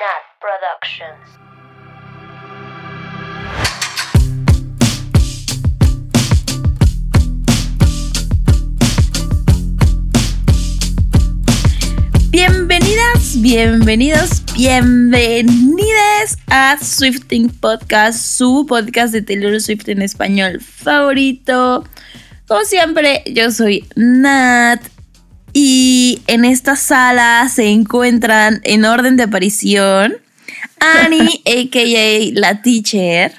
Nat Productions. Bienvenidas, bienvenidos, bienvenidas a Swifting Podcast, su podcast de Taylor Swift en español favorito. Como siempre, yo soy Nat y en esta sala se encuentran en orden de aparición Annie, a.k.a. la teacher.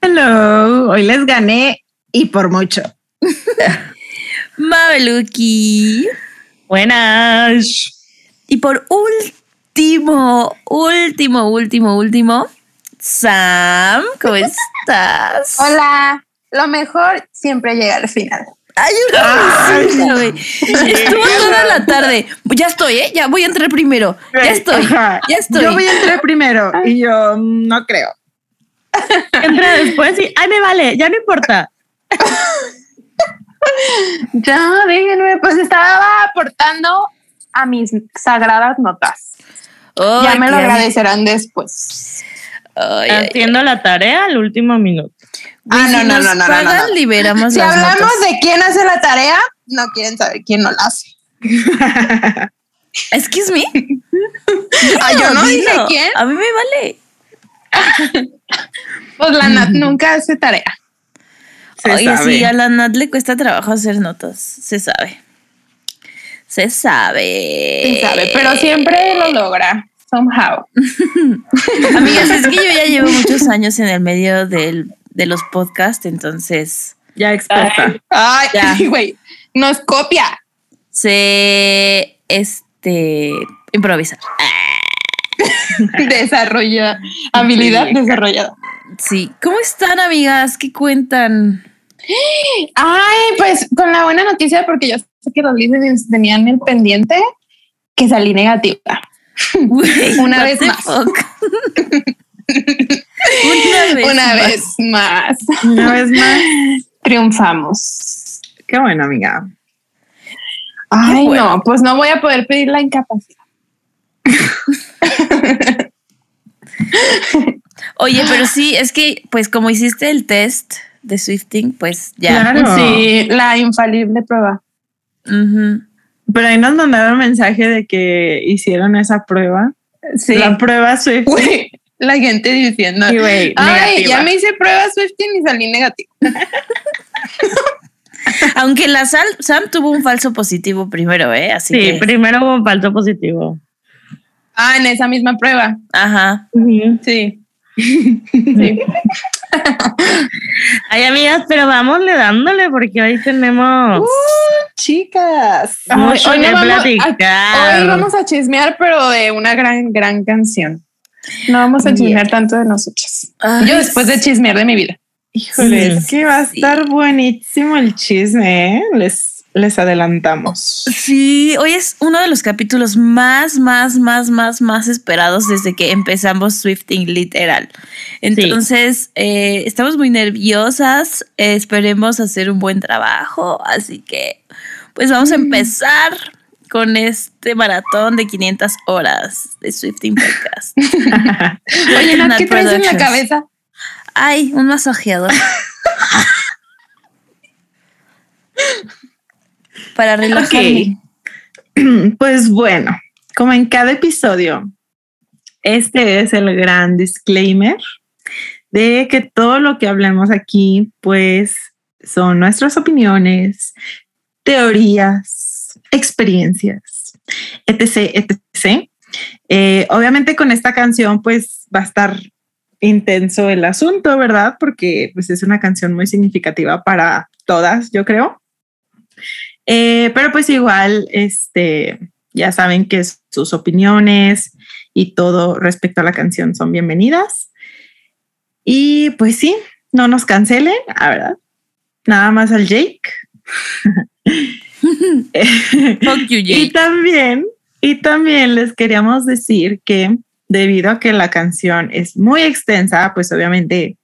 Hello, hoy les gané y por mucho. Mabeluki. Buenas. Y por último, último, último, último, Sam, ¿cómo estás? Hola, lo mejor siempre llega al final. Ay, una güey. Estuvo toda la tarde. Ya estoy, ¿eh? Ya voy a entrar primero. Ya estoy, Ajá. ya estoy. Yo voy a entrar primero y yo no creo. Entra después y, ay, me vale, ya no importa. Ya, déjenme, pues estaba aportando a mis sagradas notas. Ya me lo agradecerán después. Ay, Haciendo la tarea al último minuto. Ah, no, si no, no, no, no, pagan, no. liberamos Si las hablamos notas. de quién hace la tarea, no quieren saber quién no la hace. Excuse me. Ah, yo no dije quién. A mí me vale. Pues la Nat nunca hace tarea. Se Oye, sabe. sí, a la Nat le cuesta trabajo hacer notas. Se sabe. Se sabe. Quién sabe, pero siempre lo logra. Somehow. Amigas, es que yo ya llevo muchos años en el medio del, de los podcasts, entonces Ya experta. Ay, Ya. güey, nos copia. sé este improvisar. Desarrolla habilidad desarrollada. Sí. ¿Cómo están, amigas? ¿Qué cuentan? Ay, pues con la buena noticia, porque yo sé que los listeners tenían el pendiente que salí negativa. Una vez más. Una vez. Una más. vez más. Una vez más. Triunfamos. Qué bueno, amiga. Ay, bueno. no, pues no voy a poder pedir la incapacidad. Oye, pero sí, es que, pues, como hiciste el test de Swifting, pues ya. Claro. Sí, la infalible prueba. Pero ahí nos mandaron mensaje de que hicieron esa prueba. Sí. La prueba Swift. Güey, la gente diciendo, güey, ay, negativa. ya me hice prueba Swifting y salí negativo. Aunque la Sal, Sam tuvo un falso positivo primero, ¿eh? Así Sí, que. primero hubo un falso positivo. Ah, en esa misma prueba. Ajá. Sí. sí. Ay, amigas, pero vámonos dándole porque hoy tenemos Chicas. Ay, mucho hoy que no vamos a- platicar. Hoy vamos a chismear, pero de una gran, gran canción. No vamos a chismear tanto de nosotras. Ay, Yo después de chismear de mi vida. Híjole, Sí. es que va a Sí. estar buenísimo el chisme, ¿eh? Les, les adelantamos. Sí, hoy es uno de los capítulos más, más, más, más, más esperados desde que empezamos Swifting literal. Entonces, eh, estamos muy nerviosas, eh, esperemos hacer un buen trabajo, así que pues vamos a empezar con este maratón de 500 horas de Swifting Podcast. Oye, Nat, ¿qué traes en la cabeza? Ay, un masajeador. Para relajarme. Pues bueno, como en cada episodio, este es el gran disclaimer de que todo lo que hablemos aquí, pues son nuestras opiniones, teorías, experiencias, etc., etc. Eh, obviamente con esta canción, pues va a estar intenso el asunto, ¿verdad? Porque pues es una canción muy significativa para todas, yo creo. Eh, pero pues igual, este, ya saben que sus opiniones y todo respecto a la canción son bienvenidas. Y pues sí, no nos cancelen, la verdad. Nada más al Jake. Y también, y también les queríamos decir que debido a que la canción es muy extensa, pues obviamente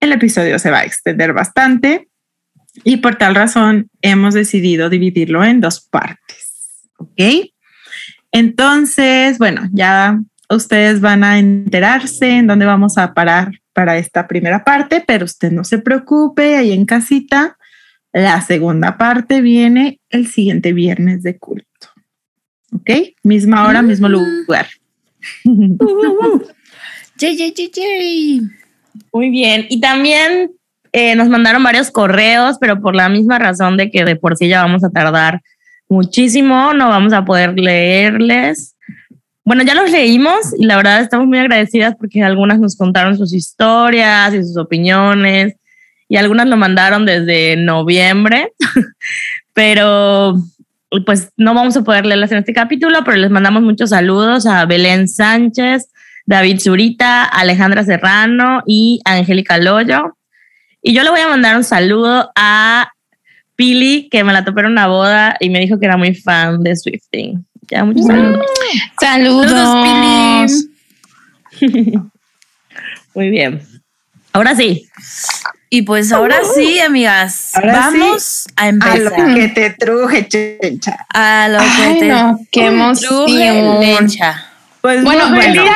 el episodio se va a extender bastante y por tal razón hemos decidido dividirlo en dos partes. ¿Ok? Entonces, bueno, ya ustedes van a enterarse en dónde vamos a parar para esta primera parte, pero usted no se preocupe, ahí en casita. La segunda parte viene el siguiente viernes de culto. ¿Ok? Misma hora, mismo lugar. Yay, yay, yay, yay. Muy bien. Y también eh, nos mandaron varios correos, pero por la misma razón de que de por sí ya vamos a tardar muchísimo, no vamos a poder leerles. Bueno, ya los leímos y la verdad estamos muy agradecidas porque algunas nos contaron sus historias y sus opiniones y algunas lo mandaron desde noviembre, pero pues no vamos a poder leerlas en este capítulo, pero les mandamos muchos saludos a Belén Sánchez, David Zurita, Alejandra Serrano y Angélica Loyo. Y yo le voy a mandar un saludo a Pili, que me la topé en una boda y me dijo que era muy fan de Swifting. Ya, muchos saludos. Saludos. Pili. Muy bien. Ahora sí. Y pues ahora sí, amigas, Ahora vamos a A empezar. lo que te truje, chencha. A lo que te no, qué truje lecha. Pues Bueno, bueno, Melissa,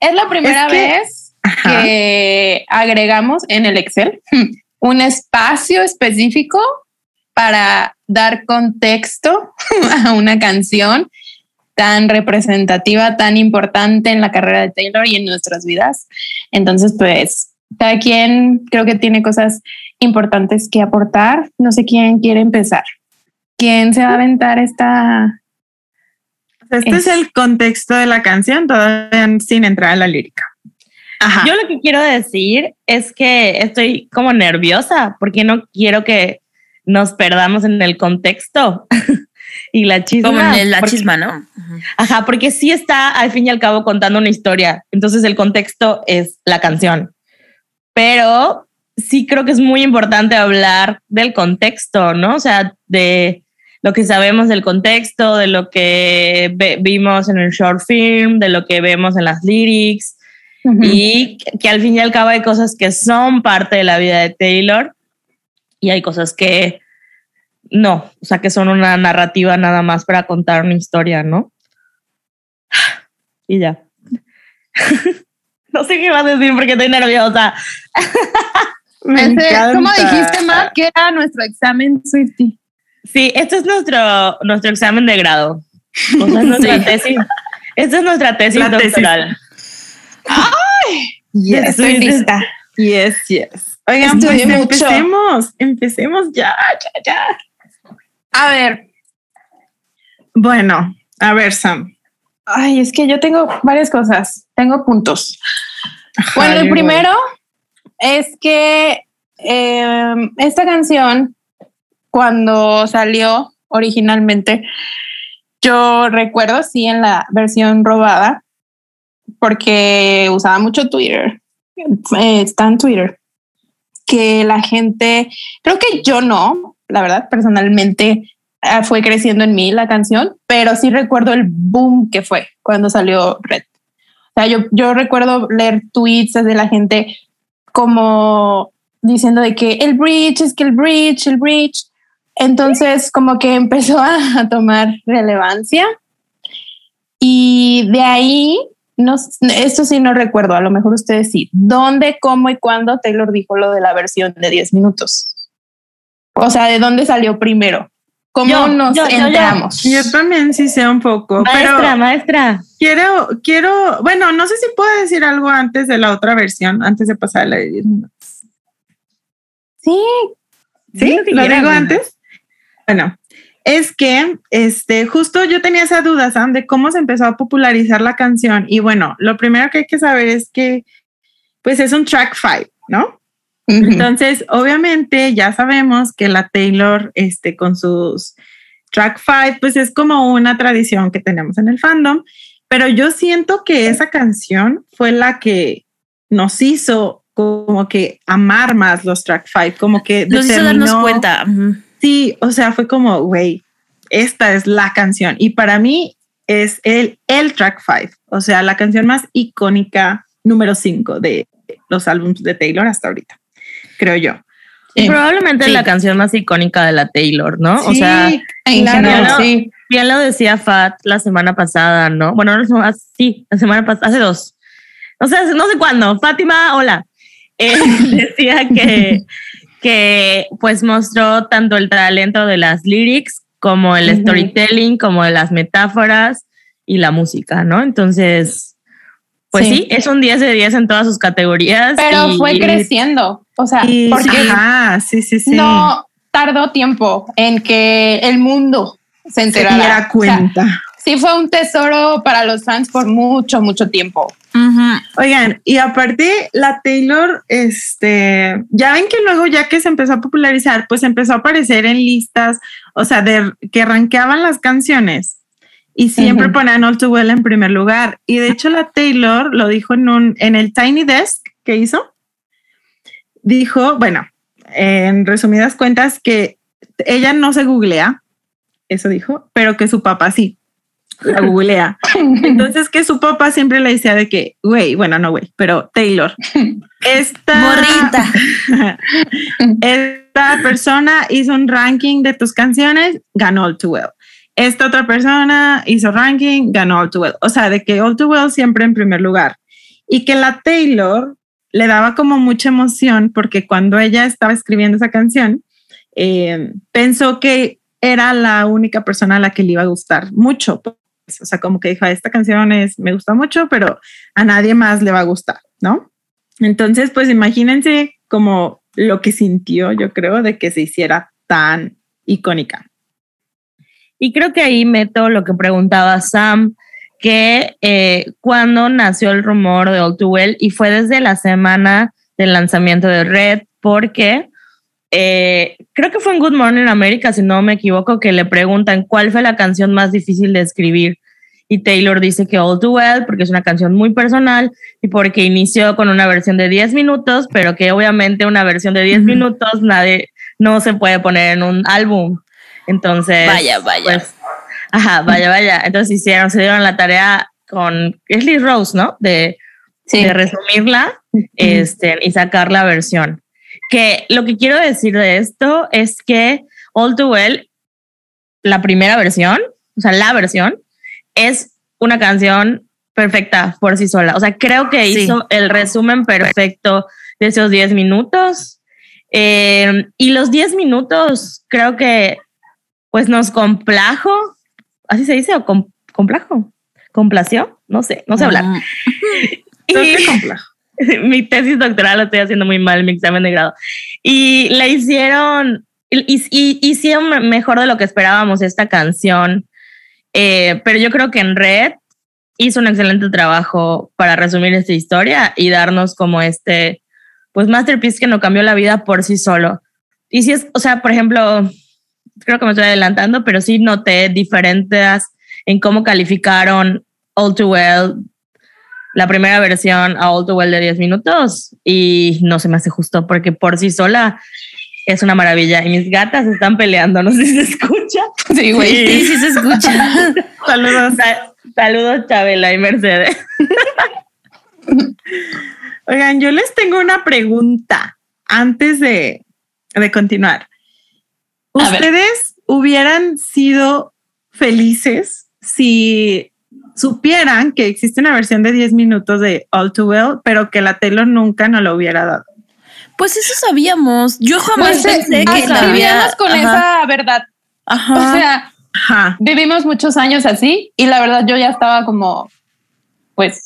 es la primera Es que- vez Ajá. que agregamos en el Excel un espacio específico para dar contexto a una canción tan representativa, tan importante en la carrera de Taylor y en nuestras vidas. Entonces, pues, cada quien creo que tiene cosas importantes que aportar. No sé quién quiere empezar. ¿Quién se va a aventar esta? este es es- el contexto de la canción, todavía sin entrar a la lírica. Ajá. Yo lo que quiero decir es que estoy como nerviosa porque no quiero que nos perdamos en el contexto y la chisma. Como en el- la porque- chisma, ¿no? Ajá, porque sí está al fin y al cabo contando una historia. Entonces el contexto es la canción. Pero sí creo que es muy importante hablar del contexto, ¿no? O sea, de lo que sabemos del contexto, de lo que vimos en el short film, de lo que vemos en las lyrics y que, que al fin y al cabo hay cosas que son parte de la vida de Taylor y hay cosas que no, o sea, que son una narrativa nada más para contar una historia, ¿no? Y ya. no sé qué vas a decir porque estoy nerviosa. Me Ese- encanta. ¿Cómo dijiste, Mar, que era nuestro examen Swifty? Sí, este es nuestro, nuestro examen de grado. O sea, es nuestra Sí. tesis. Esta es nuestra tesis La tesis. doctoral. Yes, Estoy lista. yes, yes. Oigan, pues mucho. empecemos, empecemos ya, ya, ya. A ver, Bueno, a ver, Sam. ay, es que yo tengo varias cosas. Tengo puntos. Bueno, el primero es que eh, esta canción, cuando salió originalmente, yo recuerdo, sí, en la versión robada, porque usaba mucho Twitter, eh, está en Twitter, que la gente, creo que yo no, la verdad, personalmente eh, fue creciendo en mí la canción, pero sí recuerdo el boom que fue cuando salió Red. Sea, yo, yo recuerdo leer tweets de la gente como diciendo de que el bridge, es que el bridge, el bridge. Entonces, como que empezó a, a tomar relevancia. Y de ahí, no, esto sí no recuerdo, a lo mejor ustedes sí. ¿Dónde, cómo y cuándo Taylor dijo lo de la versión de 10 minutos? O sea, ¿de dónde salió primero? ¿Cómo Yo, nos yo, yo, yo. también sí sé un poco, Maestra, pero maestra. quiero, quiero, bueno, no sé si puedo decir algo antes de la otra versión, antes de pasar a la de 10 minutos. Sí, ¿Sí? Lo que ¿Lo quieras, digo antes? Bueno, es que este, justo yo tenía esa duda, Sam, de cómo se empezó a popularizar la canción. Y bueno, lo primero que hay que saber es que, pues es un track five, ¿no? Entonces, obviamente, ya sabemos que la Taylor, este, con sus track five, pues es como una tradición que tenemos en el fandom. Pero yo siento que esa canción fue la que nos hizo como que amar más los track five, como que Nos hizo darnos cuenta. Sí, o sea, fue como, güey, esta es la canción. Y para mí es el, el track five, o sea, la canción más icónica número cinco de los álbumes de Taylor hasta ahorita, creo yo. Sí. probablemente Sí. la canción más icónica de la Taylor, ¿no? o sea, Sí, en claro. general, sí. bien lo decía Fat la semana pasada, ¿no? Bueno, no, sí, la semana pasada, hace dos. No sé, no sé cuándo. Fátima, hola. Eh, decía que, que pues mostró tanto el talento de las lyrics como el storytelling, como de las metáforas y la música, ¿no? Entonces, pues sí, es un 10 de 10 en todas sus categorías. Pero fue creciendo, o sea, porque sí, sí, sí. no tardó tiempo en que el mundo se enterara. Se diera cuenta. sí fue un tesoro para los fans por mucho, mucho tiempo. Oigan, y aparte la Taylor, este, ya ven que luego ya que se empezó a popularizar, pues empezó a aparecer en listas, o sea, de que rankeaban las canciones y siempre ponían All Too Well en primer lugar. Y de hecho la Taylor lo dijo en un, en el Tiny Desk que hizo, dijo, bueno, en resumidas cuentas, que ella no se googlea, eso dijo, pero que su papá sí la googlea. Entonces que su papá siempre le decía de que, güey, bueno, no güey, pero Taylor, esta morrita, esta persona hizo un ranking de tus canciones, ganó All Too Well. Esta otra persona hizo ranking, ganó All Too Well. O sea, de que All Too Well siempre en primer lugar. Y que la Taylor le daba como mucha emoción porque cuando ella estaba escribiendo esa canción, eh, pensó que era la única persona a la que le iba a gustar mucho o sea, como que dijo, esta canción es, me gusta mucho, pero a nadie más le va a gustar, ¿no? Entonces, pues imagínense como lo que sintió, yo creo, de que se hiciera tan icónica. Y creo que ahí meto lo que preguntaba Sam, que eh, cuando nació el rumor de All Too Well y fue desde la semana del lanzamiento de Red, porque eh, creo que fue en Good Morning America, si no me equivoco, que le preguntan cuál fue la canción más difícil de escribir. Y Taylor dice que All Too Well, porque es una canción muy personal y porque inició con una versión de 10 minutos, pero que obviamente una versión de 10 minutos nadie, no se puede poner en un álbum. Entonces. Vaya, vaya. Pues, ajá, vaya, vaya. Entonces hicieron, se dieron la tarea con Leslie Rose, ¿no? De, de resumirla este, y sacar la versión. Que lo que quiero decir de esto es que All Too Well, la primera versión, o sea, la versión, es una canción perfecta por sí sola. O sea, creo que hizo el resumen perfecto de esos 10 minutos. Eh, y los 10 minutos creo que pues nos complajo, así se dice, o complajo, complació, no sé, no sé hablar. Mm. y, complajo. mi tesis doctoral la estoy haciendo muy mal, mi examen de grado. Y la hicieron, y, hicieron mejor de lo que esperábamos esta canción. Eh, pero yo creo que en Red hizo un excelente trabajo para resumir esta historia y darnos como este, pues, masterpiece que nos cambió la vida por sí solo. Y si es, o sea, por ejemplo, creo que me estoy adelantando, pero sí noté diferentes en cómo calificaron All Too Well la primera versión a All Too Well de 10 minutos y no se me hace justo porque por sí sola es una maravilla y mis gatas están peleando, no sé si se escucha. Sí, güey, sí, sí, se escucha. saludos, saludos Chabela y Mercedes. Oigan, yo les tengo una pregunta antes de, de continuar. ¿Ustedes hubieran sido felices si supieran que existe una versión de 10 minutos de All Too Well, pero que la Taylor nunca nos lo hubiera dado. Pues eso sabíamos. Yo jamás pues, pensé que la había... con esa verdad. Ajá. O sea, vivimos muchos años así y la verdad yo ya estaba como, pues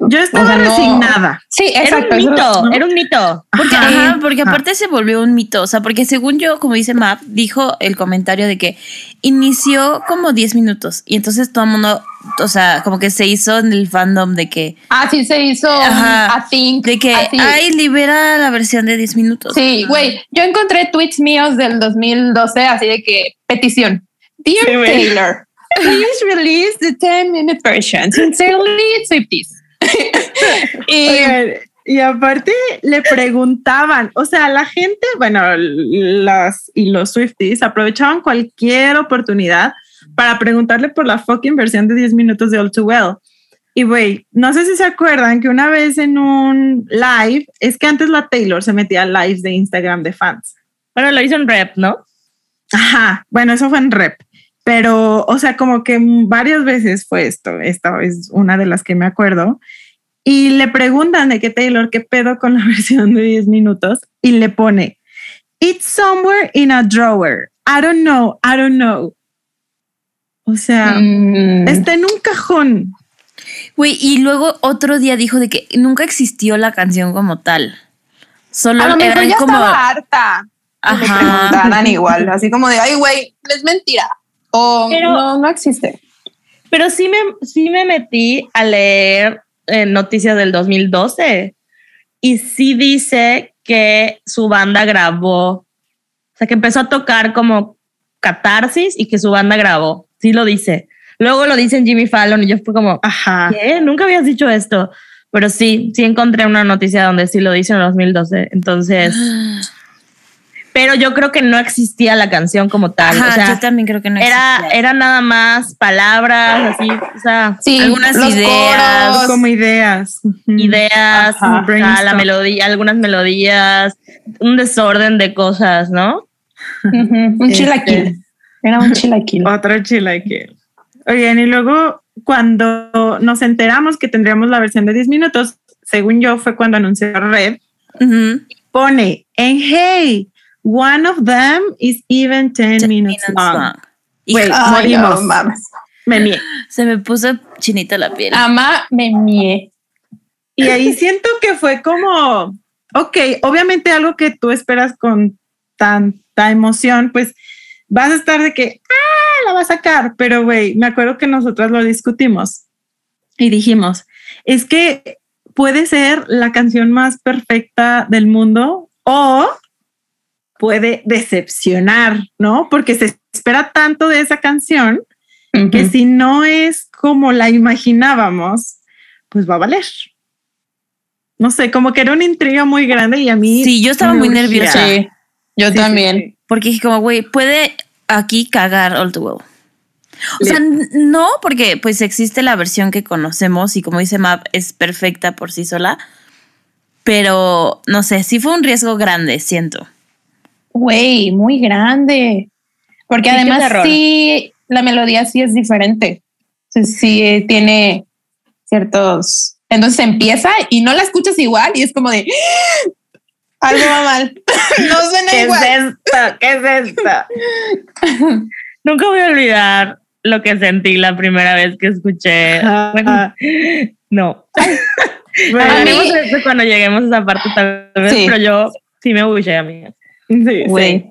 yo estaba resignada. Sí, exacto. Era un mito, era un mito. Porque, porque aparte se volvió un mito. O sea, porque según yo, como dice Map, dijo el comentario de que inició como 10 minutos. Y entonces todo el mundo, o sea, como que se hizo en el fandom de que. Ah, sí, se hizo. Ajá, think. De que, ay, libera la versión de 10 minutos. Sí, güey. Yo encontré tweets míos del 2012, así de que petición. Dear Taylor, please release the 10 minute version. Sincerely, Swifties. y, aparte le preguntaban, o sea, la gente, bueno, las y los Swifties aprovechaban cualquier oportunidad para preguntarle por la fucking versión de 10 minutos de All Too Well. Y güey, no sé si se acuerdan que una vez en un live, es que antes la Taylor se metía a lives de Instagram de fans. Bueno, lo hizo en rep, ¿no? Ajá, bueno, eso fue en rep. pero, o sea, como que varias veces fue esto. Esta es una de las que me acuerdo. Y le preguntan de qué Taylor, qué pedo con la versión de 10 minutos. Y le pone, It's somewhere in a drawer. I don't know, I don't know. O sea, Mm. está en un cajón. Güey, y luego otro día dijo de que nunca existió la canción como tal. Solo A lo mejor ya como. estaba harta. que Ajá. preguntaran igual, así como de, ay, güey, es mentira. O Pero- no, no existe. Pero sí me, sí me metí a leer eh, noticias del 2012 y sí dice que su banda grabó, o sea, que empezó a tocar como catarsis y que su banda grabó. Sí lo dice. Luego lo dice en Jimmy Fallon y yo fue como, Ajá. ¿qué? Nunca habías dicho esto. Pero sí, sí encontré una noticia donde sí lo dice en el 2012. Entonces, pero yo creo que no existía la canción como tal. Ajá, o sea, yo también creo que no era, existía. era nada más palabras, así, o sea, Sí, Algunas los ideas, coros. Como ideas. Ideas, Ajá, o sea, la melodía, algunas melodías, un desorden de cosas, ¿no? Un Este. chilaquil. Era un chilaquil. Otro chilaquil. Oigan, y luego cuando nos enteramos que tendríamos la versión de 10 minutos, según yo, fue cuando anunció Red, pone en Hey, one of them is even 10 Ten minutes minutes long. long. Hija, Ay, no morimos. mames. Me mié. se me puso chinita la piel. Ama me mie. Y ahí siento que fue como, ok, obviamente algo que tú esperas con tanta emoción, pues vas a estar de que, ah, la va a sacar, pero güey, me acuerdo que nosotros lo discutimos y dijimos, es que puede ser la canción más perfecta del mundo o puede decepcionar, ¿no? Porque se espera tanto de esa canción que si no es como la imaginábamos, pues va a valer. No sé, como que era una intriga muy grande y a mí. Sí, yo estaba muy nerviosa. Sí, yo Sí, también. sí. Porque dije como, güey, puede aquí cagar All Too Well. O sea, no, porque pues existe la versión que conocemos y como dice Map, es perfecta por sí sola. Pero, no sé, sí fue un riesgo grande, siento. Güey, muy grande. Porque Sí, además sí, la melodía sí es diferente. Sí, sí, eh, tiene ciertos. Entonces empieza y no la escuchas igual y es como de "Ah, algo va mal. no suena ¿Qué igual. es esto? ¿Qué es esto? Nunca voy a olvidar lo que sentí la primera vez que escuché. No. Bueno, Hablaremos mí- de eso cuando lleguemos a esa parte tal vez, Sí. pero yo sí me buché, amiga. Sí, sí.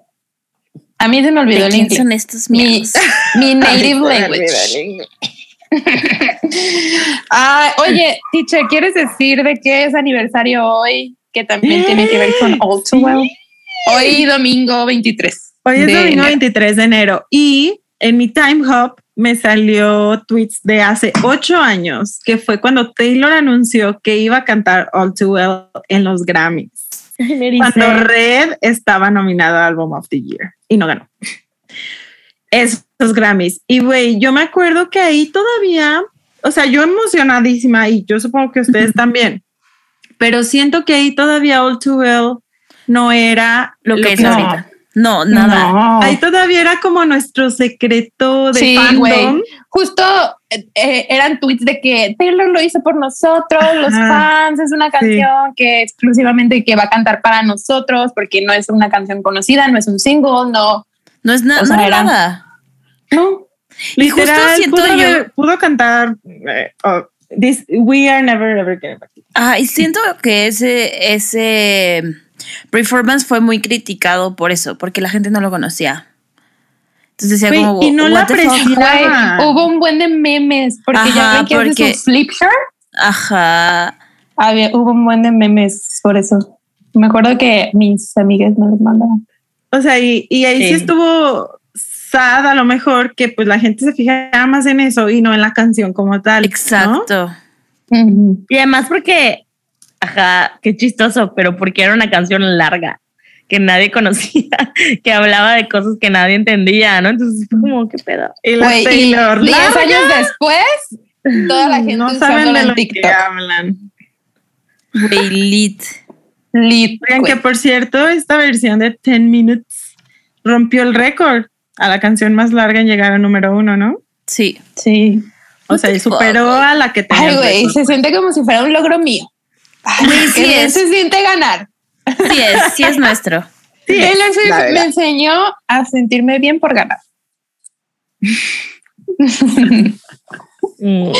A mí se me olvidó ¿De el inglés. son estos Mi, mi native language. Ay, oye, teacher, ¿quieres decir de qué es aniversario hoy? Que también tiene que ver con All Too Well. Hoy domingo 23. Hoy es domingo enero. 23 de enero y en mi time hop me salió tweets de hace ocho años, que fue cuando Taylor anunció que iba a cantar All Too Well en los Grammys. Cuando Red estaba nominado a Album of the Year y no ganó. Esos Grammys. Y güey, yo me acuerdo que ahí todavía, o sea, yo emocionadísima y yo supongo que ustedes también, pero siento que ahí todavía All Too Well no era Lo que es no. ahorita. No, nada. No. Ahí todavía era como nuestro secreto de Sí, fandom. güey. Justo eh, eh, eran tweets de que Taylor lo hizo por nosotros, los fans, es una canción que exclusivamente que va a cantar para nosotros, porque no es una canción conocida, no es un single, no. No es na- O sea, no era era- nada. No. Y justo pudo, yo- pudo cantar eh, oh, this, We Are Never Ever Getting Back. Ah, y siento que ese, ese performance fue muy criticado por eso, porque la gente no lo conocía. Entonces decía como, y no la "What the fuck?". apreciaba. Güey, hubo un buen de memes, porque ya Ajá, ven que hace porque- su flip shirt. Ajá. Había, hubo un buen de memes por eso. Me acuerdo que mis amigas me los mandaban. O sea, y, y ahí sí. Sí. estuvo sad a lo mejor que pues la gente se fijara más en eso y no en la canción como tal. ¿no? Exacto. Ujú. Y además porque, ajá, qué chistoso, pero porque era una canción larga que nadie conocía, que hablaba de cosas que nadie entendía, ¿no? Entonces fue como, qué pedo. Y la y Taylor, 10 larga, años después, toda la gente no saben de en lo que TikTok. hablan. Güey, lit. Lit, Oigan, güey. que por cierto, esta versión de 10 Minutes rompió el récord. a la canción más larga en llegar a número uno, ¿no? Sí. Sí. O sea, superó a la que tenía. Ay, güey, se siente como si fuera un logro mío. Ay, sí es. se siente ganar. Sí es, sí es nuestro. Sí, la me enseñó a sentirme bien por ganar. Mm.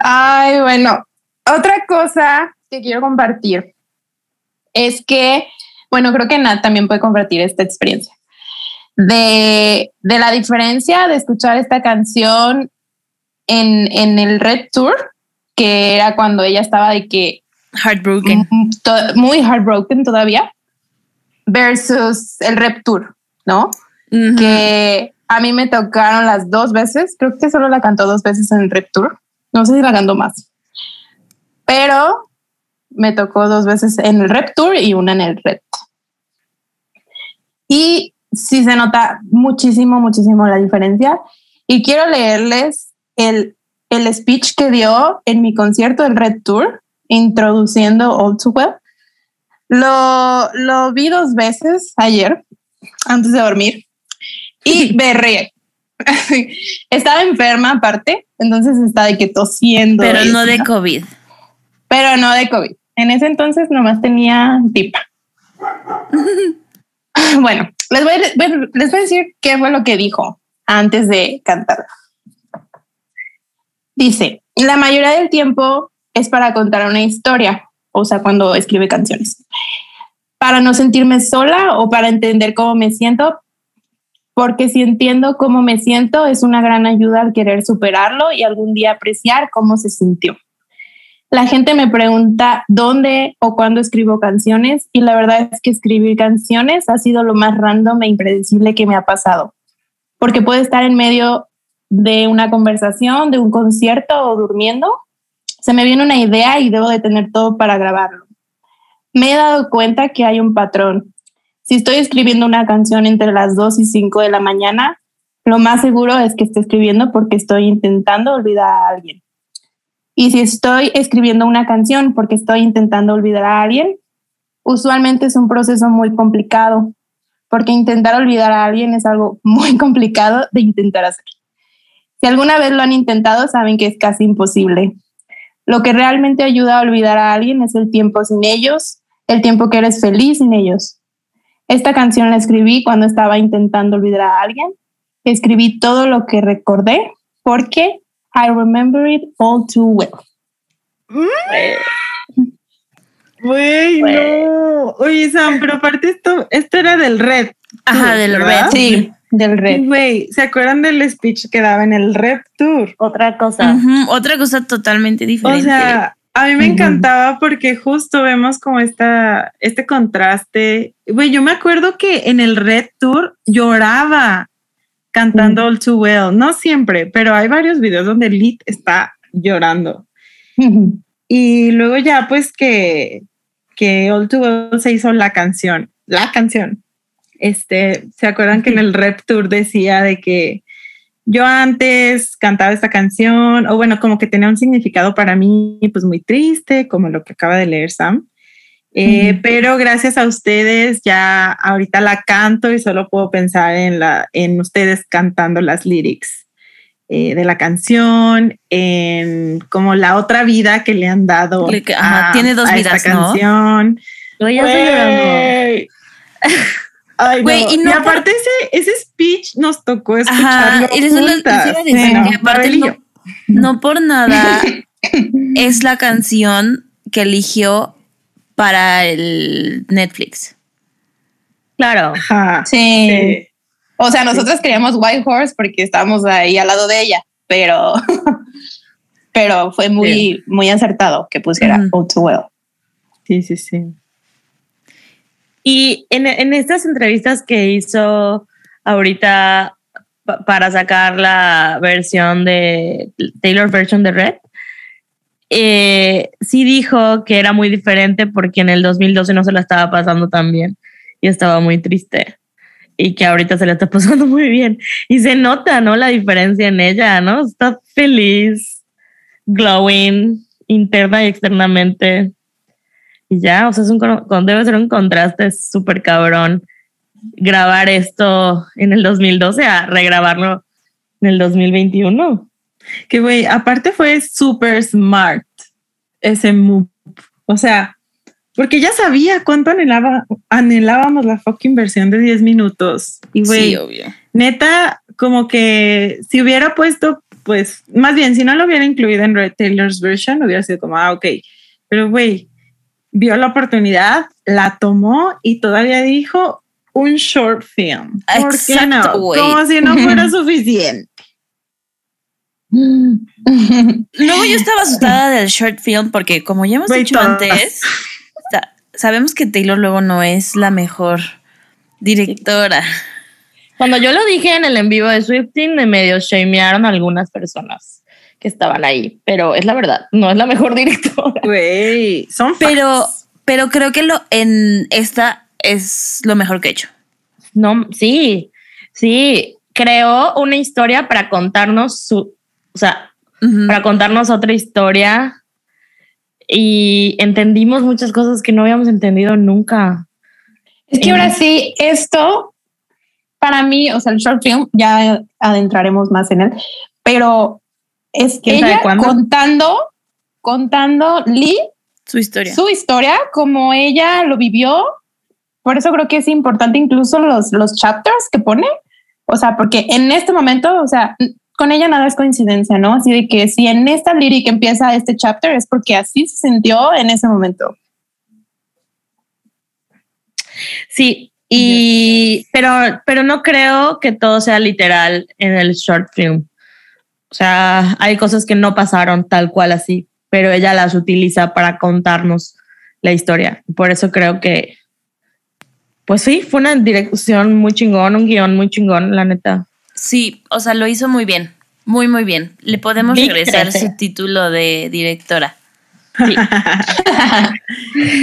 Ay, bueno, otra cosa que quiero compartir es que, bueno, creo que Nat también puede compartir esta experiencia de, de la diferencia de escuchar esta canción en, en el Red Tour, que era cuando ella estaba de que Heartbroken. mm, muy heartbroken todavía, versus el Rep Tour, ¿no? Ujú. que a mí me tocaron las dos veces. Creo que solo la cantó dos veces en el Rep Tour. No sé si la cantó más. Pero me tocó dos veces en el Rep Tour y una en el Red. Y sí se nota muchísimo, muchísimo la diferencia. Y quiero leerles el, el speech que dio en mi concierto del Red Tour, introduciendo All Too Well. Lo, lo vi dos veces ayer, antes de dormir, y berré. estaba enferma aparte, entonces estaba de que tosiendo. Pero no de COVID. Pero no de COVID. En ese entonces nomás tenía tipa. bueno, les voy, a, les voy a decir qué fue lo que dijo antes de cantar. Dice, la mayoría del tiempo es para contar una historia, o sea, cuando escribe canciones. Para no sentirme sola o para entender cómo me siento, porque si entiendo cómo me siento es una gran ayuda al querer superarlo y algún día apreciar cómo se sintió. La gente me pregunta dónde o cuándo escribo canciones y la verdad es que escribir canciones ha sido lo más random e impredecible que me ha pasado, porque puede estar en medio de una conversación, de un concierto o durmiendo. Se me viene una idea y debo de tener todo para grabarlo. Me he dado cuenta que hay un patrón. Si estoy escribiendo una canción entre las 2 y 5 de la mañana, lo más seguro es que esté escribiendo porque estoy intentando olvidar a alguien. Y si estoy escribiendo una canción porque estoy intentando olvidar a alguien, usualmente es un proceso muy complicado, porque intentar olvidar a alguien es algo muy complicado de intentar hacer. Si alguna vez lo han intentado, saben que es casi imposible. Lo que realmente ayuda a olvidar a alguien es el tiempo sin ellos, el tiempo que eres feliz sin ellos. Esta canción la escribí cuando estaba intentando olvidar a alguien. Escribí todo lo que recordé porque I remember it all too well. Güey, no. Oye, Sam, pero aparte esto, esto era del Red. Ajá, Tour, del ¿verdad? Red. Sí, del red. Güey, ¿se acuerdan del speech que daba en el Red Tour? Otra cosa. Otra cosa totalmente O diferente. sea, a mí me encantaba porque justo vemos como esta, este contraste. Güey, yo me acuerdo que en el Red Tour lloraba cantando All Too Well. No siempre, pero hay varios videos donde Lit está llorando. Y luego ya pues que, que All Too Well se hizo la canción, la canción. Este, ¿se acuerdan que en el Rep Tour decía de que yo antes cantaba esta canción, o bueno, como que tenía un significado para mí, pues muy triste, como lo que acaba de leer Sam. Eh. Pero gracias a ustedes ya ahorita la canto y solo puedo pensar en, la, en ustedes cantando las lyrics eh, de la canción, en como la otra vida que le han dado. Le- ajá, tiene dos esta vidas, ¿no? canción. Yo ya estoy llorando. Güey. Ay, Güey, no. y y, no por- aparte ese, ese speech nos tocó escucharlo Ajá, y juntas. Bueno, aparte y no- por nada es la canción que eligió para el Netflix. Claro. Ajá. Sí. Sí. O sea, nosotros queríamos White Horse porque estábamos ahí al lado de ella, pero, pero fue muy, muy acertado que pusiera Ujú. All Too Well. Sí, sí, sí. Y en, en estas entrevistas que hizo ahorita pa- para sacar la versión de Taylor version de Red, eh, sí dijo que era muy diferente porque en el 2012 no se la estaba pasando tan bien y estaba muy triste y que ahorita se la está pasando muy bien y se nota, ¿no? La diferencia en ella, ¿no? Está feliz, glowing, interna y externamente. Y ya, o sea, es un, debe ser un contraste súper cabrón grabar esto en el 2012 a regrabarlo en el 2021. Que güey, aparte fue súper smart ese move. O sea, porque ya sabía cuánto anhelaba, anhelábamos la fucking versión de 10 minutos. Y güey, Sí, neta, como que si hubiera puesto, pues, más bien, si no lo hubiera incluido en Red Taylor's version, hubiera sido como, ah, ok. Pero güey, vio la oportunidad, la tomó y todavía dijo un short film. ¿Por qué no? Como si no fuera suficiente. Luego yo estaba asustada del short film porque como ya hemos dicho todas. antes, sa- sabemos que Taylor luego no es la mejor directora. Cuando yo lo dije en el en vivo de Swifting, me medio shamearon algunas personas que estaban ahí, pero es la verdad, no es la mejor directora. Güey, son Pero, facts. pero creo que lo en esta es lo mejor que he hecho. No, sí, sí, creó una historia para contarnos su, o sea, para contarnos otra historia y entendimos muchas cosas que no habíamos entendido nunca. Es que ahora sí, esto para mí, o sea, el short film, ya adentraremos más en él, pero es ¿Quién sabe ella contando, contando Lee Su historia. su historia, como ella lo vivió. Por eso creo que es importante incluso los, los chapters que pone. O sea, porque en este momento, o sea, con ella nada es coincidencia, ¿no? Así de que si en esta lyric empieza este chapter es porque así se sintió en ese momento. Sí, y pero, pero no creo que todo sea literal en el short film. O sea, hay cosas que no pasaron tal cual así, pero ella las utiliza para contarnos la historia. Por eso creo que, pues sí, fue una dirección muy chingón, un guion muy chingón, la neta. Sí, o sea, lo hizo muy bien. Muy, muy bien. Le podemos regresar 13. su título de directora.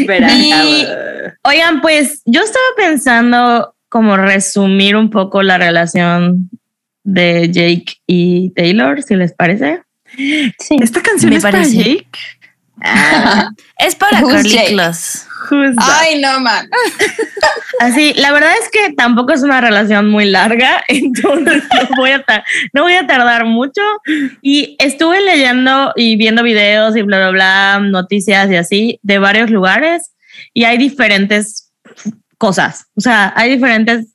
Verá, Y- Oigan, pues yo estaba pensando como resumir un poco la relación de Jake y Taylor, si les parece. Sí. Esta canción Me es para. Jake. Ah, Es para that? Ay, no, man. Así, la verdad es que tampoco es una relación muy larga, entonces no voy a, no voy a tardar mucho. Y estuve leyendo y viendo videos y bla, bla, bla, noticias y así de varios lugares y hay diferentes cosas, o sea, hay diferentes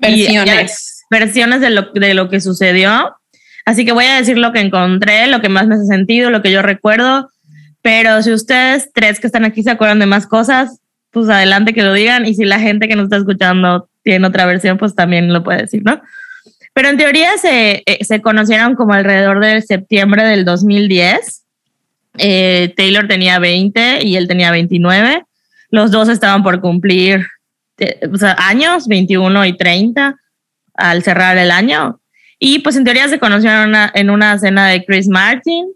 y- y hay Versiones. Versiones de lo, de lo que sucedió. Así que voy a decir lo que encontré, lo que más me hace sentido, lo que yo recuerdo. Pero si ustedes tres que están aquí se acuerdan de más cosas, pues adelante que lo digan. Y si la gente que nos está escuchando tiene otra versión, pues también lo puede decir, ¿no? Pero en teoría se, eh, se conocieron como alrededor de septiembre del 2010. Eh, Taylor tenía 20 y él tenía 29. Los dos estaban por cumplir eh, años, 21 y 30, al cerrar el año. Y pues en teoría se conocieron una- en una cena de Chris Martin,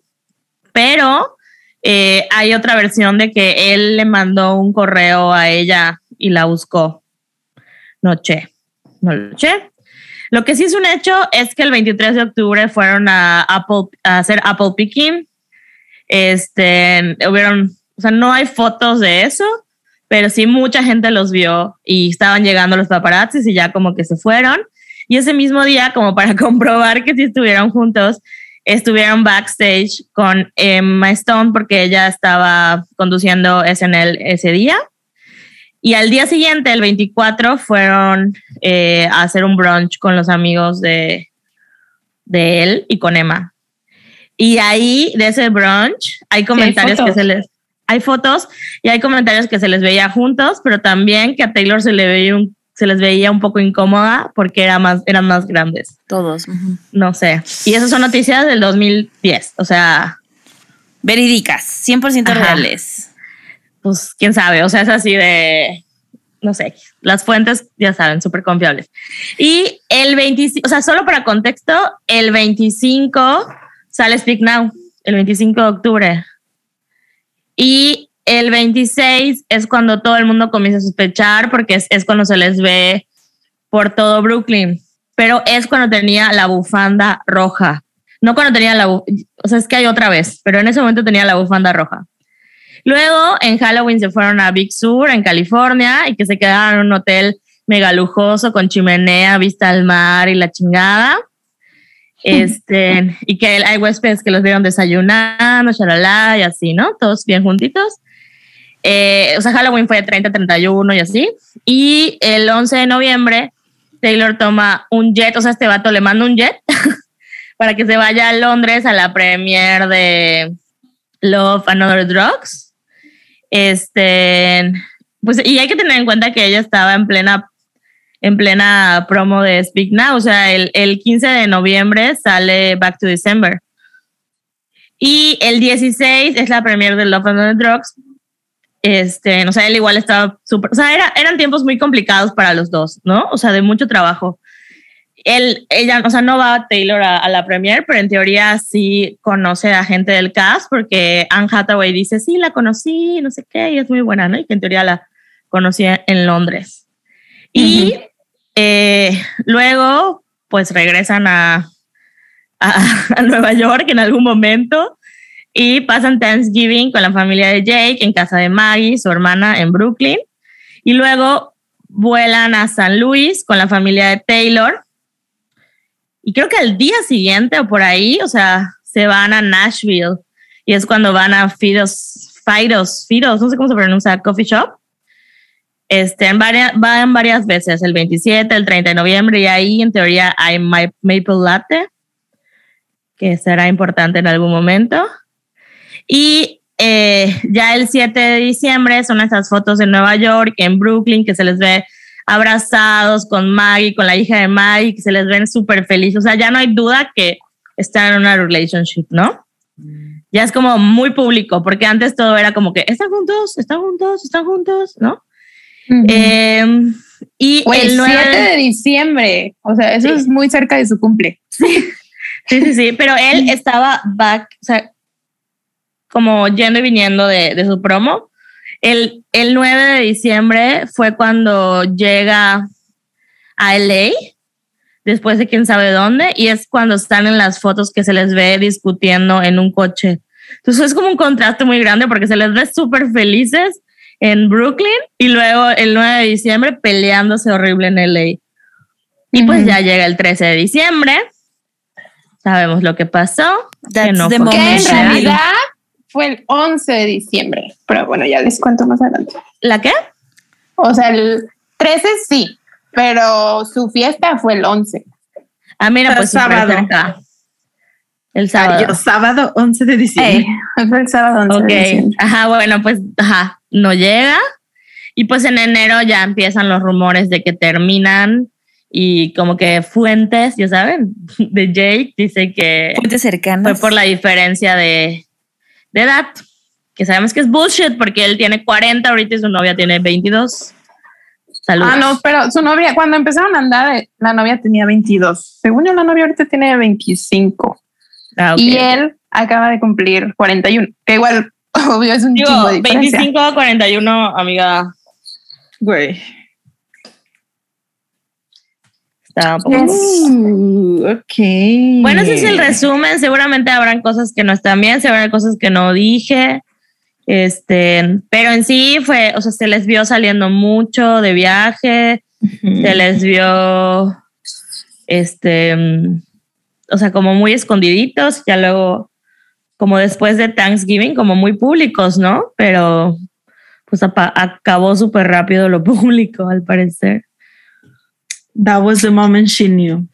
pero eh, hay otra versión de que él le mandó un correo a ella y la buscó. Noche, no lo sé. Lo que sí es un hecho es que el 23 de octubre fueron a Apple a hacer Apple Picking. Este, hubieron, o sea, no hay fotos de eso, pero sí mucha gente los vio y estaban llegando los paparazzis y ya como que se fueron. Y ese mismo día, como para comprobar que sí estuvieron juntos, estuvieron backstage con Emma Stone porque ella estaba conduciendo SNL ese día. Y al día siguiente, el 24, fueron eh, a hacer un brunch con los amigos de, de él y con Emma. Y ahí, de ese brunch, hay comentarios que fotos. se les... Hay fotos y hay comentarios que se les veía juntos, pero también que a Taylor se, le veía un- se les veía un poco incómoda porque era más, eran más grandes. Todos. ujú. No sé. Y esas son noticias del 2010. O sea, Verídicas, 100% Ajá. reales. pues quién sabe. O sea, es así de, no sé, las fuentes ya saben, súper confiables. Y el 25, o sea, solo para contexto, el 25 sale Speak Now, el 25 de octubre. Y el 26 es cuando todo el mundo comienza a sospechar porque es, es cuando se les ve por todo Brooklyn. Pero es cuando tenía la bufanda roja. No cuando tenía la, o sea, es que hay otra vez, pero en ese momento tenía la bufanda roja. Luego, en Halloween se fueron a Big Sur, en California, y que se quedaron en un hotel mega lujoso con chimenea, vista al mar y la chingada. Este, y que hay huéspedes que los vieron desayunando, charalá y así, ¿no? Todos bien juntitos. Eh, o sea, Halloween fue 30, 31 y así. Y el 11 de noviembre, Taylor toma un jet, o sea, este vato le manda un jet para que se vaya a Londres a la premiere de Love and Other Drugs. Este, pues, y hay que tener en cuenta que ella estaba en plena, en plena promo de Speak Now, o sea, el, el 15 de noviembre sale Back to December. Y el 16 es la premiere de Love and Other Drugs. Este, o sea, él igual estaba súper, o sea, era, eran tiempos muy complicados para los dos, ¿no? O sea, de mucho trabajo él, ella, o sea, no va a Taylor a, la premiere, pero en teoría sí conoce a gente del cast porque Anne Hathaway dice, sí, la conocí, no sé qué, y es muy buena, ¿no? Y que en teoría la conocía en Londres. Y eh, luego, pues regresan a, a, Nueva York en algún momento y pasan Thanksgiving con la familia de Jake en casa de Maggie, su hermana en Brooklyn. Y luego vuelan a San Luis con la familia de Taylor y creo que al día siguiente o por ahí, o sea, se van a Nashville y es cuando van a Fidos, Fidos, Fidos, no sé cómo se pronuncia, Coffee Shop. Este, en varias, van varias veces, el 27, el 30 de noviembre, y ahí en teoría hay Maple Latte, que será importante en algún momento. Y eh, ya el 7 de diciembre son esas fotos en Nueva York, en Brooklyn, que se les ve abrazados con Maggie, con la hija de Maggie, que se les ven súper felices. O sea, ya no hay duda que están en una relationship, ¿no? Ya es como muy público, porque antes todo era como que están juntos, están juntos, están juntos, ¿no? Em, y el 7 de diciembre, o sea, eso es muy cerca de su cumple. Sí. sí, sí, sí, pero él estaba back, o sea, como yendo y viniendo de, de su promo, el, 9 de diciembre fue cuando llega a LA, después de quién sabe dónde, y es cuando están en las fotos que se les ve discutiendo en un coche. Entonces es como un contraste muy grande porque se les ve súper felices en Brooklyn y luego el 9 de diciembre peleándose horrible en LA. Y pues ya llega el 13 de diciembre. Sabemos lo que pasó. que no en realidad fue el 11 de diciembre, pero bueno, ya les cuento más adelante. ¿La qué? O sea, el 13 sí, pero su fiesta fue el 11. Ah, mira, pues sábado. El sábado. sábado 11 de diciembre. fue el sábado 11 de diciembre. Ajá, bueno, pues ajá, no llega. Y pues en enero ya empiezan los rumores de que terminan y como que fuentes, ya saben, de Jake dice que fuentes cercanas. Fue por la diferencia de, de edad, que sabemos que es bullshit porque él tiene 40 ahorita y su novia tiene 22. Saludos. Ah, no, pero su novia, cuando empezaron a andar, la novia tenía 22. Según yo, la novia ahorita tiene 25. Ah, y él acaba de cumplir 41, que igual, obvio, es un Digo, chingo de 25 a 41, amiga. Güey. Está ok. Bueno, ese es el resumen. Seguramente habrán cosas que no están bien, seguramente cosas que no dije. Este, pero en sí fue, o sea, se les vio saliendo mucho de viaje, se les vio, este, o sea, como muy escondiditos, ya luego, como después de Thanksgiving, como muy públicos, ¿no? Pero pues acabó súper rápido lo público, al parecer. That was the moment she knew.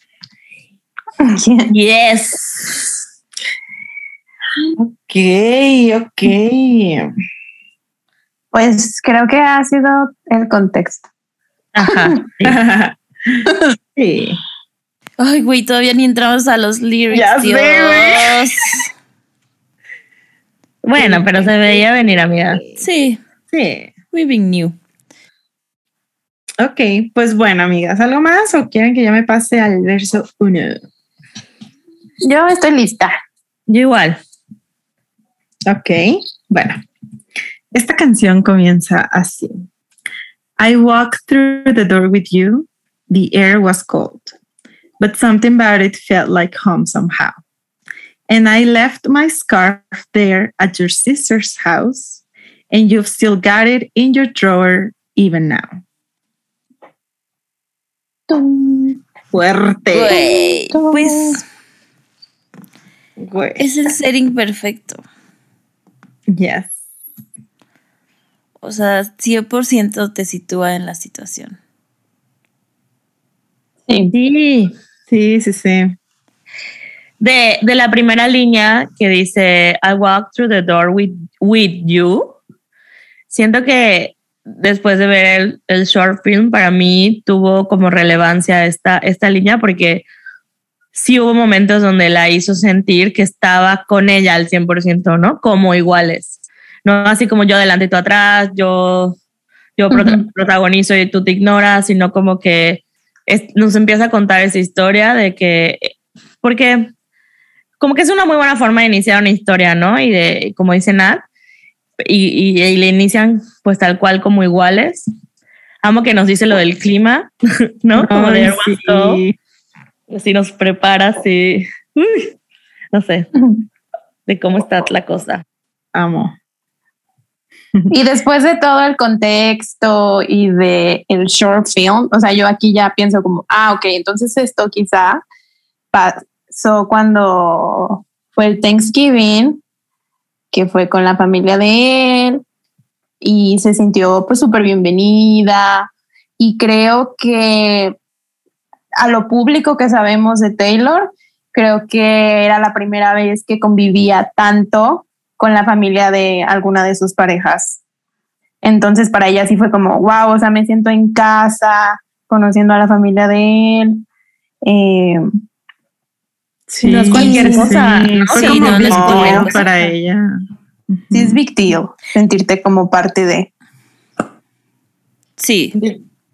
Yes. Ok, ok. Pues creo que ha sido el contexto. Ajá. Sí. Ay, güey, todavía ni entramos a los lyrics. Ya Dios. bueno, pero se veía venir, amiga. Sí. Sí. We being new. Ok, pues bueno, amigas, ¿algo más o quieren que yo me pase al verso 1? Yo estoy lista. Yo igual. Ok, bueno. Esta canción comienza así. I walked through the door with you. The air was cold, but something about it felt like home somehow. And I left my scarf there at your sister's house, and you've still got it in your drawer even now. Fuerte. pues es el setting perfecto. Yes. O sea, 100% te sitúa en la situación. Sí. Sí, sí, sí. De, de, la primera línea que dice, I walk through the door with, with you, siento que después de ver el, el, short film, para mí tuvo como relevancia esta, esta línea porque sí hubo momentos donde la hizo sentir que estaba con ella al 100%, ¿no? Como iguales. No así como yo adelante y tú atrás, yo, yo protagonizo y tú te ignoras, sino como que nos empieza a contar esa historia de que, porque como que es una muy buena forma de iniciar una historia, ¿no? Y de, como dice Nat, y, y, le inician pues tal cual como iguales. Amo que nos dice lo del clima, ¿no? Como de sí. Así nos prepara, sí. no sé, de cómo está la cosa. Amo. Y después de todo el contexto y de el short film, o sea, yo aquí ya pienso como, ah, ok, entonces esto quizá pasó cuando fue el Thanksgiving, que fue con la familia de él y se sintió pues súper bienvenida y creo que a lo público que sabemos de Taylor, creo que era la primera vez que convivía tanto con la familia de alguna de sus parejas. Entonces para ella sí fue como, wow, o sea, me siento en casa, conociendo a la familia de él. Eh, sí, no es cualquier cosa. Sí, fue como no, no es para ella. Sí, es big deal sentirte como parte de. Sí.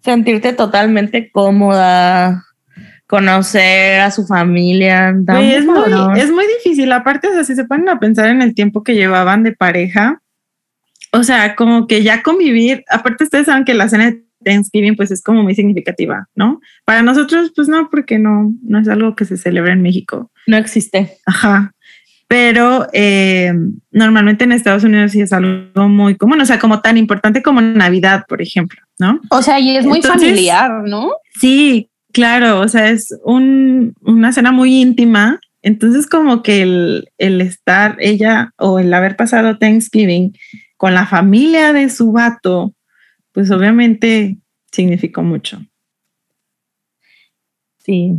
Sentirte totalmente cómoda, conocer a su familia. es, muy, es muy difícil. Aparte, o sea, si se ponen a pensar en el tiempo que llevaban de pareja, o sea, como que ya convivir, aparte ustedes saben que la cena de Thanksgiving pues es como muy significativa, ¿no? Para nosotros pues no, porque no, no es algo que se celebra en México. No existe. Ajá. Pero eh, normalmente en Estados Unidos sí es algo muy común, o sea, como tan importante como Navidad, por ejemplo, ¿no? O sea, y es muy familiar, ¿no? Sí, Claro, o sea, es un, una cena muy íntima. Entonces, como que el, el, estar ella o el haber pasado Thanksgiving con la familia de su vato, pues obviamente significó mucho. Sí.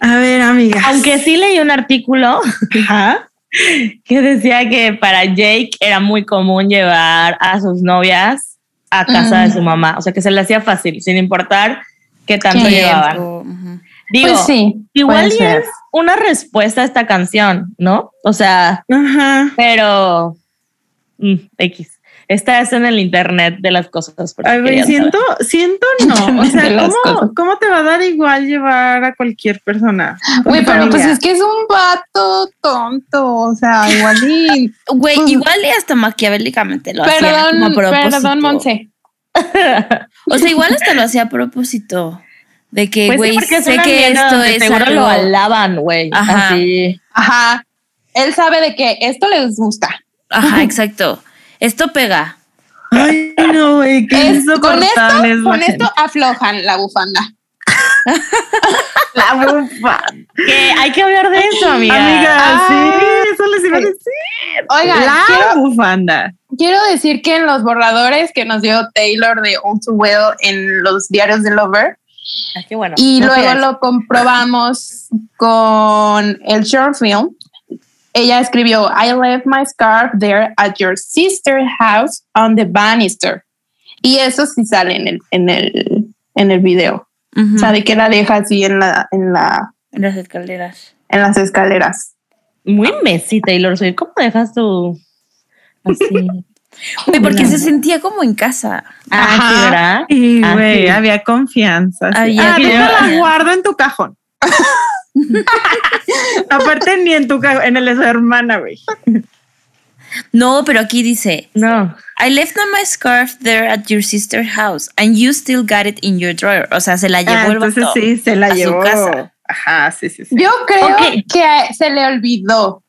A ver, amigas. Aunque sí leí un artículo que decía que para Jake era muy común llevar a sus novias a casa de su mamá. O sea, que se le hacía fácil, sin importar qué tanto llevaban. Digo, pues sí, igual es una respuesta a esta canción, ¿no? O sea, pero mm, X. Esta es en el internet de las cosas. A ver, siento, siento no. O sea, ¿cómo, ¿cómo, te va a dar igual llevar a cualquier persona? Güey, pero pues es que es un vato tonto. O sea, igual y. Güey, pues igual y hasta maquiavélicamente lo perdón, hacía. Como a propósito. Perdón, Monse. o sea, igual hasta lo hacía a propósito. De que, Pues güey, sí, porque es sé que esto es seguro algo. lo alaban, güey. Ajá. Así. Ajá. Él sabe de que esto les gusta. Ajá, exacto. Esto pega. Ay, no, güey, qué Es- con esto, es con gente. esto aflojan la bufanda. La bufa. Que hay que hablar de eso, amiga. Amiga, Ah. sí, eso les iba a decir. Oigan, la quiero, bufanda. quiero decir que en los borradores que nos dio Taylor de All Too Well en los diarios de Lover, Ah, qué bueno. y No luego lo comprobamos con el short film. Ella escribió, I left my scarf there at your sister's house on the banister. Y eso sí sale en el, en el, en el video. O sea, de que la deja así en la, en la, En las escaleras. en las escaleras. Muy Messi, Taylor Swift. ¿Cómo dejas tu así? Güey, porque No. se sentía como en casa. Ah, Ajá. sí, ¿verdad? Y, Ah, güey, sí. había confianza. sí. Había ah, confianza. guardo en tu cajón. Aparte, ni en tu cajón, en el de su hermana, güey. No, pero aquí dice, No. I left my scarf there at your sister's house and you still got it in your drawer. O sea, se la llevó Ah, el entonces vato sí, se la a su llevó. casa. Ajá, sí, sí, sí. Yo creo Ok. que se le olvidó.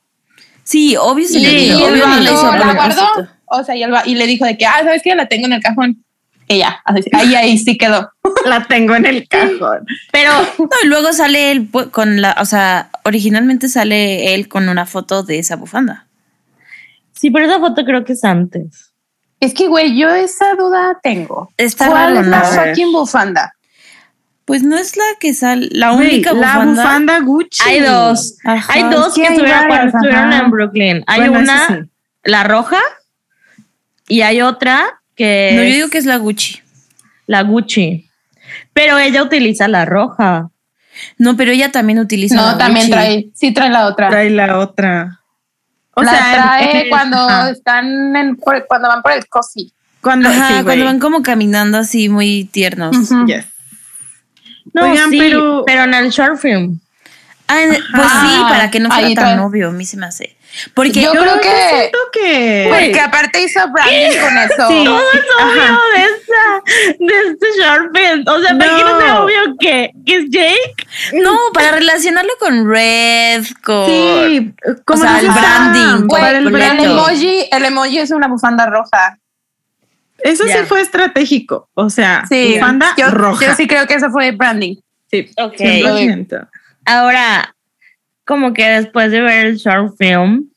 Sí, obvio se le y olvidó, obvio no hizo la guardó. O sea, y, el y le dijo de que, ah, ¿sabes qué? La tengo en el cajón. Y ya, ahí, ahí sí quedó. La tengo en el cajón. Pero no, y luego sale él con la, o sea, originalmente sale él con una foto de esa bufanda. Sí, pero esa foto creo que es antes. Es que, güey, yo esa duda tengo. Está ¿Cuál raro, es la fucking bufanda? Pues no es la que sale, la única la bufanda. bufanda Gucci. Hay dos. Ajá. Hay dos que estuvieron cuando varias, estuvieron en Brooklyn. Hay Bueno, una, sí. la roja, y hay otra que No, yo digo que es la Gucci. la Gucci. Pero ella utiliza la roja. No, pero ella también utiliza No, la también Gucci. trae, sí trae la otra. Trae la otra. O la sea, trae cuando ajá. están en, por- cuando van por el coffee. Cuando, Ajá, sí, cuando van como caminando así muy tiernos. Yes. No, Oigan, sí, pero- pero en el short film. Ah, pues Ajá. sí, para que no fuera tan obvio, a mí se me hace. Porque Yo Yo creo que- siento que. Porque aparte hizo branding con eso. Sí. Todo es obvio Ajá. de, esta, de este short film. O sea, ¿para qué no No. obvio que, que es Jake? no, para relacionarlo con Red, con Sí, como O sea, dices, el branding, ah, para el emoji, el emoji es una bufanda roja. Eso sí fue estratégico. O sea, Sí, bufanda yo, roja. yo sí creo que eso fue branding. Sí, Ok. 100%. Ahora, como que después de ver el short film,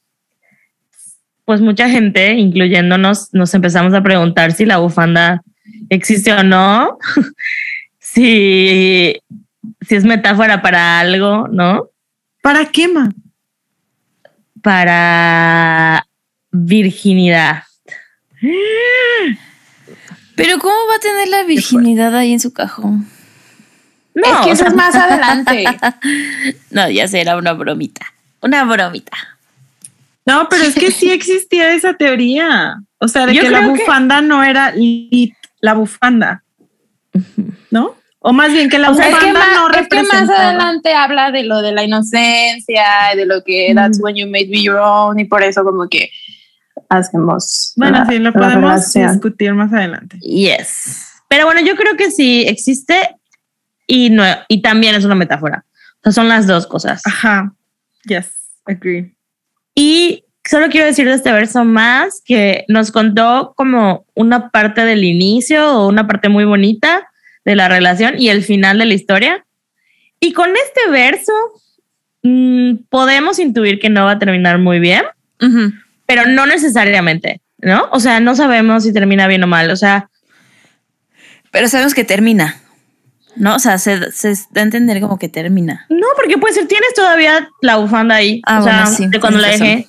pues mucha gente, incluyéndonos, nos empezamos a preguntar si la bufanda existe o no, si, si es metáfora para algo, ¿no? ¿Para qué, ma? Para virginidad. Pero ¿cómo va a tener la virginidad ahí en su cajón? No, es que o eso sea, es más adelante. No, ya será una bromita. Una bromita. No, pero es que sí existía esa teoría. O sea, de Yo que la que- bufanda no era lit, la bufanda. ¿No? O más bien que la O sea, bufanda es que, más, no es que más representaba. adelante habla de lo de la inocencia, y de lo que that's when you made be your own, y por eso como que hacemos. Bueno, la- sí, lo podemos relación. discutir más adelante. Yes. Pero bueno, yo creo que sí existe y no y también es una metáfora. O sea, son las dos cosas. Ajá. Yes, agree. Y solo quiero decir de este verso más que nos contó como una parte del inicio o una parte muy bonita de la relación y el final de la historia. Y con este verso mm, podemos intuir que no va a terminar muy bien, Ujú. pero no necesariamente, ¿no? O sea, no sabemos si termina bien o mal. O sea, Pero sabemos que termina. ¿No? O sea, se, se da a entender como que termina. No, porque puede ser, tienes todavía la bufanda ahí. Ah, o sea, bueno, sí, de cuando la tienes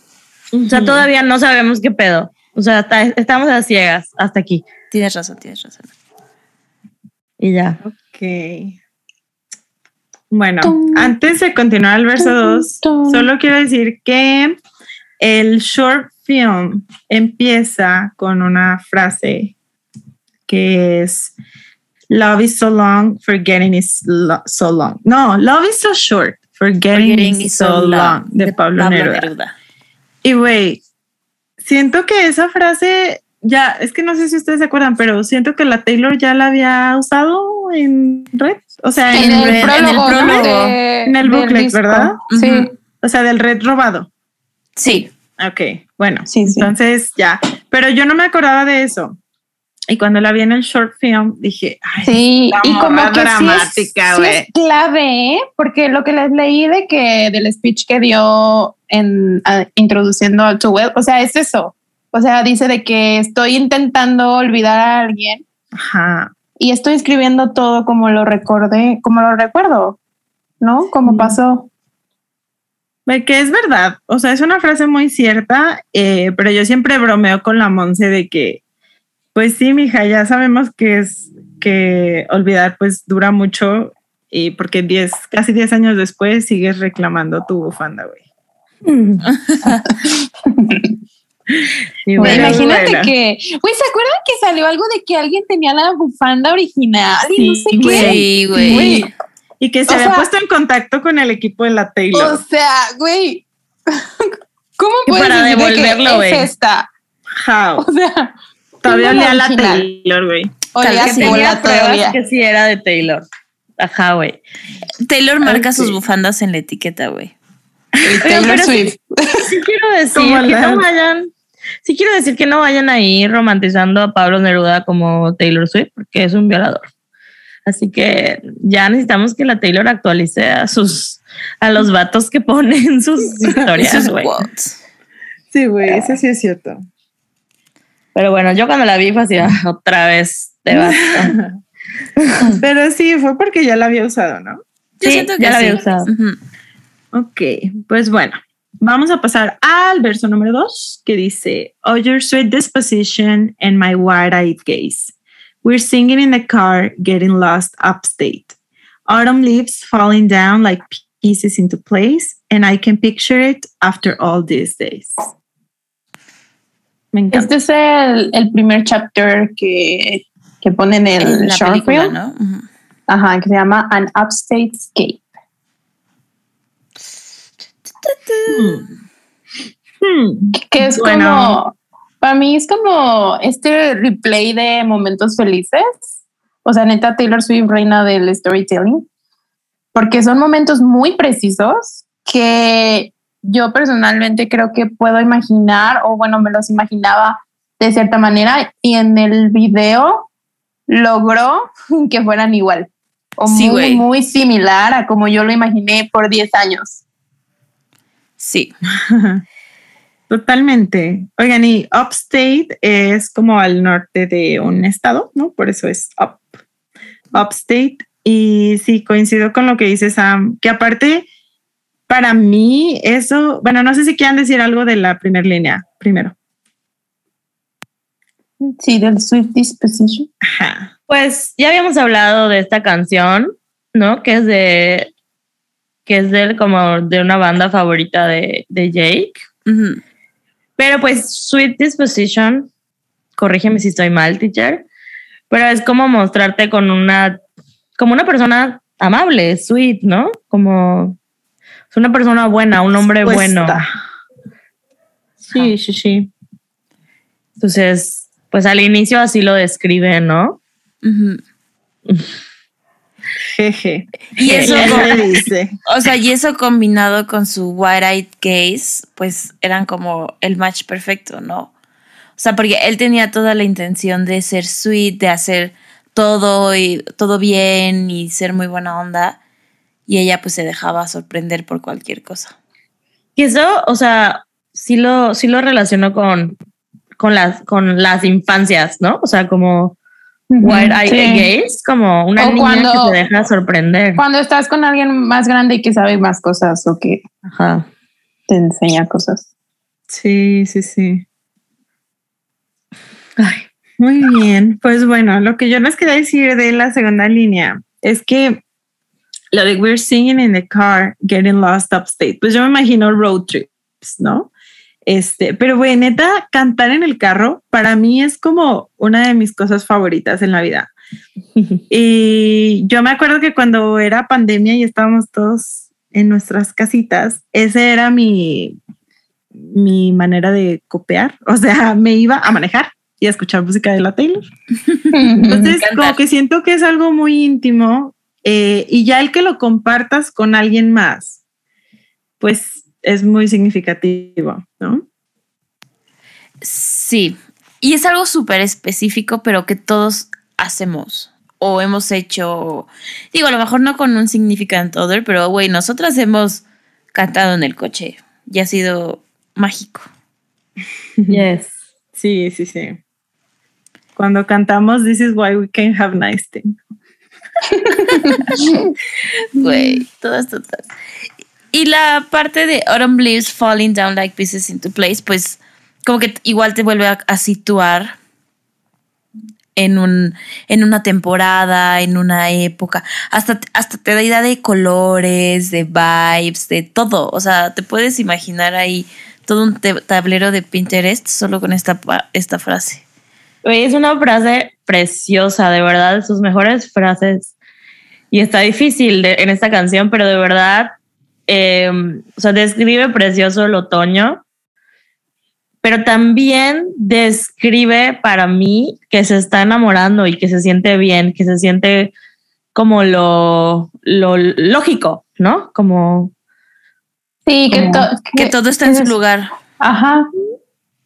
dejé. O sea, todavía no sabemos qué pedo. O sea, está- estamos a ciegas hasta aquí. Tienes razón, tienes razón. Y ya. Ok. Bueno, Tum, antes de continuar al verso tum, 2, tum. solo quiero decir que el short film empieza con una frase que es Love is so long, forgetting is lo- so long. No, love is so short, forgetting, Forgetting is is so long, long, de, Pablo, Neruda. Neruda. Y güey, siento que esa frase ya, es que no sé si ustedes se acuerdan, pero siento que la Taylor ya la había usado en red, o sea, En en, el en el prólogo, ¿no? prólogo. De- En el booklet. ¿verdad? Sí. Ujú. o sea, del red robado. Sí. Ok, bueno, Sí, sí. entonces ya, pero yo no me acordaba de eso. Y cuando la vi en el short film, dije, ay, Sí, y como que sí es, sí clave, ¿eh? porque lo que les leí de que del speech que dio en a- introduciendo al To Well, o sea, es eso. O sea, dice de que estoy intentando olvidar a alguien Ajá. y estoy escribiendo todo como lo recordé, como lo recuerdo, ¿no? Como Sí. pasó. Que es verdad, o sea, es una frase muy cierta, eh, pero yo siempre bromeo con la Monse de que, pues sí, mija, ya sabemos que es que olvidar pues dura mucho y porque 10, casi 10 años después sigues reclamando tu bufanda, güey. Sí, Güey, bueno, imagínate bueno. que, güey, ¿se acuerdan que salió algo de que alguien tenía la bufanda original y no Sí, sé qué? Sí, güey. Güey, Y que se O había sea- puesto en contacto con el equipo de la Taylor. O sea, güey, ¿cómo puedes para decir de devolverlo, que güey. es esta? How? O sea, Todavía olía la. Taylor, güey. olía que a tenía pruebas todavía. que sí era de Taylor. Ajá, güey. Taylor marca sus bufandas en la etiqueta, güey. Taylor pero sí- Swift. Sí quiero decir que no vayan, sí quiero decir que no vayan ahí romantizando a Pablo Neruda como Taylor Swift, porque es un violador. Así que ya necesitamos que la Taylor actualice a sus a los vatos que ponen sus historias, güey. sí, güey, eso sí es cierto. Pero bueno, yo cuando la vi fue así, ah, otra vez te vas. Pero sí, fue porque ya la había usado, ¿no? Yo sí, ya la había usado. Ok, pues bueno, vamos a pasar al verso número dos que dice, Oh, your sweet disposition and my wide-eyed gaze. We're singing in the car, getting lost upstate. Autumn leaves falling down like pieces into place, and I can picture it after all these days. Este es el, el primer chapter que, que ponen en el la short película, film. ¿no? Uh -huh. Ajá, que se llama An Upstate Escape. Hmm. Que es bueno. como, para mí es como este replay de momentos felices. O sea, neta, Taylor Swift, reina del storytelling. Porque son momentos muy precisos que yo personalmente creo que puedo imaginar, o bueno, me los imaginaba de cierta manera, y en el video logró que fueran igual, o muy, muy similar a como yo lo imaginé por 10 años. Sí. Totalmente. Oigan, y upstate es como al norte de un estado, ¿no? Por eso es up. Upstate. Y sí, coincido con lo que dice Sam, que aparte para mí, eso, bueno, no sé si quieran decir algo de la primera línea primero. Sí, del Swift Disposition. Pues ya habíamos hablado de esta canción, ¿no? Que es de, que es de como de una banda favorita de, de Jake. Pero pues Sweet Disposition, corrígeme si estoy mal, teacher, pero es como mostrarte con una, como una persona amable, sweet, ¿no? Como es una persona buena, un hombre bueno. Sí, sí, sí. Entonces, pues al inicio así lo describe, ¿no? Jeje. Y eso dice. O sea, y eso combinado con su wide-eyed gaze, pues eran como el match perfecto, ¿no? O sea, porque él tenía toda la intención de ser sweet, de hacer todo y todo bien y ser muy buena onda y ella pues se dejaba sorprender por cualquier cosa. Y eso, o sea, sí lo, sí lo relacionó con, con, las, con las infancias, ¿no? O sea, como White Eye Gaze, como una niña que se deja sorprender. Cuando estás con alguien más grande y que sabe más cosas o que te enseña cosas. Sí, sí, sí. Ay, muy bien. Pues bueno, lo que yo les quería decir de la segunda línea es que lo de We're Singing in the Car, Getting Lost Upstate, pues yo me imagino road trips, ¿no? Este, pero güey, neta, cantar en el carro para mí es como una de mis cosas favoritas en la vida. y yo me acuerdo que cuando era pandemia y estábamos todos en nuestras casitas, esa era mi, mi manera de copiar. O sea, me iba a manejar y a escuchar música de la Taylor. Entonces, como que siento que es algo muy íntimo eh, y ya el que lo compartas con alguien más, pues es muy significativo, ¿no? Sí, y es algo súper específico, pero que todos hacemos o hemos hecho, digo, a lo mejor no con un significant other, pero güey, nosotras hemos cantado en el coche y ha sido mágico. Yes. Sí, sí, sí. Cuando cantamos This is why we can have nice things. Güey, todas, todas. Y la parte de Autumn Leaves Falling Down Like Pieces into Place, pues como que igual te vuelve a, situar en, un, en una temporada, en una época. Hasta, hasta te da idea de colores, de vibes, de todo. O sea, te puedes imaginar ahí todo un tablero de Pinterest solo con esta, esta frase. Es una frase preciosa, de verdad, sus mejores frases. Y está difícil en esta canción, pero de verdad, em, o sea, describe precioso el otoño, pero también describe para mí que se está enamorando y que se siente bien, que se siente como lo, lo lógico, ¿no? Como... Sí, que, que, todo está en su lugar. Ajá,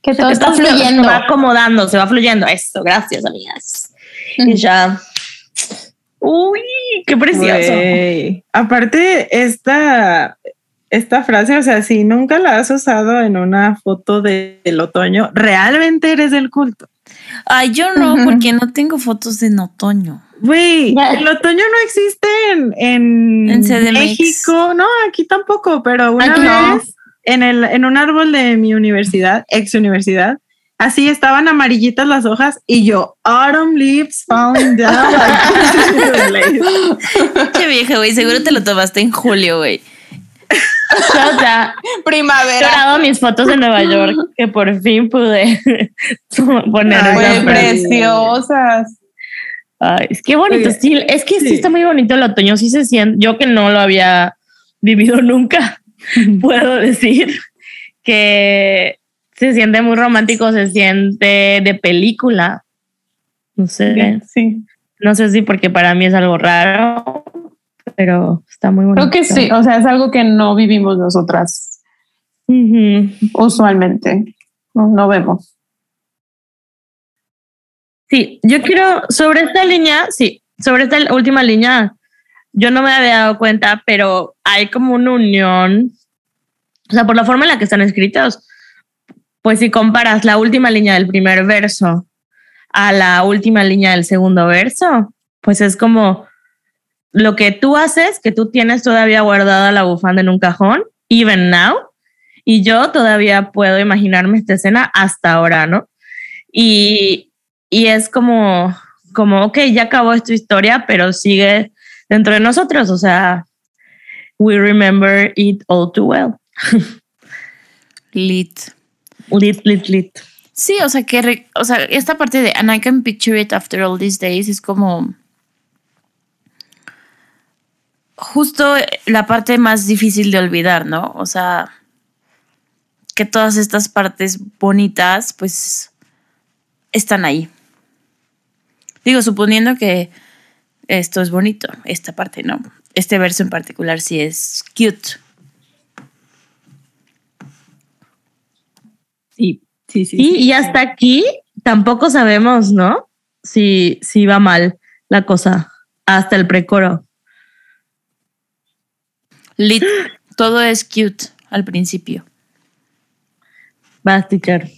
Que todo está fluyendo. Se va acomodando, se va fluyendo. Eso, gracias, amigas. Y ya. Uy, qué precioso. Aparte, esta, esta frase, o sea, si nunca la has usado en una foto de- del otoño, realmente eres del culto. Ay, yo no, porque no tengo fotos de en otoño. Güey, el otoño no existe en, en. México. No, aquí tampoco, pero una Aquí no. vez en, el, en un árbol de mi universidad, ex universidad, así estaban amarillitas las hojas y yo, autumn leaves falling down. Qué vieja, güey. Seguro te lo tomaste en julio, güey. O sea, he Primavera. llorado mis fotos de Nueva York que por fin pude poner Ay, preciosas. Ay, es que bonito, Oye, sí, es que sí. sí. está muy bonito el otoño, sí se siente, yo que no lo había vivido nunca, puedo decir que se siente muy romántico, se siente de película, no sé, Sí. no sé si porque para mí es algo raro, pero está muy bonito. Creo que sí. O sea, es algo que no vivimos nosotras usualmente. No, no vemos. Sí, yo quiero, sobre esta línea, sí, sobre esta última línea, yo no me había dado cuenta, pero hay como una unión, o sea, por la forma en la que están escritos, pues si comparas la última línea del primer verso a la última línea del segundo verso, pues es como lo que tú haces, que tú tienes todavía guardada la bufanda en un cajón, even now, y yo todavía puedo imaginarme esta escena hasta ahora, ¿no? Y, y es como, como, ok, ya acabó esta historia, pero sigue dentro de nosotros, o sea, we remember it all too well. Lit. Lit, lit, lit. Sí, o sea, que, o sea, esta parte de And I can picture it after all these days es como justo la parte más difícil de olvidar, ¿no? O sea, que todas estas partes bonitas, pues, están ahí. Digo, suponiendo que esto es bonito, esta parte, ¿no? Este verso en particular sí es cute. Sí, sí, sí. Y, y hasta aquí tampoco sabemos, ¿no? Si, si va mal la cosa hasta el precoro. Lit, todo es cute al principio. Vas, teacher.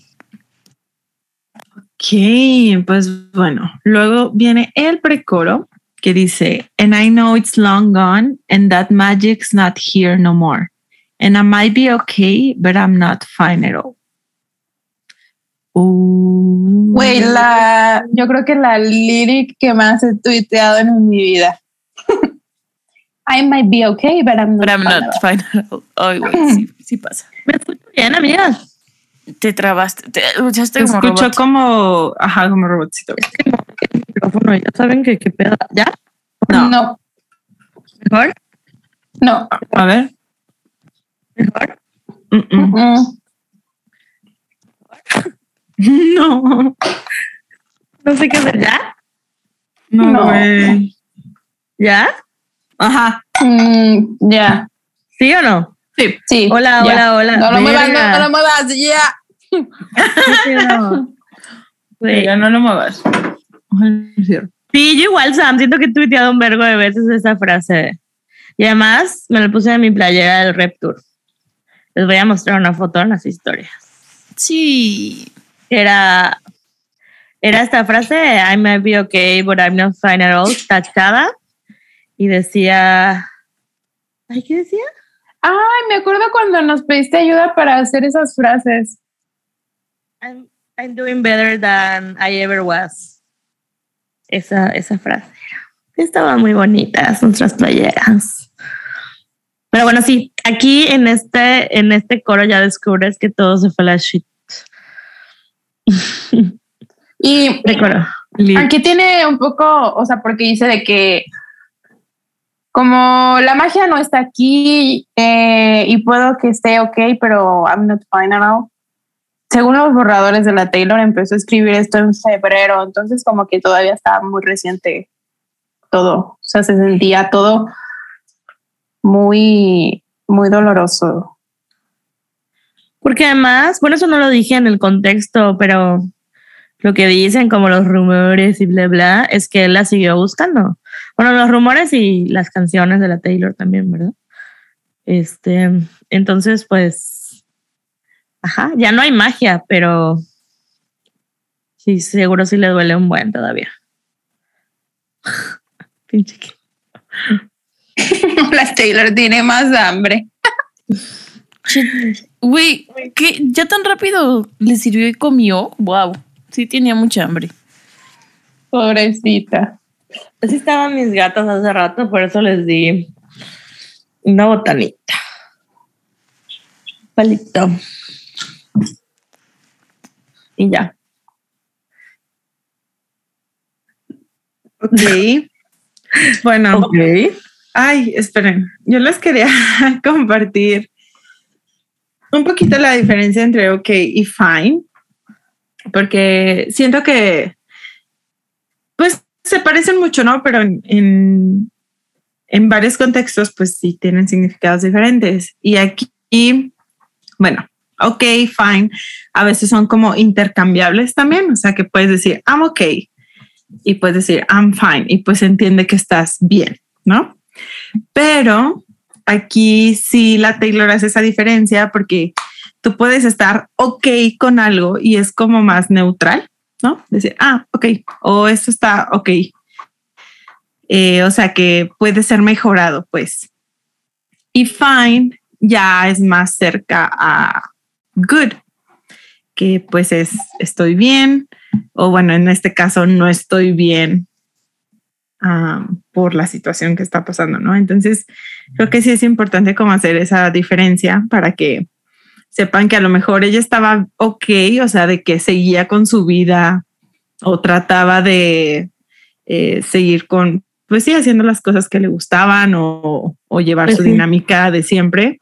Ok, pues bueno, luego viene el precoro que dice, and I know it's long gone and that magic's not here no more. And I might be okay, but I'm not fine at all. Uh, Güey, la, yo creo que la lyric que más he tuiteado en mi vida. I might be okay, but I'm not. But I'm fine not fine. Ay, güey, sí, sí pasa. ¿Me escucho bien, amigas? Te trabaste, te escuchaste como escuchó robot. como, ajá, como robotcito. El micrófono, ya saben que qué pedo. ¿Ya? No. No, ¿Mejor? no. A ver. ¿Mejor? Mm, mm. Mm. No, No sé qué hacer. ¿Ya? no, No. güey. ¿Ya? Ajá. Mm, ya, ¿Sí o no? Sí. sí. Hola, hola, hola. No lo muevas, no, no lo muevas, ya. ¿Sí o no? Güey. Ya no lo muevas. Sí, yo igual, Sam, siento que he tuiteado un vergo de veces esa frase. Y además me la puse en mi playera del Rep Tour. Les voy a mostrar una foto en las historias. Sí. Era, era esta frase, I might be okay, but I'm not fine at all, tachada. Y decía, ¿ay qué decía? Ay, me acuerdo cuando nos pediste ayuda para hacer esas frases. I'm, I'm doing better than I ever was. Esa, esa frase era. Estaban muy bonitas nuestras playeras. Pero bueno, sí, aquí en este, en este coro ya descubres que todo se fue a la shit. Y De coro. aquí tiene un poco, o sea, porque dice de que como la magia no está aquí eh, y puedo que esté ok, pero I'm not fine at all. Según los borradores de la Taylor, empezó a escribir esto en febrero, entonces como que todavía estaba muy reciente todo. O sea, se sentía todo muy, muy doloroso. Porque además, bueno, eso no lo dije en el contexto, pero lo que dicen, como los rumores y bla, bla, es que él la siguió buscando. Bueno, los rumores y las canciones de la Taylor también, ¿verdad? Este, entonces, pues, ajá, ya no hay magia, pero sí, seguro sí le duele un buen todavía. Pinche que. la Taylor tiene más hambre. Güey, ¿qué? ¿Ya tan rápido le sirvió y comió? Wow, sí tenía mucha hambre. Pobrecita. Así estaban mis gatas hace rato, por eso les di una botanita. Palito. Y ya. Ok. Bueno. Ay, esperen. Yo les quería compartir un poquito la diferencia entre ok y fine, porque siento que, pues, se parecen mucho, ¿no? Pero en, en, varios contextos, pues sí tienen significados diferentes. Y aquí, bueno, ok, fine, a veces son como intercambiables también, o sea que puedes decir, I'm ok, y puedes decir, I'm fine, y pues entiende que estás bien, ¿no? Pero aquí sí la Taylor hace esa diferencia porque tú puedes estar ok con algo y es como más neutral, ¿no? Decir, ah, ok, o esto está ok. Eh, o sea que puede ser mejorado, pues. Y fine ya es más cerca a good, que pues es estoy bien, o bueno, en este caso no estoy bien por la situación que está pasando, ¿no? Entonces, creo que sí es importante como hacer esa diferencia para que sepan que a lo mejor ella estaba ok, o sea, de que seguía con su vida o trataba de eh, seguir con, pues sí, haciendo las cosas que le gustaban o, llevar pues su dinámica de siempre,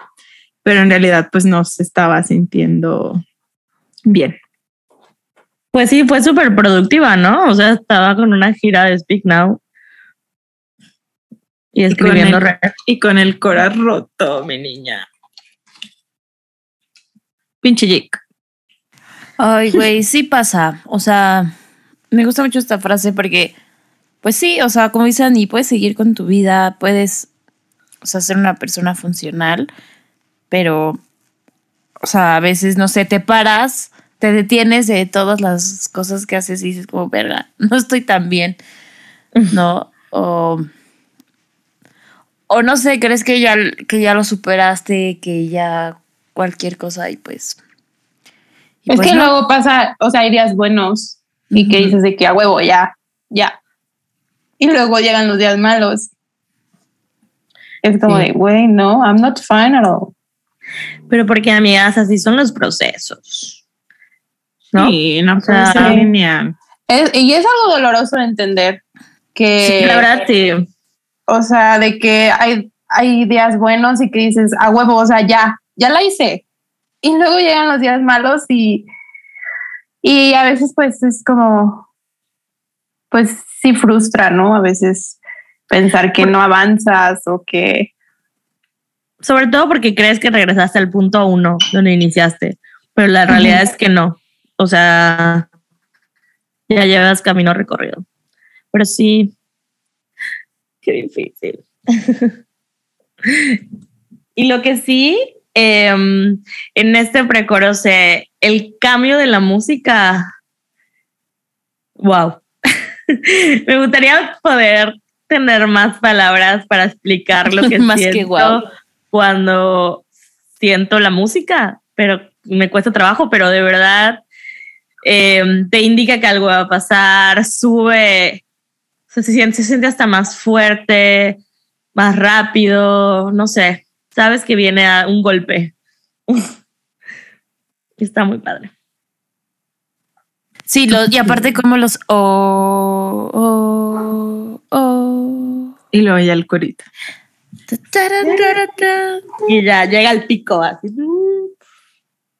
pero en realidad pues no se estaba sintiendo bien. Pues sí, fue súper productiva, ¿no? O sea, estaba con una gira de Speak Now y escribiendo. Y con el, cora roto, mi niña. Pinche Jake. Ay, güey, sí pasa. O sea, me gusta mucho esta frase porque, pues sí, o sea, como dicen, y puedes seguir con tu vida, puedes, o sea, ser una persona funcional, pero, o sea, a veces, no sé, te paras, te detienes de todas las cosas que haces y dices como, verga, no estoy tan bien, ¿no? O o no sé, crees que ya, que ya lo superaste, que ya cualquier cosa y pues... es pues que luego pasa, o sea, hay días buenos y que dices de que a huevo, ya, ya. Y luego llegan los días malos. Es como de, güey, no, I'm not fine at all. Pero porque, amigas, así son los procesos. ¿no? Sí, no o y es algo doloroso de entender que... Sí, la verdad, sí o sea, de que hay, hay días buenos y que dices, a huevo, o sea, ya, ya la hice. Y luego llegan los días malos y, y a veces pues es como, pues sí frustra, ¿no? A veces pensar que no avanzas o que... Sobre todo porque crees que regresaste al punto uno donde iniciaste, pero la realidad es que no. O sea, ya llevas camino recorrido. Pero sí, Qué difícil. y lo que sí, em, en este precoro, se, el cambio de la música, wow. Me gustaría poder tener más palabras para explicar lo que más siento que cuando siento la música, pero me cuesta trabajo, pero de verdad em, te indica que algo va a pasar, sube se siente, se siente hasta más fuerte, más rápido, no sé, sabes que viene a un golpe. Está muy padre. Sí, y aparte como los oh, oh, oh. Y luego ya el corito. Y ya llega el pico así.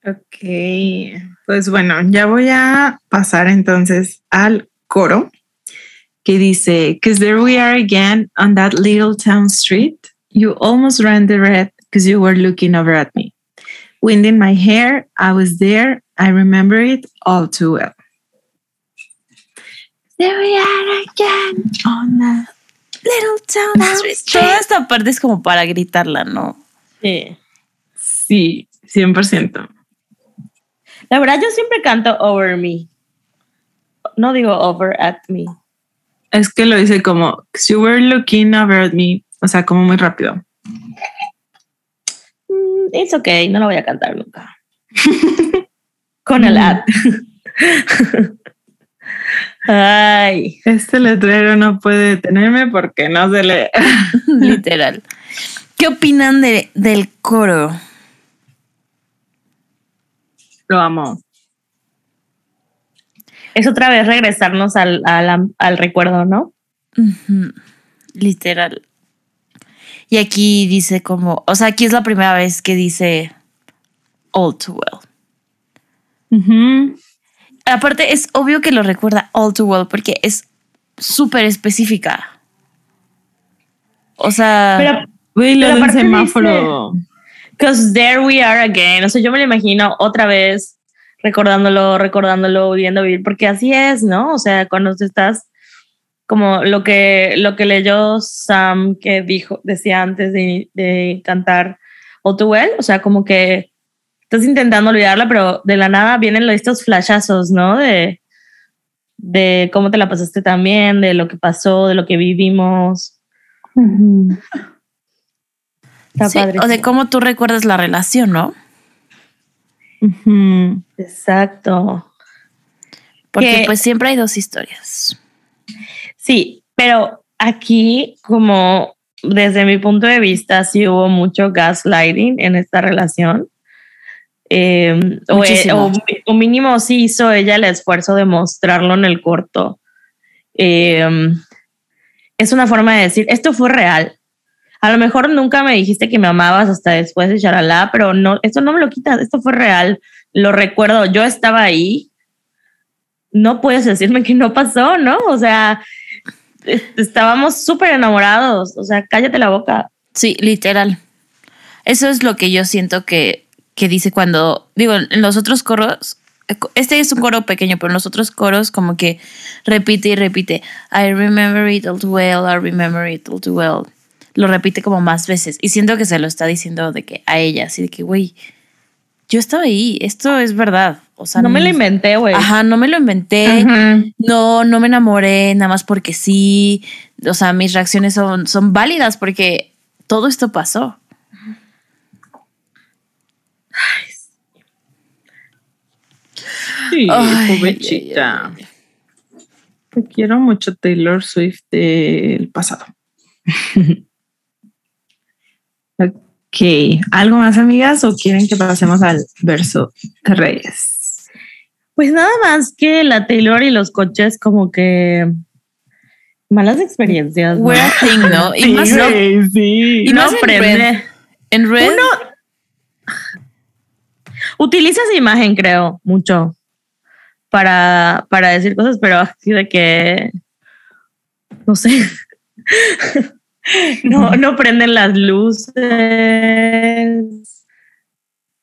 Ok, pues bueno, ya voy a pasar entonces al coro que dice, because there we are again on that little town street. You almost ran the red because you were looking over at me. Wind in my hair, I was there, I remember it all too well. There we are again on a little town. street. Toda esta parte es como para gritarla, ¿no? Sí. Sí, 100%. La verdad, yo siempre canto over me. No digo over at me. Es que lo dice como, you were looking over at me, o sea, como muy rápido. Mm, It's okay, no lo voy a cantar nunca. Con el at. Ay, Este letrero no puede detenerme porque no se lee. Literal. ¿Qué opinan de, del coro? Lo amo. Es otra vez regresarnos al, al, al recuerdo, ¿no? Literal. Y aquí dice como, o sea, aquí es la primera vez que dice all too well. Aparte, es obvio que lo recuerda all too well porque es súper específica. O sea, Pero, Güey, lo Pero del semáforo. cause there we are again. O sea, yo me lo imagino otra vez recordándolo, recordándolo, viviendo vivir, porque así es, ¿no? O sea, cuando tú estás como lo que, lo que leyó Sam que dijo, decía antes de, de cantar All Too Well, o sea, como que estás intentando olvidarla, pero de la nada vienen estos flashazos, ¿no? De, de cómo te la pasaste también, de lo que pasó, de lo que vivimos. Está sí, padrísimo. o de cómo tú recuerdas la relación, ¿no? Exacto. Porque Que- pues siempre hay dos historias. Sí, pero aquí, como desde mi punto de vista, sí hubo mucho gaslighting en esta relación. Eh, o, Muchísimo. o- o mínimo sí hizo ella el esfuerzo de mostrarlo en el corto. Eh, es una forma de decir, esto fue real. A lo mejor nunca me dijiste que me amabas hasta después de charalá, pero no, esto no me lo quitas, esto fue real. Lo recuerdo, yo estaba ahí. No puedes decirme que no pasó, ¿no? O sea, es- estábamos súper enamorados. O sea, cállate la boca. Sí, literal. Eso es lo que yo siento que, que dice cuando, digo, en los otros coros, este es un coro pequeño, pero en los otros coros como que repite y repite, I remember it all too well, I remember it all too well. Lo repite como más veces y siento que se lo está diciendo de que a ella, así de que, güey, yo estaba ahí, esto es verdad. O sea, no me lo inventé, güey. Ajá, no me lo inventé. No, no me enamoré nada más porque sí. O sea, mis reacciones son, son válidas porque todo esto pasó. Sí, Ay, pobrecita. ay, ay, Te quiero mucho, Taylor Swift del pasado. ok, ¿algo más, amigas? ¿O quieren que pasemos al verso de Reyes? Pues nada más que la Taylor y los coches, como que malas experiencias. ¿no? We're a thing, ¿no? Y más, güey, sí. y no más en. Red. En Red, Utiliza esa imagen, creo, mucho para, para decir cosas, pero así de que no sé. no, no prenden las luces.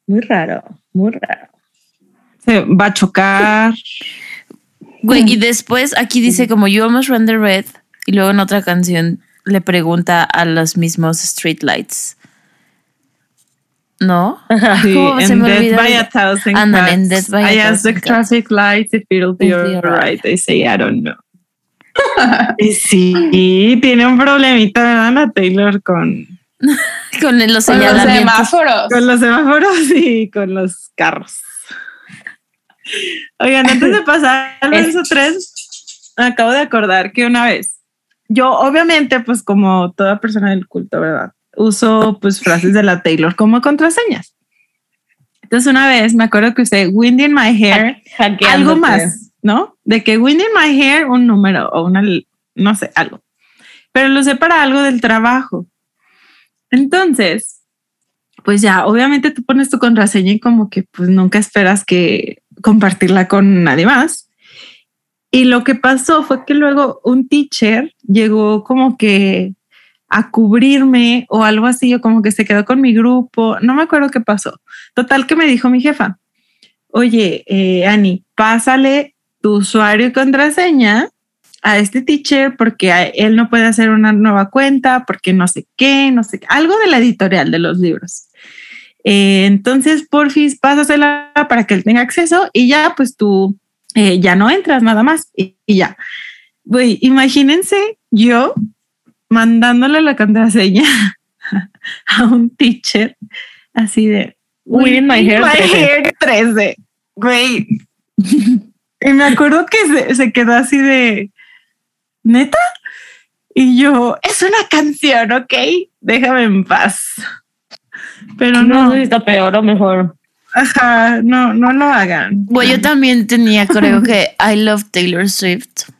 Muy raro, muy raro. Se va a chocar. güey, y después aquí dice como You almost ran the red. Y luego en otra canción le pregunta a los mismos streetlights. ¿No? Sí, ¿Cómo se me death olvidó? by a thousand Ándale, cuts. and death by a I asked the thousand traffic lights if it'll be alright. alright. They say, I don't know. Sí, tiene un problemita, ¿verdad, Ana Taylor, con, Con los Con los semáforos. con los semáforos y con los carros. Oigan, antes de pasar al verso 3, acabo de acordar que una vez, yo obviamente, pues como toda persona del culto, ¿verdad? Uso pues frases de la Taylor como contraseñas. Entonces una vez me acuerdo que usé Wind in my hair, Hackeándote. algo más, ¿no? De que Wind in my hair, un número o una, no sé, algo. Pero lo usé para algo del trabajo. Entonces, pues ya, obviamente tú pones tu contraseña y como que pues nunca esperas que compartirla con nadie más. Y lo que pasó fue que luego un teacher llegó como que a cubrirme o algo así, o como que se quedó con mi grupo, no me acuerdo qué pasó. Total que me dijo mi jefa, oye, eh, Ani, pásale tu usuario y contraseña a este teacher porque él no puede hacer una nueva cuenta, porque no sé qué, no sé qué, algo de la editorial de los libros. Eh, entonces, porfis, pásasela para que él tenga acceso y ya, pues tú eh, ya no entras nada más y, ya. Güey, imagínense yo mandándole la contraseña a un teacher así de Win my hair, my hair 13. Güey. y me acuerdo que se, se, quedó así de neta. Y yo, es una canción, ok, déjame en paz. Pero no, no sé si está peor o mejor. Ajá, no, no lo hagan. Bueno, yo también tenía, creo que I love Taylor Swift.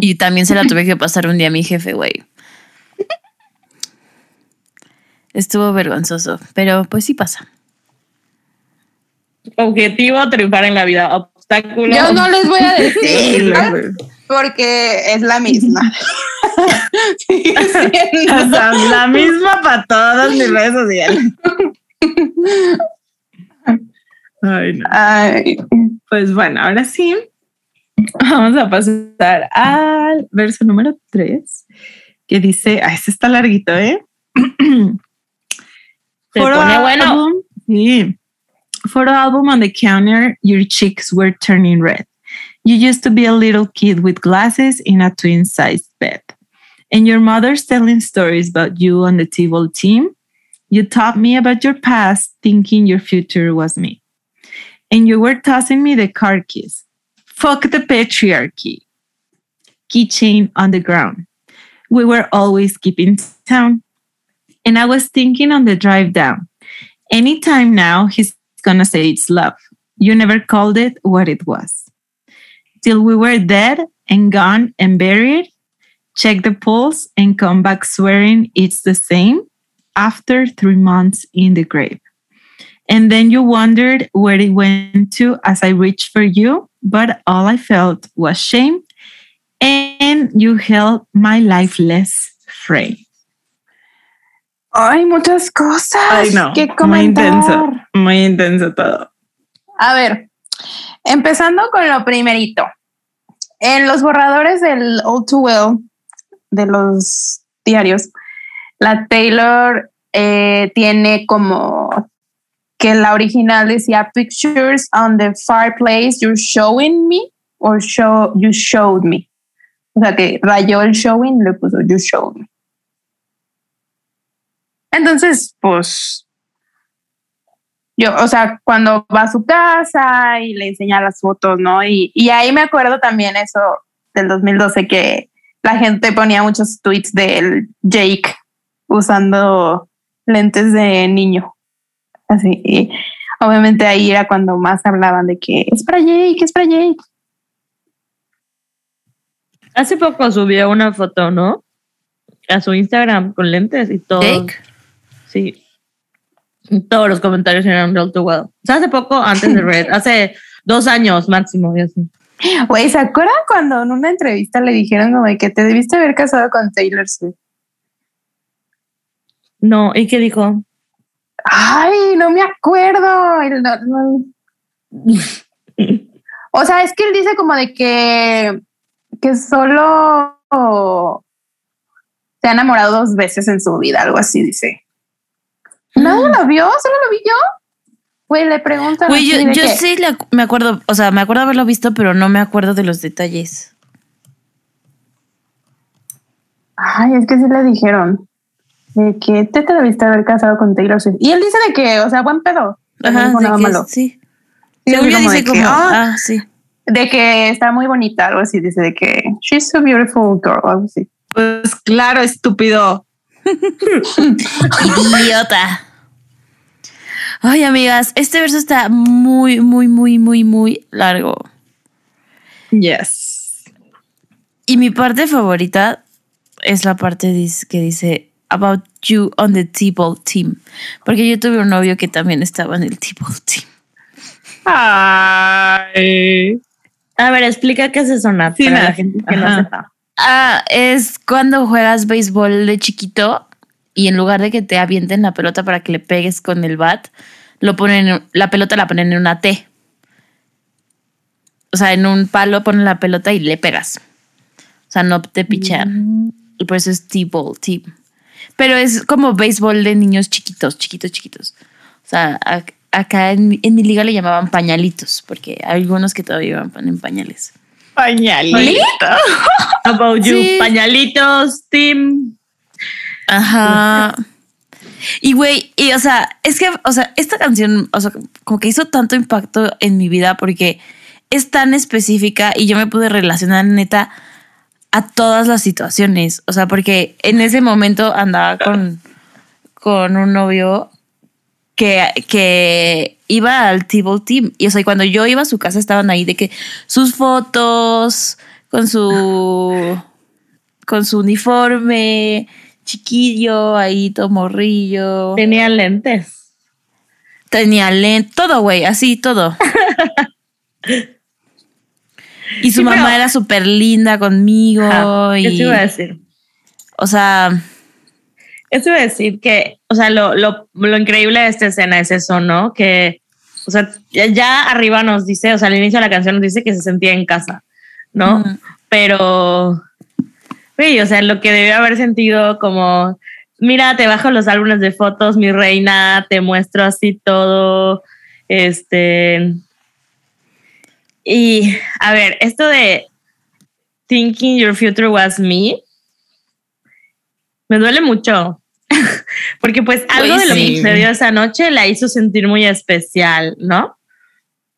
Y también se la tuve que pasar un día a mi jefe, güey. Estuvo vergonzoso, pero pues sí pasa. Objetivo triunfar en la vida. Obstáculo. Yo no les voy a decir porque es la misma. Sigue siendo. O sea, la misma para todas mis redes sociales. Ay, no. Ay. Pues bueno, ahora sí. Vamos a pasar al verso número 3, que dice, ah, este está larguito, ¿eh? Se pone bueno. Sí. Photo album on the counter, your cheeks were turning red. You used to be a little kid with glasses in a twin-sized bed. And your mother's telling stories about you on the table team. You taught me about your past, thinking your future was me. And you were tossing me the car keys. Fuck the patriarchy. Keychain on the ground. We were always keeping town. And I was thinking on the drive down. Anytime now, he's gonna say it's love. You never called it what it was. Till we were dead and gone and buried, check the pulse and come back swearing it's the same after three months in the grave. And then you wondered where it went to as I reached for you, but all I felt was shame, and you held my lifeless frame. Ay, muchas cosas. Ay, no. ¿Qué muy intenso, muy intenso todo. A ver, empezando con lo primerito. En los borradores del All Too Well de los diarios, la Taylor eh, tiene como que la original decía pictures on the fireplace you're showing me or show you showed me. O sea que rayó el showing, le puso you showed me. Entonces, pues, yo, o sea, cuando va a su casa y le enseña las fotos, ¿no? Y, y ahí me acuerdo también eso del 2012 que la gente ponía muchos tweets del Jake usando lentes de niño. Así, y obviamente ahí era cuando más hablaban de que es para Jake, es para Jake. Hace poco subió una foto, ¿no? A su Instagram con lentes y todo. ¿Jake? Sí. Todos los comentarios eran real to well. O sea, hace poco, antes de Red, hace dos años máximo, y así. Güey, ¿se acuerdan cuando en una entrevista le dijeron como que te debiste haber casado con Taylor Swift? No, ¿y qué dijo? Ay, no me acuerdo. o sea, es que él dice como de que, que solo se ha enamorado dos veces en su vida, algo así dice. ¿No lo vio? ¿Solo lo vi yo? Güey, le preguntan. Güey, yo, yo sí me acuerdo, o sea, me acuerdo haberlo visto, pero no me acuerdo de los detalles. Ay, es que sí le dijeron de que te te debiste haber casado con Taylor Swift. Y él dice de que, o sea, buen pedo. Ajá, no de nada que, malo. sí. Sí, Según yo como dice de como, que, ah, ah, sí. de que está muy bonita, algo así. Dice de que she's a beautiful girl, algo así. Pues claro, estúpido. Idiota. Ay, amigas, este verso está muy, muy, muy, muy, muy largo. Yes. Y mi parte favorita es la parte que dice About you on the T-ball team. Porque yo tuve un novio que también estaba en el T-ball team. Ay. A ver, explica qué es eso, Nat, Sí, para la gente que Ajá. no sepa. Ah, es cuando juegas béisbol de chiquito y en lugar de que te avienten la pelota para que le pegues con el bat, lo ponen, la pelota la ponen en una T. O sea, en un palo ponen la pelota y le pegas. O sea, no te pichean. Y por eso es T-ball, T. Pero es como béisbol de niños chiquitos, chiquitos, chiquitos. O sea, acá en, mi liga le llamaban pañalitos, porque hay algunos que todavía van en pañales. Pañalitos. About you. Pañalitos, Tim. Ajá. Y güey, y o sea, es que, o sea, esta canción, o sea, como que hizo tanto impacto en mi vida porque es tan específica y yo me pude relacionar neta a todas las situaciones. O sea, porque en ese momento andaba con, con un novio que, que iba al Table Team. Y o sea, cuando yo iba a su casa estaban ahí de que sus fotos con su con su uniforme, chiquillo, ahí todo morrillo. Tenía lentes. Tenía lentes, todo, güey, así, todo. y su mamá era súper linda conmigo. y, ¿Qué iba a decir? O sea. Eso iba a decir que, o sea, lo, lo, lo increíble de esta escena es eso, ¿no? Que, o sea, ya, arriba nos dice, o sea, al inicio de la canción nos dice que se sentía en casa, ¿no? Pero Sí, o sea, lo que debió haber sentido como, mira, te bajo los álbumes de fotos, mi reina, te muestro así todo, este... Y, a ver, esto de Thinking Your Future Was Me, me duele mucho, porque pues algo de lo que sucedió esa noche la hizo sentir muy especial, ¿no?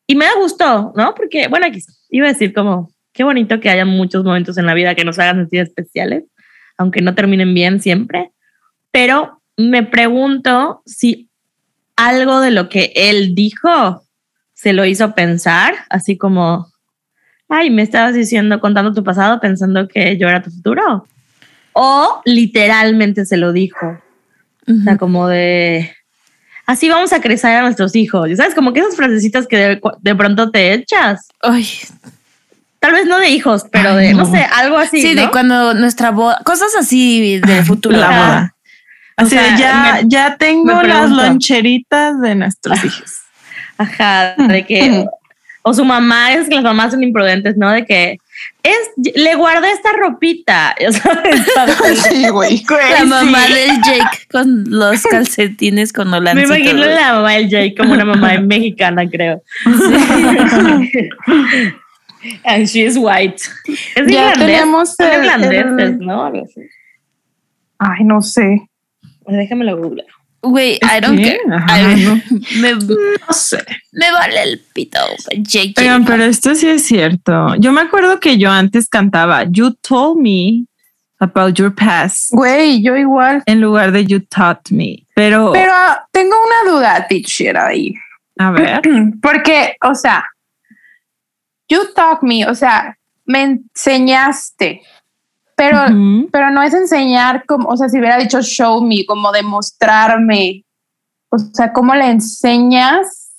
Y me da gusto, ¿no? Porque, bueno, aquí iba a decir como, qué bonito que haya muchos momentos en la vida que nos hagan sentir especiales, aunque no terminen bien siempre. Pero me pregunto si algo de lo que él dijo se lo hizo pensar, así como, ay, me estabas diciendo, contando tu pasado, pensando que yo era tu futuro. O literalmente se lo dijo. O sea, como de, así vamos a crecer a nuestros hijos. ¿Sabes? Como que esas frasecitas que de, de pronto te echas. Ay, Tal vez no de hijos, pero de, no. sé, algo así. Sí, de cuando nuestra boda, cosas así del futuro. La boda. Así de ya, ya tengo las loncheritas de nuestros hijos. Ajá, de que, o su mamá, es que las mamás son imprudentes, ¿no? De que es, le guardé esta ropita. sí, güey. La mamá del Jake con los calcetines con Me imagino la mamá del Jake como una mamá mexicana, creo. And she is white. Es ya tenemos el, ¿no? Ay, no sé. Déjame lo googlear. Güey, I don't care. me, no sé. Me vale el pito. Jake pero esto sí es cierto. Yo me acuerdo que yo antes cantaba You told me about your past. Güey, yo igual. En lugar de You taught me. Pero. Pero tengo una duda, teacher, ahí. A ver. Porque, o sea, you taught me, o sea, me enseñaste, pero, pero no es enseñar como, o sea, si hubiera dicho show me, como demostrarme, o sea, cómo le enseñas,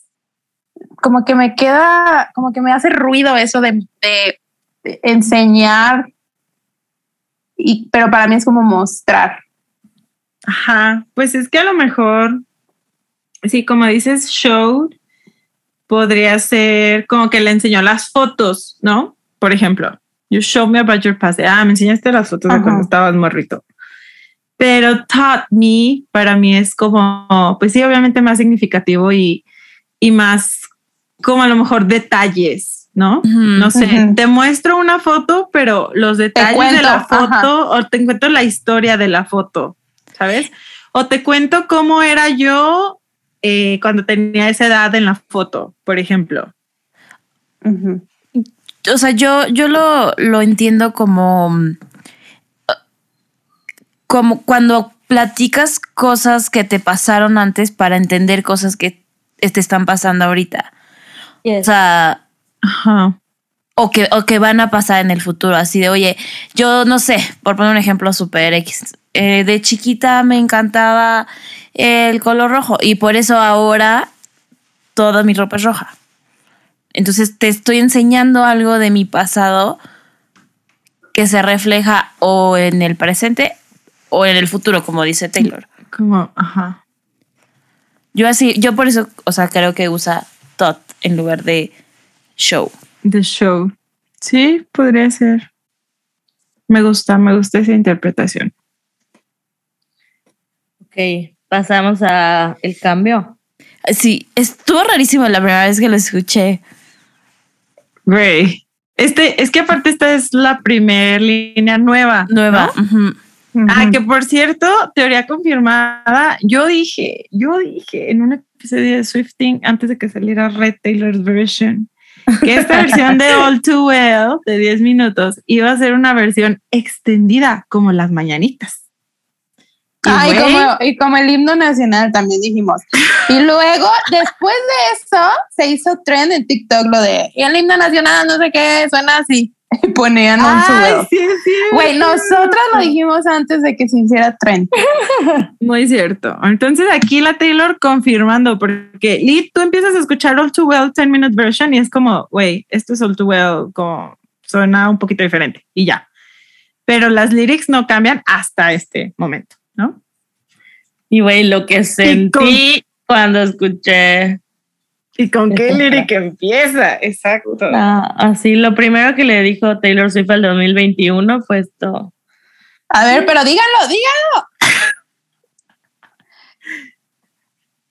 como que me queda, como que me hace ruido eso de, enseñar, y, pero para mí es como mostrar. Ajá, pues es que a lo mejor, sí, como dices, show, podría ser como que le enseñó las fotos, ¿no? Por ejemplo, you show me about your past. Ah, me enseñaste las fotos de cuando estabas morrito. Pero taught me para mí es como, pues sí, obviamente más significativo y, y más como a lo mejor detalles, ¿no? no sé, te muestro una foto, pero los detalles de la foto o te encuentro la historia de la foto, ¿sabes? O te cuento cómo era yo eh, cuando tenía esa edad en la foto, por ejemplo. O sea, yo, yo lo, lo entiendo como, como cuando platicas cosas que te pasaron antes para entender cosas que te están pasando ahorita. O sea, O, que, o que van a pasar en el futuro. Así de, oye, yo no sé, por poner un ejemplo super X. Eh, de chiquita me encantaba el color rojo y por eso ahora toda mi ropa es roja. Entonces te estoy enseñando algo de mi pasado que se refleja o en el presente o en el futuro, como dice Taylor. Como, ajá. Yo así, yo por eso, o sea, creo que usa thought en lugar de show. The show. Sí, podría ser. Me gusta, me gusta esa interpretación. Ok, pasamos a el cambio. Sí, estuvo rarísimo la primera vez que lo escuché. Güey. Este, es que aparte esta es la primera línea nueva. Nueva. Ah, que por cierto, teoría confirmada. Yo dije, yo dije en un episodio de Swifting antes de que saliera Red Taylor's version que esta versión de All Too Well de 10 minutos iba a ser una versión extendida como las mañanitas. Ah, y como, y como el himno nacional también dijimos. Y luego, después de eso, se hizo trend en TikTok lo de y el himno nacional, no sé qué, suena así. Y ponían un sudo. sí, sí. Güey, nosotras lo dijimos antes de que se hiciera trend. Muy cierto. Entonces aquí la Taylor confirmando, porque Lee, tú empiezas a escuchar All Too Well 10 Minute Version y es como, güey, esto es All Too Well, como suena un poquito diferente y ya. Pero las lyrics no cambian hasta este momento, ¿no? Y güey, lo que sentí cuando escuché ¿Y con qué lyric empieza? Exacto. ah, así, lo primero que le dijo Taylor Swift al 2021 fue esto. A ver, pero díganlo, díganlo.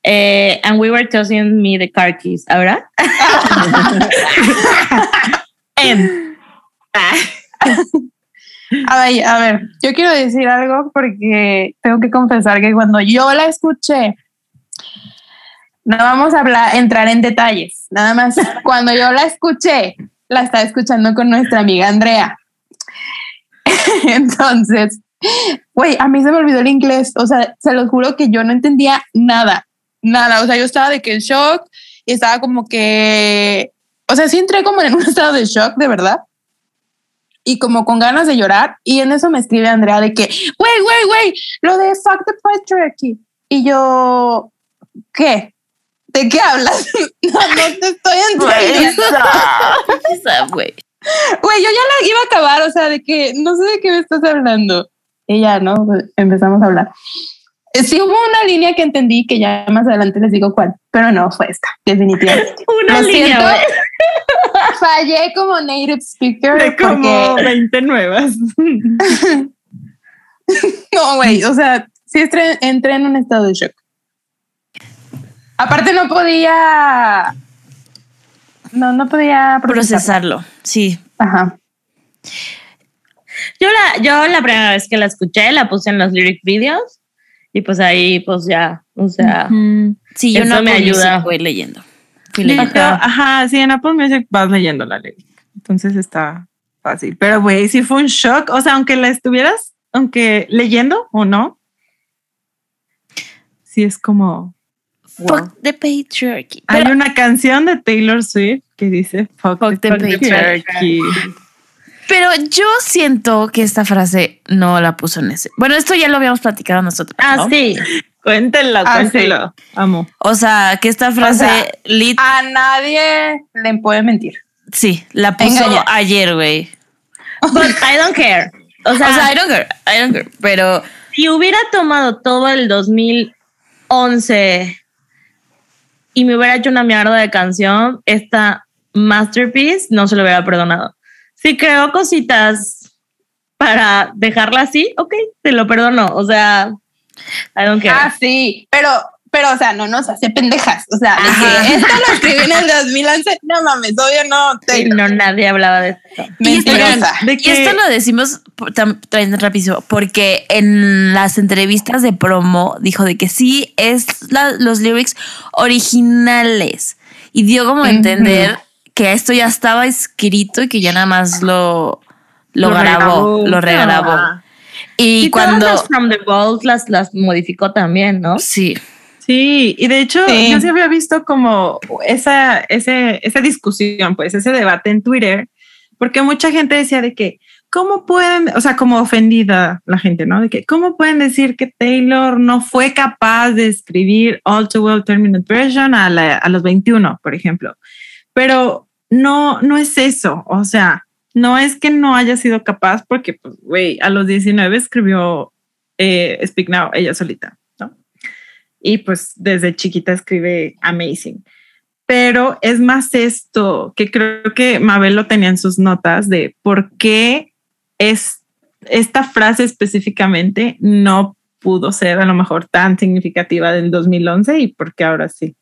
Eh, and we were tossing me the car keys. ¿Ahora? En. A ver, yo quiero decir algo porque tengo que confesar que cuando yo la escuché, no vamos a hablar, entrar en detalles, nada más. Cuando yo la escuché, la estaba escuchando con nuestra amiga Andrea. Entonces, güey, a mí se me olvidó el inglés, o sea, se los juro que yo no entendía nada, nada, o sea, yo estaba de que en shock y estaba como que, o sea, sí entré como en un estado de shock, de verdad y como con ganas de llorar. Y en eso me escribe Andrea de que, güey, güey, güey, lo de fuck the patriarchy. Y yo, ¿qué? ¿De qué hablas? no, no te estoy entendiendo. Güey. Güey, yo ya la iba a acabar, o sea, de que no sé de qué me estás hablando. Y ya, ¿no? Empezamos a hablar. Eh, Sí hubo una línea que entendí que ya más adelante les digo cuál, pero no fue esta, definitivamente. Una Lo línea, siento. Fallé como native speaker De como porque 20 nuevas. No, güey, o sea, sí entré en un estado de shock. Aparte no podía... No, no podía procesar. Procesarlo, sí. Ajá. Yo la, yo la primera vez que la escuché la puse en los lyric videos y pues ahí pues ya, o sea, Ujú. Sí, yo Eso no me ayuda. Voy leyendo. Fui Listo. leyendo. Ajá. Ajá, sí, en Apple Music vas leyendo la lyric. Entonces está fácil. Pero, güey, sí fue un shock. O sea, aunque la estuvieras, aunque leyendo o no, sí es como. wow. Fuck the patriarchy. Hay Pero- una canción de Taylor Swift que dice Fuck, Fuck the, the patriarchy. Pero yo siento que esta frase no la puso en ese. Bueno, esto ya lo habíamos platicado nosotros. ah, ¿no? sí, Cuéntenlo, Ah, cuéntenlo. Amo. O sea, que esta frase, sea, lit, A nadie le puede mentir. sí, la puso ayer, güey. but I don't care. O sea, O sea, I don't care, I don't care. Pero si hubiera tomado todo el 2011 y me hubiera hecho una mierda de canción, esta masterpiece no se lo hubiera perdonado. Si creo cositas para dejarla así, ok, te lo perdono. O sea, I don't care. Ah, sí, pero, pero, o sea, no nos hace pendejas. O sea, que esto lo escribí en el 2011. No mames, obvio no. Sí, Taylor. no, nadie hablaba de esto. Y esto, Mentirosa. De y esto lo decimos por- tam- trayendo rapidísimo, porque en las entrevistas de promo dijo de que sí es la- los lyrics originales y dio como a entender que esto ya estaba escrito y que ya nada más lo, lo, Lo grabó, regrabó. lo regrabó. Ah. Y, Y cuando... todas las From the Vault las, las modificó también, ¿no? Sí, Sí, y de hecho Sí. yo sí había visto como esa, ese, esa discusión, pues ese debate en Twitter, porque mucha gente decía de que, ¿cómo pueden, o sea, como ofendida la gente, ¿no? De que, ¿cómo pueden decir que Taylor no fue capaz de escribir All Too Well Terminate Version a, la- a los 21, por ejemplo? Pero no, no es eso, o sea, no es que no haya sido capaz, porque, pues, güey, a los 19 escribió eh, Speak Now ella solita, ¿no? Y pues desde chiquita escribe Amazing. Pero es más esto, que creo que Mabel lo tenía en sus notas, de por qué es esta frase específicamente no pudo ser a lo mejor tan significativa del 2011 y por qué ahora sí.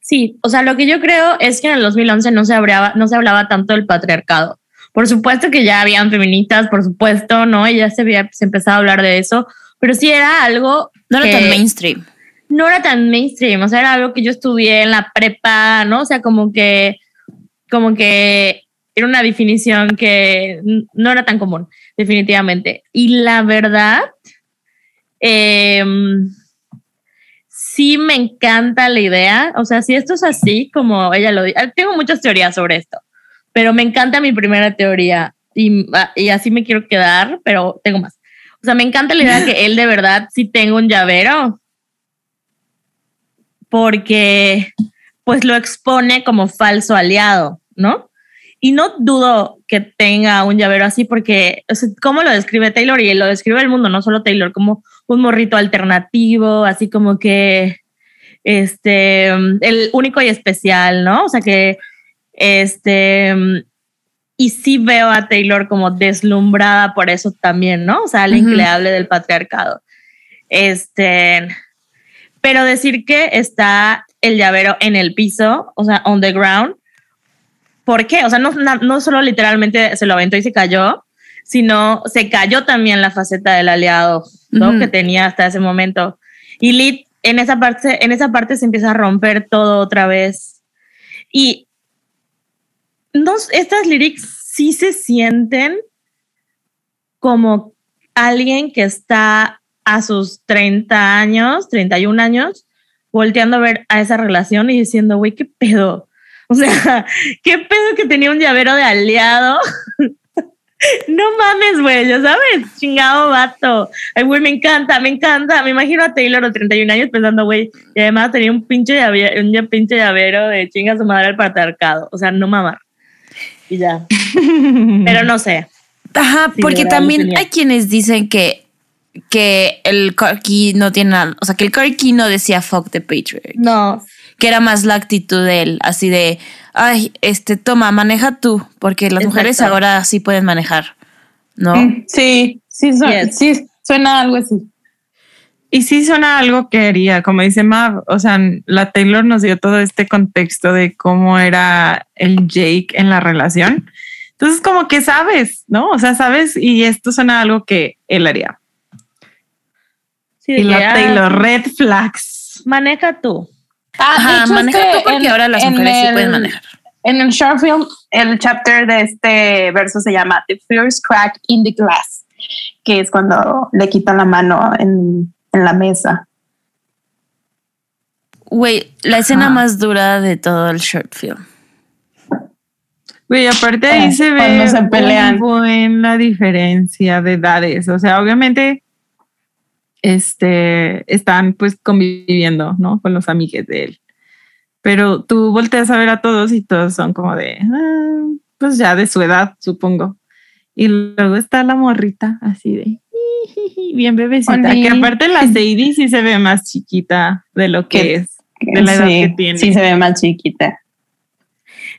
Sí, o sea, lo que yo creo es que en el 2011 no se hablaba, no se hablaba tanto del patriarcado. Por supuesto que ya habían feministas, por supuesto, ¿no? Y ya se, había, se empezaba a hablar de eso, pero sí era algo... No era tan mainstream. No era tan mainstream, o sea, era algo que yo estudié en la prepa, ¿no? O sea, como que, como que era una definición que no era tan común, definitivamente. Y la verdad, eh, sí me encanta la idea. O sea, si esto es así, como ella lo dice, tengo muchas teorías sobre esto, pero me encanta mi primera teoría y, y así me quiero quedar, pero tengo más. O sea, me encanta la idea que él de verdad sí tenga un llavero, porque pues lo expone como falso aliado, ¿no? Y no dudo que tenga un llavero así porque, o sea, ¿cómo lo describe Taylor? Y lo describe el mundo, no solo Taylor, como un morrito alternativo, así como que, este, el único y especial, ¿no? O sea que, este, y sí veo a Taylor como deslumbrada por eso también, ¿no? O sea, le hable del patriarcado. Este, pero decir que está el llavero en el piso, o sea, on the ground, ¿Por qué? O sea, no, no solo literalmente se lo aventó y se cayó, sino se cayó también la faceta del aliado ¿no? que tenía hasta ese momento. Y Lit en esa parte, en esa parte se empieza a romper todo otra vez. Y no, estas lyrics sí se sienten como alguien que está a sus 30 años, 31 años, volteando a ver a esa relación y diciendo, güey, ¿qué pedo? O sea, qué pedo que tenía un llavero de aliado. no mames, güey, ya sabes, chingado vato. Ay, güey, me encanta, me encanta. Me imagino a Taylor de 31 años pensando, güey, y además tenía un pinche llavero, un pinche llavero de chinga su madre al patriarcado. O sea, no mamar. Y ya. Pero no sé. Ajá, porque también hay quienes dicen que que el Corky no tiene nada, o sea, que el Corky no decía fuck the Patriot. No que era más la actitud de él, así de, ay, este, toma, maneja tú, porque las mujeres ahora sí pueden manejar, ¿no? Mm, sí, sí, sí, suena algo así. Y sí suena algo que haría, como dice Mav, o sea, la Taylor nos dio todo este contexto de cómo era el Jake en la relación. Entonces, como que sabes, ¿no? O sea, sabes, y esto suena algo que él haría. Sí, y la Taylor, red flags. Maneja tú. Ah, maneja tú porque ahora las mujeres sí pueden manejar. En el short film, el chapter de este verso se llama The First Crack in the Glass, que es cuando le quitan la mano en, en la mesa. Güey, la escena más dura de todo el short film. Güey, aparte ahí eh, se ve se pelean. en la diferencia de edades. O sea, obviamente este, están pues conviviendo, ¿no? Con los amigos de él. Pero tú volteas a ver a todos y todos son como de, ah, pues ya de su edad, supongo. Y luego está la morrita así de, bien bebecita, que aparte la Sadie sí se ve más chiquita de lo que es, de la edad que tiene. Sí se ve más chiquita.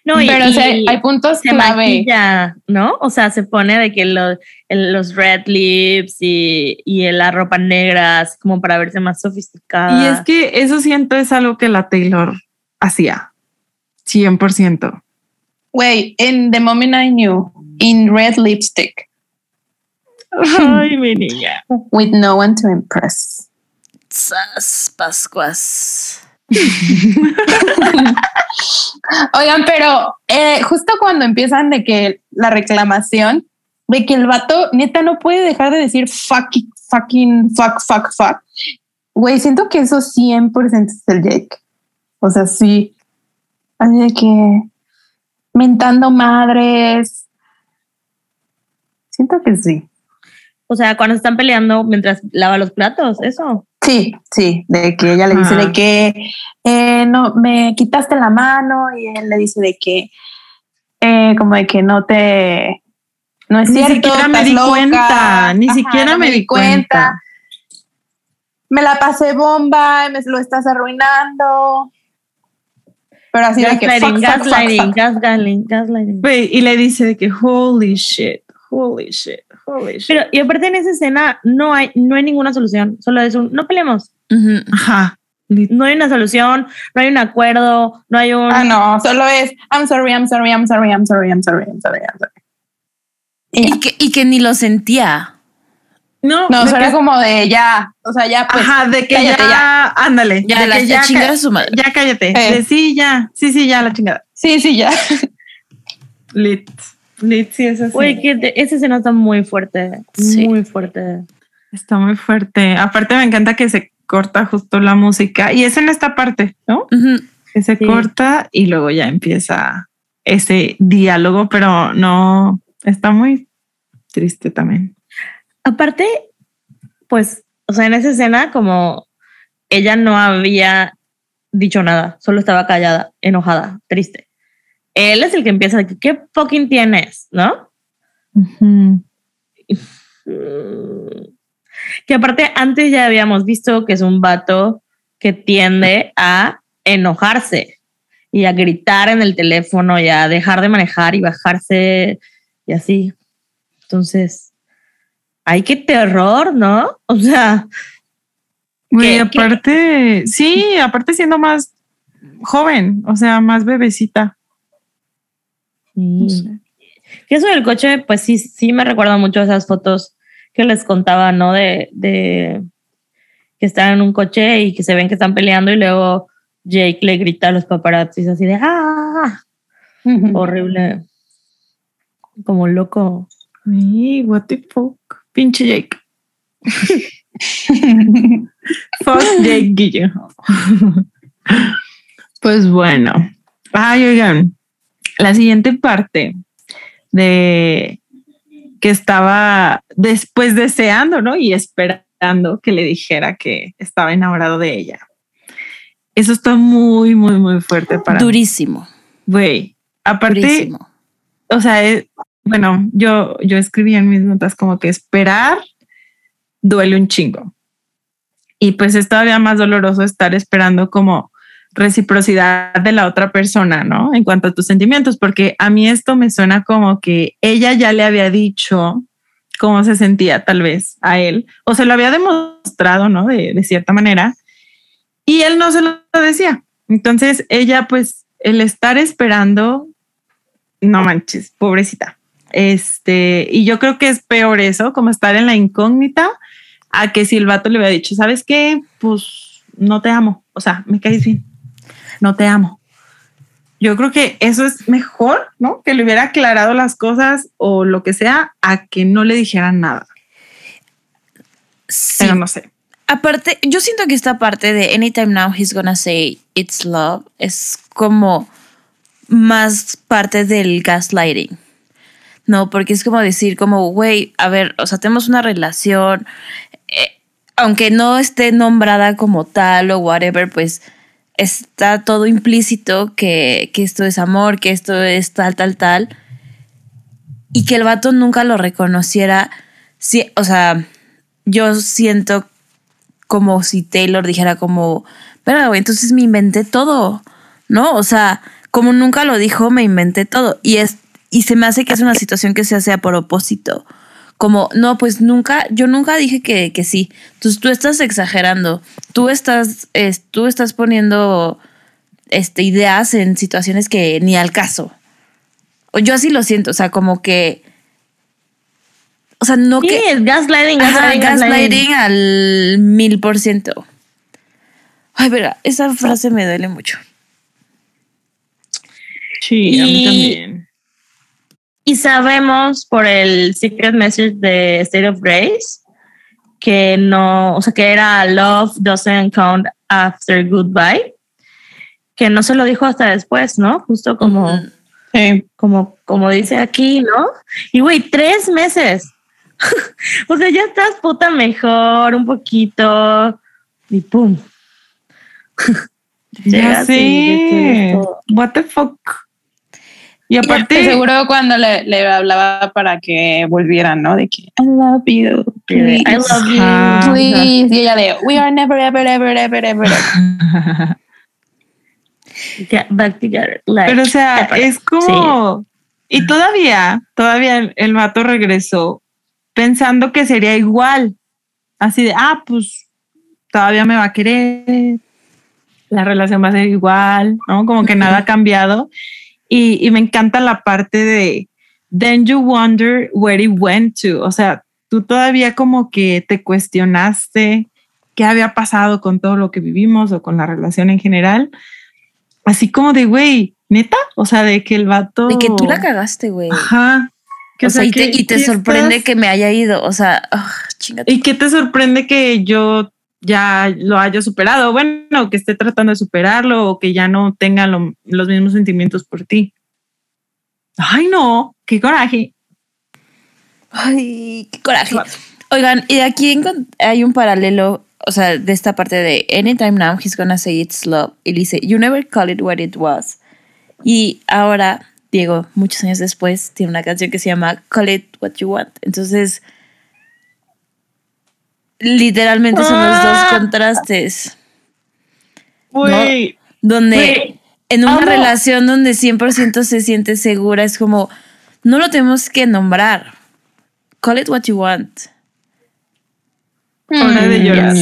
No, pero hay puntos se maquilla, ¿no? O sea, se pone de que los red lips y, y, la ropa negra, así como para verse más sofisticada. Y es que eso siento es algo que la Taylor hacía, 100%. Wait, in The Moment I Knew, in red lipstick. Ay, mi niña. With no one to impress. Pascuas. Oigan, pero eh, justo cuando empiezan de que la reclamación, de que el vato neta no puede dejar de decir fucking, fucking, fuck, fuck, fuck. Güey, siento que eso 100% es el Jake. O sea, sí. Así de que mentando madres. Siento que sí. O sea, cuando están peleando mientras lava los platos, eso. Sí, sí, de que ella le dice de que eh, no me quitaste la mano y él le dice de que eh, como de que no te No es Ni cierto. siquiera me di loca. cuenta, ni Ajá, siquiera no me di cuenta. Me la pasé bomba, y me lo estás arruinando. Pero así de que fuck, Gaslighting, fuck, fuck, gaslighting, fuck. gaslighting, gaslighting. Y le dice de que holy shit, holy shit, holy. Pero, y aparte en esa escena no hay, no hay ninguna solución, solo es un, no peleemos. Ajá. no hay una solución, no hay un acuerdo, no hay un... Ah, no, solo es I'm sorry, I'm sorry, I'm sorry, I'm sorry, I'm sorry, I'm sorry, I'm sorry. Y ya. Y que, y que ni lo sentía. No, No, que- es como de ya, o sea, ya pues. Ajá, de que cállate ya, ándale, Ya, de la, que ya ya, chingar ca- a su madre. ya cállate, Eh. de sí, ya, sí, sí, ya la chingada. Sí, sí, ya. Lit, lit, sí, es así. Güey, que te- esa escena está muy fuerte, Sí. muy fuerte. Está muy fuerte. Aparte me encanta que se corta justo la música y es en esta parte, ¿no? Que se Sí. corta y luego ya empieza ese diálogo, pero no, está muy triste también. Aparte, pues, o sea, en esa escena como ella no había dicho nada, solo estaba callada, enojada, triste. Él es el que empieza, que, ¿qué fucking tienes? ¿No? Mm. Que aparte antes ya habíamos visto que es un vato que tiende a enojarse y a gritar en el teléfono y a dejar de manejar y bajarse y así. Entonces, ay, qué terror, ¿no? O sea, Güey, aparte, sí, aparte siendo más joven, o sea, más bebecita. No sé. Que eso del coche, pues sí, sí me recuerda mucho a esas fotos que les contaba, ¿no? De, de que están en un coche y que se ven que están peleando y luego Jake le grita a los paparazzis así de ¡ah! Horrible. Como loco. Ay, what the fuck. Pinche Jake. Fuck Jake Gyllenhaal. pues bueno. Ay, oigan. La siguiente parte de que estaba después deseando, ¿no? Y esperando que le dijera que estaba enamorado de ella. Eso está muy, muy, muy fuerte para. Durísimo. Güey. Aparte, Durísimo. o sea, es- bueno, yo, yo escribí en mis notas como que esperar duele un chingo. Y pues es todavía más doloroso estar esperando como reciprocidad de la otra persona, ¿no? En cuanto a tus sentimientos, porque a mí esto me suena como que ella ya le había dicho cómo se sentía tal vez a él, o se lo había demostrado, ¿no? De, cierta manera, y él no se lo decía. Entonces ella, pues, el estar esperando, no manches, pobrecita. Este, y yo creo que es peor eso, como estar en la incógnita, a que si el vato le hubiera dicho, ¿sabes qué? Pues no te amo. O sea, me caes bien. No te amo. Yo creo que eso es mejor, ¿no? Que le hubiera aclarado las cosas o lo que sea, a que no le dijeran nada. Sí. Pero no sé. Aparte, yo siento que esta parte de Anytime Now He's Gonna Say It's Love es como más parte del gaslighting. No, porque es como decir, como, güey, a ver, o sea, tenemos una relación, eh, aunque no esté nombrada como tal o whatever, pues está todo implícito que, que esto es amor, que esto es tal, tal, tal. Y que el vato nunca lo reconociera. Sí, o sea, yo siento como si Taylor dijera como, pero entonces me inventé todo, ¿no? O sea, como nunca lo dijo, me inventé todo. Y es, y se me hace que es una situación que se hace a propósito. Como, no, pues nunca, yo nunca dije que, que sí. Entonces tú estás exagerando. Tú estás, es- tú estás poniendo este, ideas en situaciones que ni al caso. O yo así lo siento, o sea, como que. O sea, no Sí, que. es gaslighting, Ajá, gaslighting, al mil por ciento. Ay, verá, esa frase me duele mucho. Sí, a mí también. Y sabemos por el secret message de State of Grace que no, o sea, que era love doesn't count after goodbye, que no se lo dijo hasta después, ¿no? Justo como. Sí. como, como dice aquí, ¿no? Y güey, tres meses. o sea, ya estás puta mejor, un poquito, y pum. Ya todo. What the fuck. Y aparte, seguro cuando le, le, hablaba para que volvieran, ¿no? De que I love you, please. I love you, please. Y ella de We are never, ever, ever, ever, ever. Get back together. Pero o sea, es como y todavía, todavía el, el vato regresó pensando que sería igual. Así de, ah, pues todavía me va a querer, la relación va a ser igual, ¿no? Como que nada ha cambiado. Y, y me encanta la parte de, then you wonder where it went to. O sea, tú todavía como que te cuestionaste qué había pasado con todo lo que vivimos o con la relación en general. Así como de, güey, neta, o sea, de que el vato... De que tú la cagaste, güey. Ajá. o, sea, y te, sorprende que me haya ido, o sea, oh, ¿Y qué te sorprende que yo ya lo haya superado? Bueno, que esté tratando de superarlo o que ya no tenga los mismos sentimientos por ti. Ay, no, qué coraje. Ay, qué coraje. Oigan, y aquí hay un paralelo, o sea, de esta parte de Anytime Now He's Gonna Say It's Love. Y dice, You never call it what it was. Y ahora, Diego, muchos años después, tiene una canción que se llama Call It What You Want. Entonces, literalmente son los dos ah. contrastes. Donde en una relación donde 100% se siente segura, es como, no lo tenemos que nombrar. Call it what you want. Hora de llorar.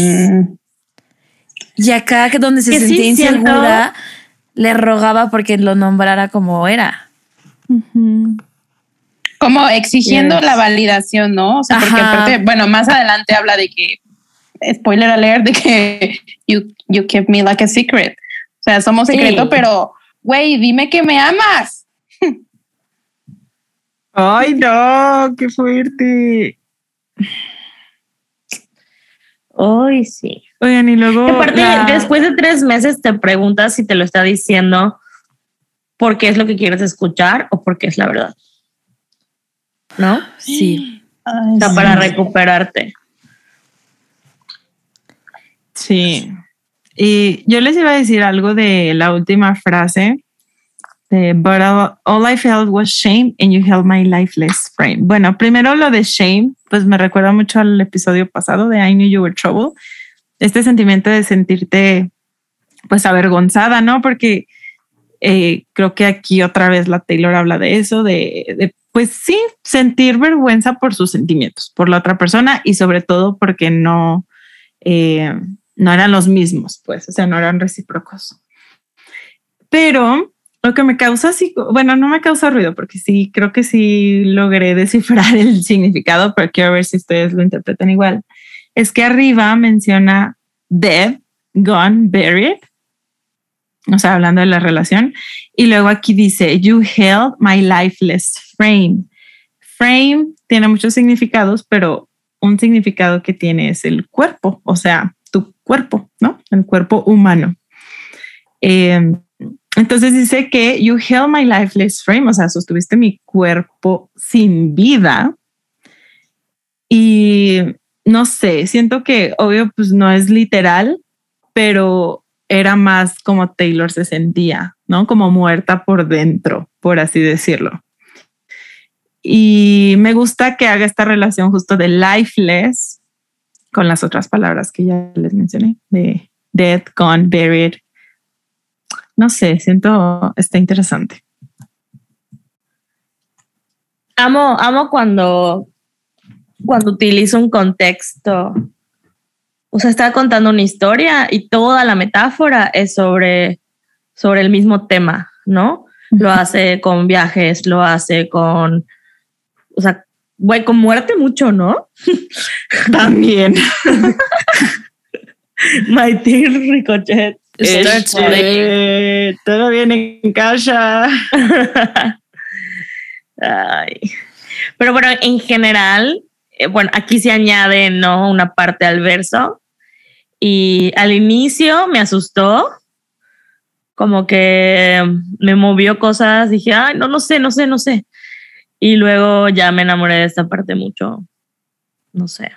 Y acá donde se sentía insegura, le rogaba porque lo nombrara como era. Como exigiendo la validación, ¿no? O sea, porque bueno, más adelante habla de que, spoiler alert, de que you, you kept me like a secret. O sea, somos secreto, pero, güey, dime que me amas. Ay, no, qué fuerte. Ay, sí. Oigan, y luego. Aparte, después de tres meses te preguntas si te lo está diciendo porque es lo que quieres escuchar o porque es la verdad. ¿No? Sí. o sea, para recuperarte. Sí. Y yo les iba a decir algo de la última frase. De, But all, I felt was shame and you held my lifeless frame. Bueno, primero lo de shame, pues me recuerda mucho al episodio pasado de I knew you were trouble este sentimiento de sentirte pues avergonzada, ¿no? Porque eh, creo que aquí otra vez la Taylor habla de eso, de, pues sí, sentir vergüenza por sus sentimientos, por la otra persona y sobre todo porque no, eh, no eran los mismos, pues, o sea, no eran recíprocos. Pero lo que me causa bueno, no me causa ruido porque sí, creo que sí logré descifrar el significado, pero quiero ver si ustedes lo interpretan igual es que arriba menciona dead, gone, buried, o sea, hablando de la relación, y luego aquí dice, you held my lifeless frame. Frame tiene muchos significados, pero un significado que tiene es el cuerpo, o sea, tu cuerpo, ¿no? El cuerpo humano. Em, entonces dice que you held my lifeless frame, o sea, sostuviste mi cuerpo sin vida. Y no sé, siento que obvio pues no es literal, pero era más como Taylor se sentía, ¿no? Como muerta por dentro, por así decirlo. Y me gusta que haga esta relación justo de lifeless con las otras palabras que ya les mencioné, de dead, gone, buried. No sé, siento, está interesante. Amo, amo cuando cuando utilizo un contexto. O sea, está contando una historia y toda la metáfora es sobre, sobre el mismo tema, ¿no? Lo hace con viajes, lo hace con, o sea, güey, con muerte mucho, ¿no? También. My dear Ricochet. Este, todo bien en casa. Ay. Pero bueno, en general, eh, bueno, aquí se añade, ¿no? Una parte al verso. Y al inicio me asustó, como que me movió cosas, dije, ay, no, no sé, no sé, no sé. Y luego ya me enamoré de esta parte mucho, no sé.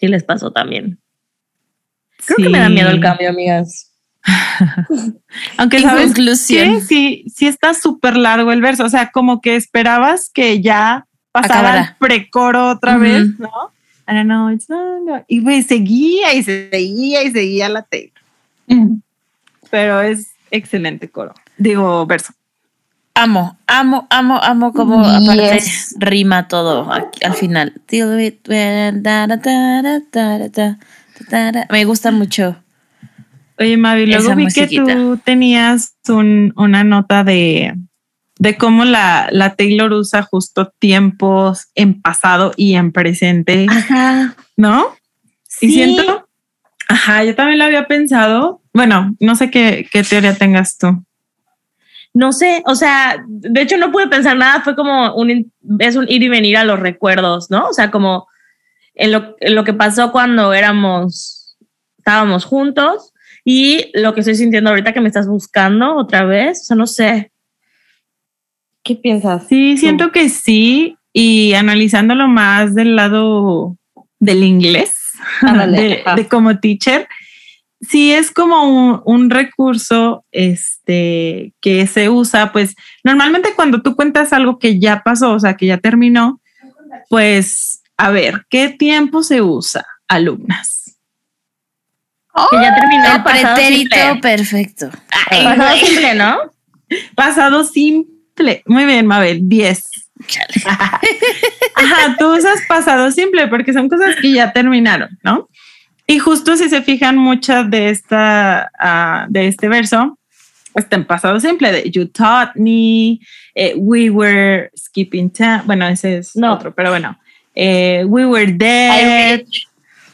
Sí les pasó también. Creo que me da miedo el cambio, amigas. Aunque sabes que sí, sí está súper largo el verso. O sea, como que esperabas que ya pasara el precoro otra vez, ¿no? I don't know, it's not y pues seguía y seguía y seguía la tape. Pero es excelente coro. Digo, verso. Amo, amo, amo, amo como aparte rima todo al final. Me gusta mucho. Oye, Mavi, luego vi que tú tenías una nota de, de cómo la, la, Taylor usa justo tiempos en pasado y en presente. Ajá. ¿No? Sí. Y siento, ajá, yo también lo había pensado. Bueno, no sé qué, qué teoría tengas tú no sé, o sea, de hecho no pude pensar nada, fue como un, es un ir y venir a los recuerdos, ¿no? O sea, como en lo, lo que pasó cuando éramos, estábamos juntos y lo que estoy sintiendo ahorita que me estás buscando otra vez, o sea, no sé. ¿Qué piensas? Sí, siento que sí, y analizándolo más del lado del inglés, de, de como teacher, sí es como un, recurso este, que se usa, pues normalmente cuando tú cuentas algo que ya pasó, o sea, que ya terminó, pues a ver, ¿qué tiempo se usa, alumnas? que ya terminó. El pretérito perfecto. pasado simple, ¿no? Pasado simple. Muy bien, Mabel, 10. Ajá, tú usas pasado simple porque son cosas que ya terminaron, ¿no? Y justo si se fijan muchas de esta, uh, de este verso, está en pasado simple, de you taught me, eh, we were skipping time, bueno, ese es otro, pero bueno, eh, we were dead,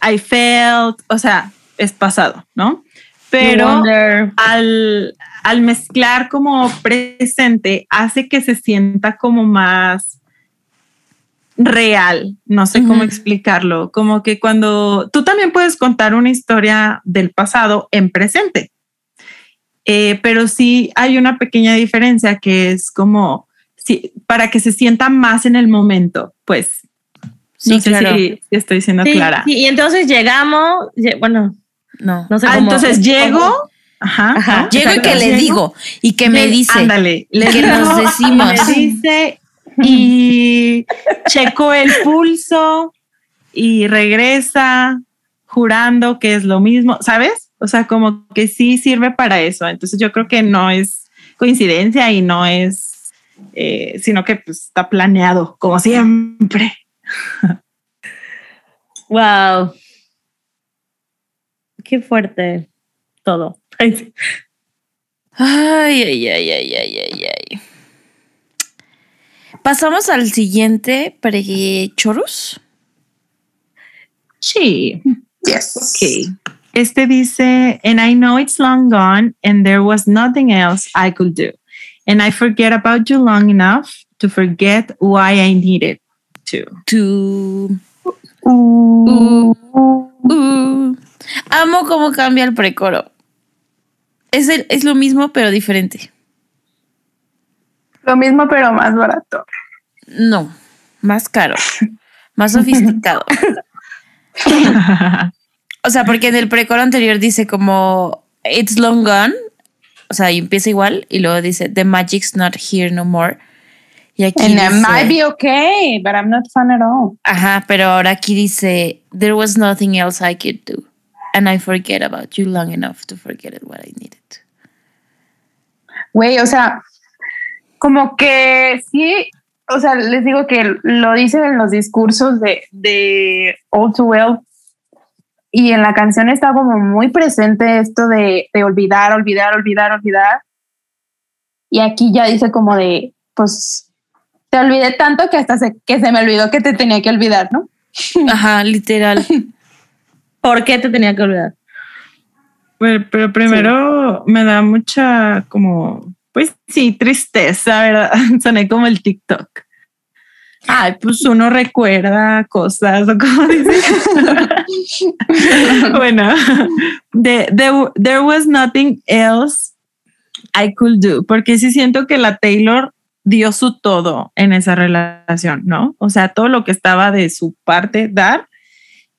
I, felt, o sea, es pasado, ¿no? Pero al, al mezclar como presente hace que se sienta como más real, no sé cómo explicarlo, como que cuando tú también puedes contar una historia del pasado en presente, eh, pero sí hay una pequeña diferencia que es como si, para que se sienta más en el momento, pues. no sé si estoy siendo clara. y entonces llegamos, bueno, no, no sé ah, entonces llego. Ajá, Llego y que le digo y que me dice, ándale, que nos decimos. Me dice y checo el pulso y regresa jurando que es lo mismo, ¿sabes? O sea, como que sí sirve para eso. Entonces yo creo que no es coincidencia y no es, eh, sino que pues, está planeado, como siempre. wow. Qué fuerte todo. Ay, ay, ay, ay, ay, ay, ay. Pasamos al siguiente pre-chorus. Sí. Yes. Ok. Este dice, and I know it's long gone and there was nothing else I could do. And I forget about you long enough to forget why I needed to. To. Uh, uh. Amo cómo cambia el precoro. Es, es lo mismo, pero diferente. Lo mismo, pero más barato. No, más caro, más sofisticado. o sea, porque en el precoro anterior dice como It's long gone. O sea, y empieza igual y luego dice The magic's not here no more. Y aquí And dice, might be okay, but I'm not fun at all. Ajá, pero ahora aquí dice There was nothing else I could do. And I forget about you long enough to forget what I needed. Güey, o sea, como que sí, o sea, les digo que lo dicen en los discursos de, de All Too Well y en la canción está como muy presente esto de, de olvidar, olvidar, olvidar, olvidar. Y aquí ya dice como de, pues, te olvidé tanto que hasta se, que se me olvidó que te tenía que olvidar, ¿no? Ajá, literal. ¿Por qué te tenía que olvidar? Pero primero me da mucha como pues sí, tristeza, ¿verdad? Soné como el TikTok. Ay, pues uno recuerda cosas o como bueno, there was nothing else I could do, porque sí siento que la Taylor dio su todo en esa relación, ¿no? O sea, todo lo que estaba de su parte dar.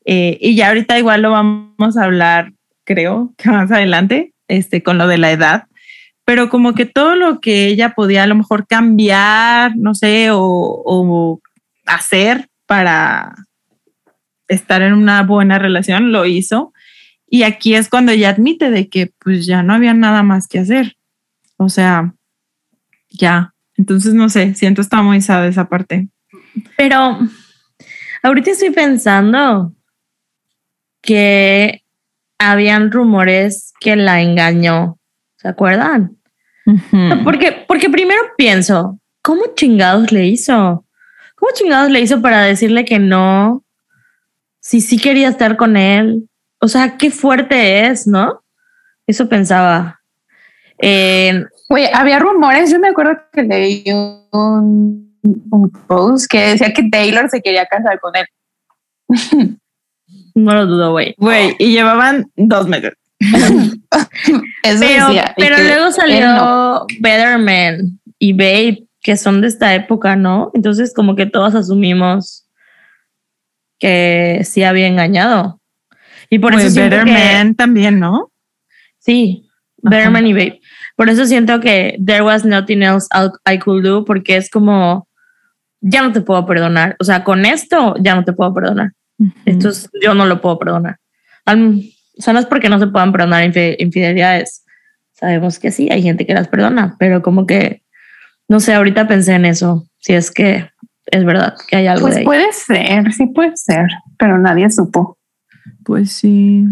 Eh, y ya ahorita igual lo vamos a hablar, creo que más adelante, este, con lo de la edad, pero como que todo lo que ella podía a lo mejor cambiar, no sé, o, hacer para estar en una buena relación, lo hizo. Y aquí es cuando ella admite de que pues ya no había nada más que hacer. O sea, ya. Entonces, no sé, siento está muy sad esa parte. Pero ahorita estoy pensando que habían rumores que la engañó. ¿Se acuerdan? porque, porque primero pienso, ¿cómo chingados le hizo? ¿Cómo chingados le hizo para decirle que no? Si sí quería estar con él. O sea, qué fuerte es, ¿no? Eso pensaba. Eh, había rumores, yo me acuerdo que leí un, un post que decía que Taylor se quería casar con él. no lo dudo, güey. Güey, y llevaban dos meses. pero, pero luego salió Betterman y Babe, que son de esta época, ¿no? Entonces como que todos asumimos que sí había engañado. Y por eso Better Man también, ¿no? Sí, Better Man y Babe. Por eso siento que there was nothing else I could do, porque es como, ya no te puedo perdonar. O sea, con esto ya no te puedo perdonar. Esto yo no lo puedo perdonar. o sea, no es porque no se puedan perdonar infidelidades. Sabemos que sí, hay gente que las perdona, pero como que, no sé, ahorita pensé en eso. Si es que es verdad que hay algo pues Puede ser, sí puede ser, pero nadie supo. Pues sí.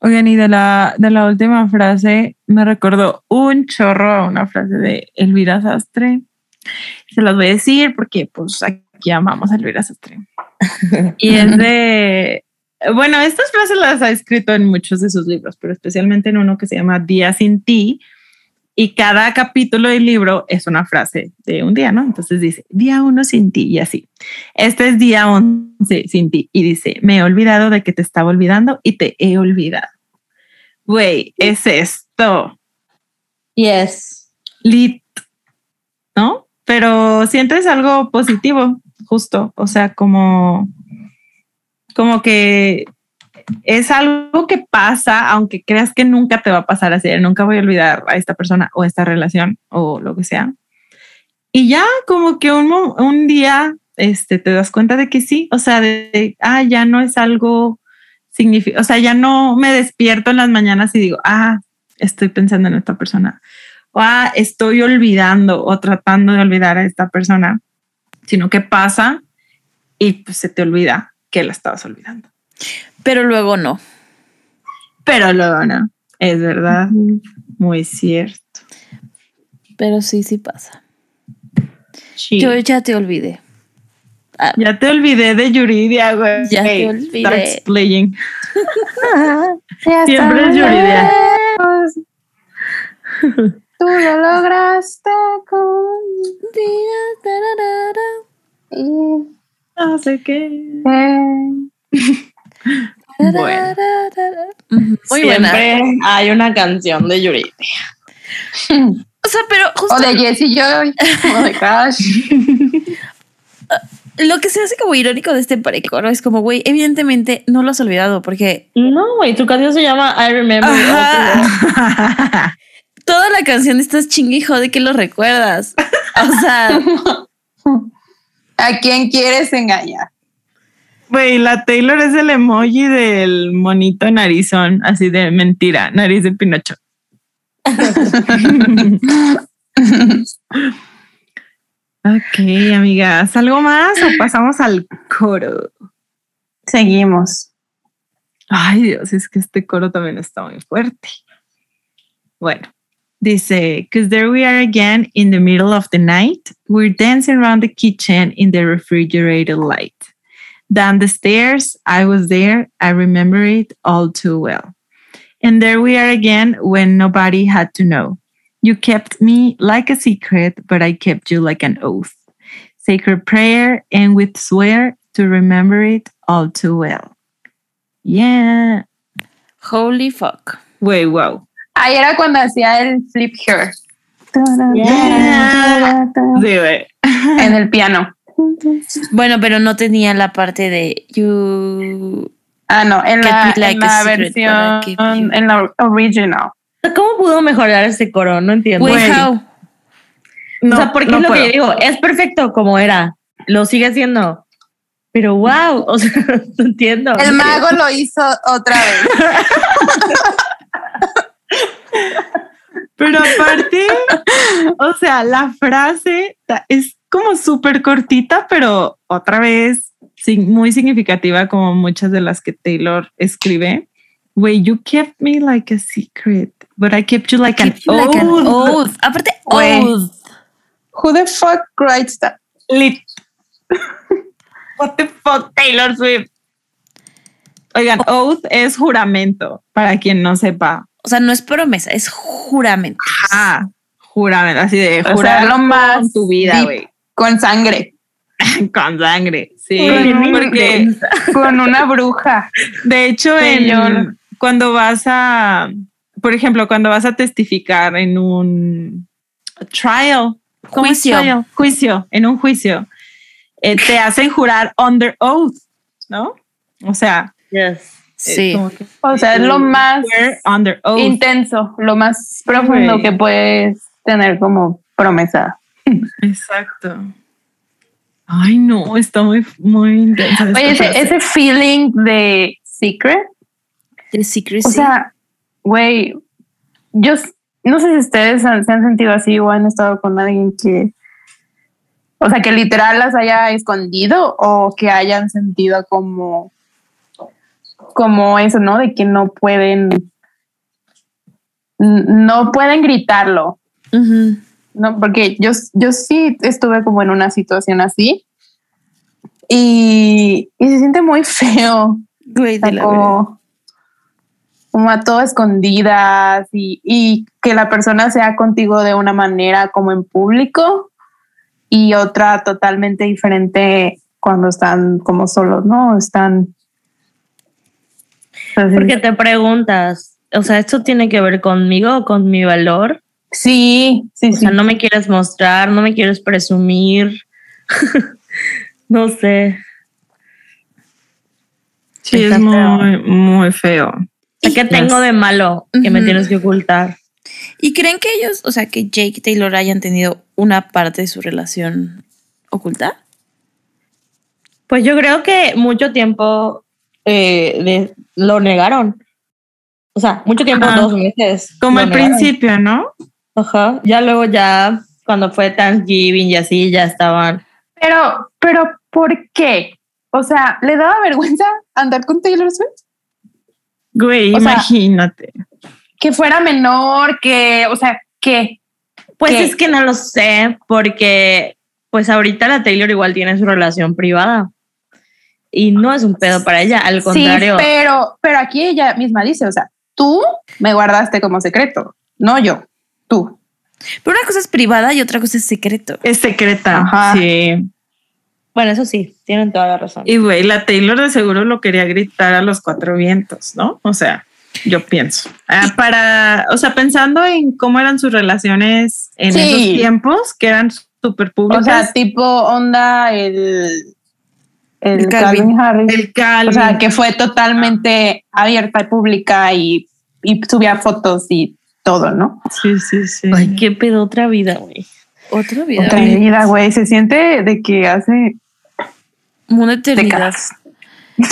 Oigan, y de la, de la última frase me recordó un chorro una frase de Elvira Sastre. Se las voy a decir porque pues aquí amamos a Elvira Sastre. Y es de, bueno, estas frases las ha escrito en muchos de sus libros, pero especialmente en uno que se llama Día sin ti. Y cada capítulo del libro es una frase de un día, ¿no? Entonces dice, día uno sin ti y así. Este es día once sin ti y dice, me he olvidado de que te estaba olvidando y te he olvidado. Güey, es esto. Yes. Lit, ¿no? Pero sientes algo positivo, justo. O sea, como, como que es algo que pasa, aunque creas que nunca te va a pasar así, nunca voy a olvidar a esta persona o esta relación o lo que sea. Y ya como que un, un día este, te das cuenta de que sí, o sea, de, ah, ya no es algo significa, o sea, ya no me despierto en las mañanas y digo, ah, estoy pensando en esta persona, o ah, estoy olvidando o tratando de olvidar a esta persona, sino que pasa y pues se te olvida que la estabas olvidando. Pero luego no. Pero luego no. Es verdad. Muy cierto. Pero sí, sí pasa. Yo ya te olvidé. Ah. Ya te olvidé de Yuridia, güey. Ya te olvidé. Playing. Siempre es Yuridia. Tú lo lograste con... No sé qué. Bueno. Muy Siempre hay una canción de Yuridia. O sea, pero justo... O de Jessie Joy, o de Cash. Lo que se hace como irónico de este parecoro es como, güey, evidentemente no lo has olvidado porque... No, güey, tu canción se llama I Remember. Toda la canción estás chingue de que lo recuerdas. O sea... ¿A quién quieres engañar? Güey, la Taylor es el emoji del monito narizón, así de mentira, nariz de Pinocho. ok, amigas, ¿algo más o pasamos al coro? Seguimos. Ay, Dios, es que este coro también está muy fuerte. Bueno, dice, because there we are again in the middle of the night. We're dancing around the kitchen in the refrigerator light. Down the stairs, I was there. I remember it all too well. And there we are again when nobody had to know. You kept me like a secret, but I kept you like an oath. Sacred prayer, and with swear to remember it all too well. Yeah. Holy fuck. Wait, wow. Ahí era cuando hacía el flip her. Yeah. Sí, en el piano. Bueno, pero no tenía la parte de you. Ah, no, en la, like en la versión, en la original. ¿Cómo pudo mejorar ese coro? No entiendo. How? o sea, porque no es lo puedo. que yo digo, es perfecto como era, lo sigue haciendo. Pero wow, o sea, no entiendo. El mago lo hizo otra vez. Pero aparte, o sea, la frase es como súper cortita, pero otra vez sí, muy significativa como muchas de las que Taylor escribe. Wey, you kept me like a secret, but I kept you like an like oath. Aparte, Güey. oath. Who the fuck writes that? Lit. What the fuck, Taylor Swift. Oigan, oath es juramento, para quien no sepa. O sea, no es promesa, es juramento. Ah, juramento, así de O sea, jurar lo más con tu vida, güey. Con sangre. Con sangre, sí. Con Porque Con una bruja. de hecho, Señor. en, cuando vas a, por ejemplo, cuando vas a testificar en un trial, ¿cómo es Juicio. trial? juicio, en un juicio, eh, te hacen jurar under oath, ¿no? O sea, Yes. Eh, Sí. como que O sea, es lo más intenso, lo más profundo que puedes tener como promesa. Exacto. Ay, no, está muy, muy intensa. esta Oye, ese, feeling de secret, The secrecy. o sea, güey, yo no sé si ustedes han- se han sentido así o han estado con alguien que, o sea, que literal las haya escondido o que hayan sentido como, como eso, ¿no? De que no pueden, no pueden gritarlo. No, porque yo, yo sí estuve como en una situación así y, y se siente muy feo, Güey, de la como, como a todo escondidas y, y que la persona sea contigo de una manera como en público y otra totalmente diferente cuando están como solos, ¿no? Están... Así. Porque te preguntas, o sea, ¿esto tiene que ver conmigo o con mi valor? sí, sí, O sí. sea, no me quieres mostrar, no me quieres presumir. no sé. Sí, está es feo. muy, muy feo. O sea, ¿Qué tengo de malo que me tienes que ocultar? ¿Y creen que ellos, o sea, que Jake y Taylor hayan tenido una parte de su relación oculta? Pues yo creo que mucho tiempo eh, de- lo negaron. O sea, mucho tiempo, Ajá. dos meses. Como al negaron. principio, ¿no? Ajá. Ya luego ya, cuando fue Thanksgiving y así, ya estaban. Pero, pero, ¿por qué? O sea, ¿le daba vergüenza andar con Taylor Swift? Güey, O sea, imagínate. Que fuera menor, que, o sea, que Pues ¿Qué? es que no lo sé, porque pues ahorita la Taylor igual tiene su relación privada. Y no es un pedo para ella, al contrario. Sí, pero, pero aquí ella misma dice, o sea, tú me guardaste como secreto, no yo, tú. Pero una cosa es privada y otra cosa es secreto. Es secreta. Ajá. Sí. Bueno, eso sí, tienen toda la razón. Y güey, la Taylor de seguro lo quería gritar a los cuatro vientos, ¿no? O sea, yo pienso. Ah, para, o sea, pensando en cómo eran sus relaciones en Sí. esos tiempos, que eran súper O públicas. sea, tipo onda el, el, El Calvin. Calvin Harris. el Calvin. o sea, que fue totalmente abierta y pública y, y subía fotos y todo, ¿no? sí, sí, sí. Ay, qué pedo otra vida, güey. Otra vida. Otra güey. vida, güey. Se siente de que hace. Una eternidad.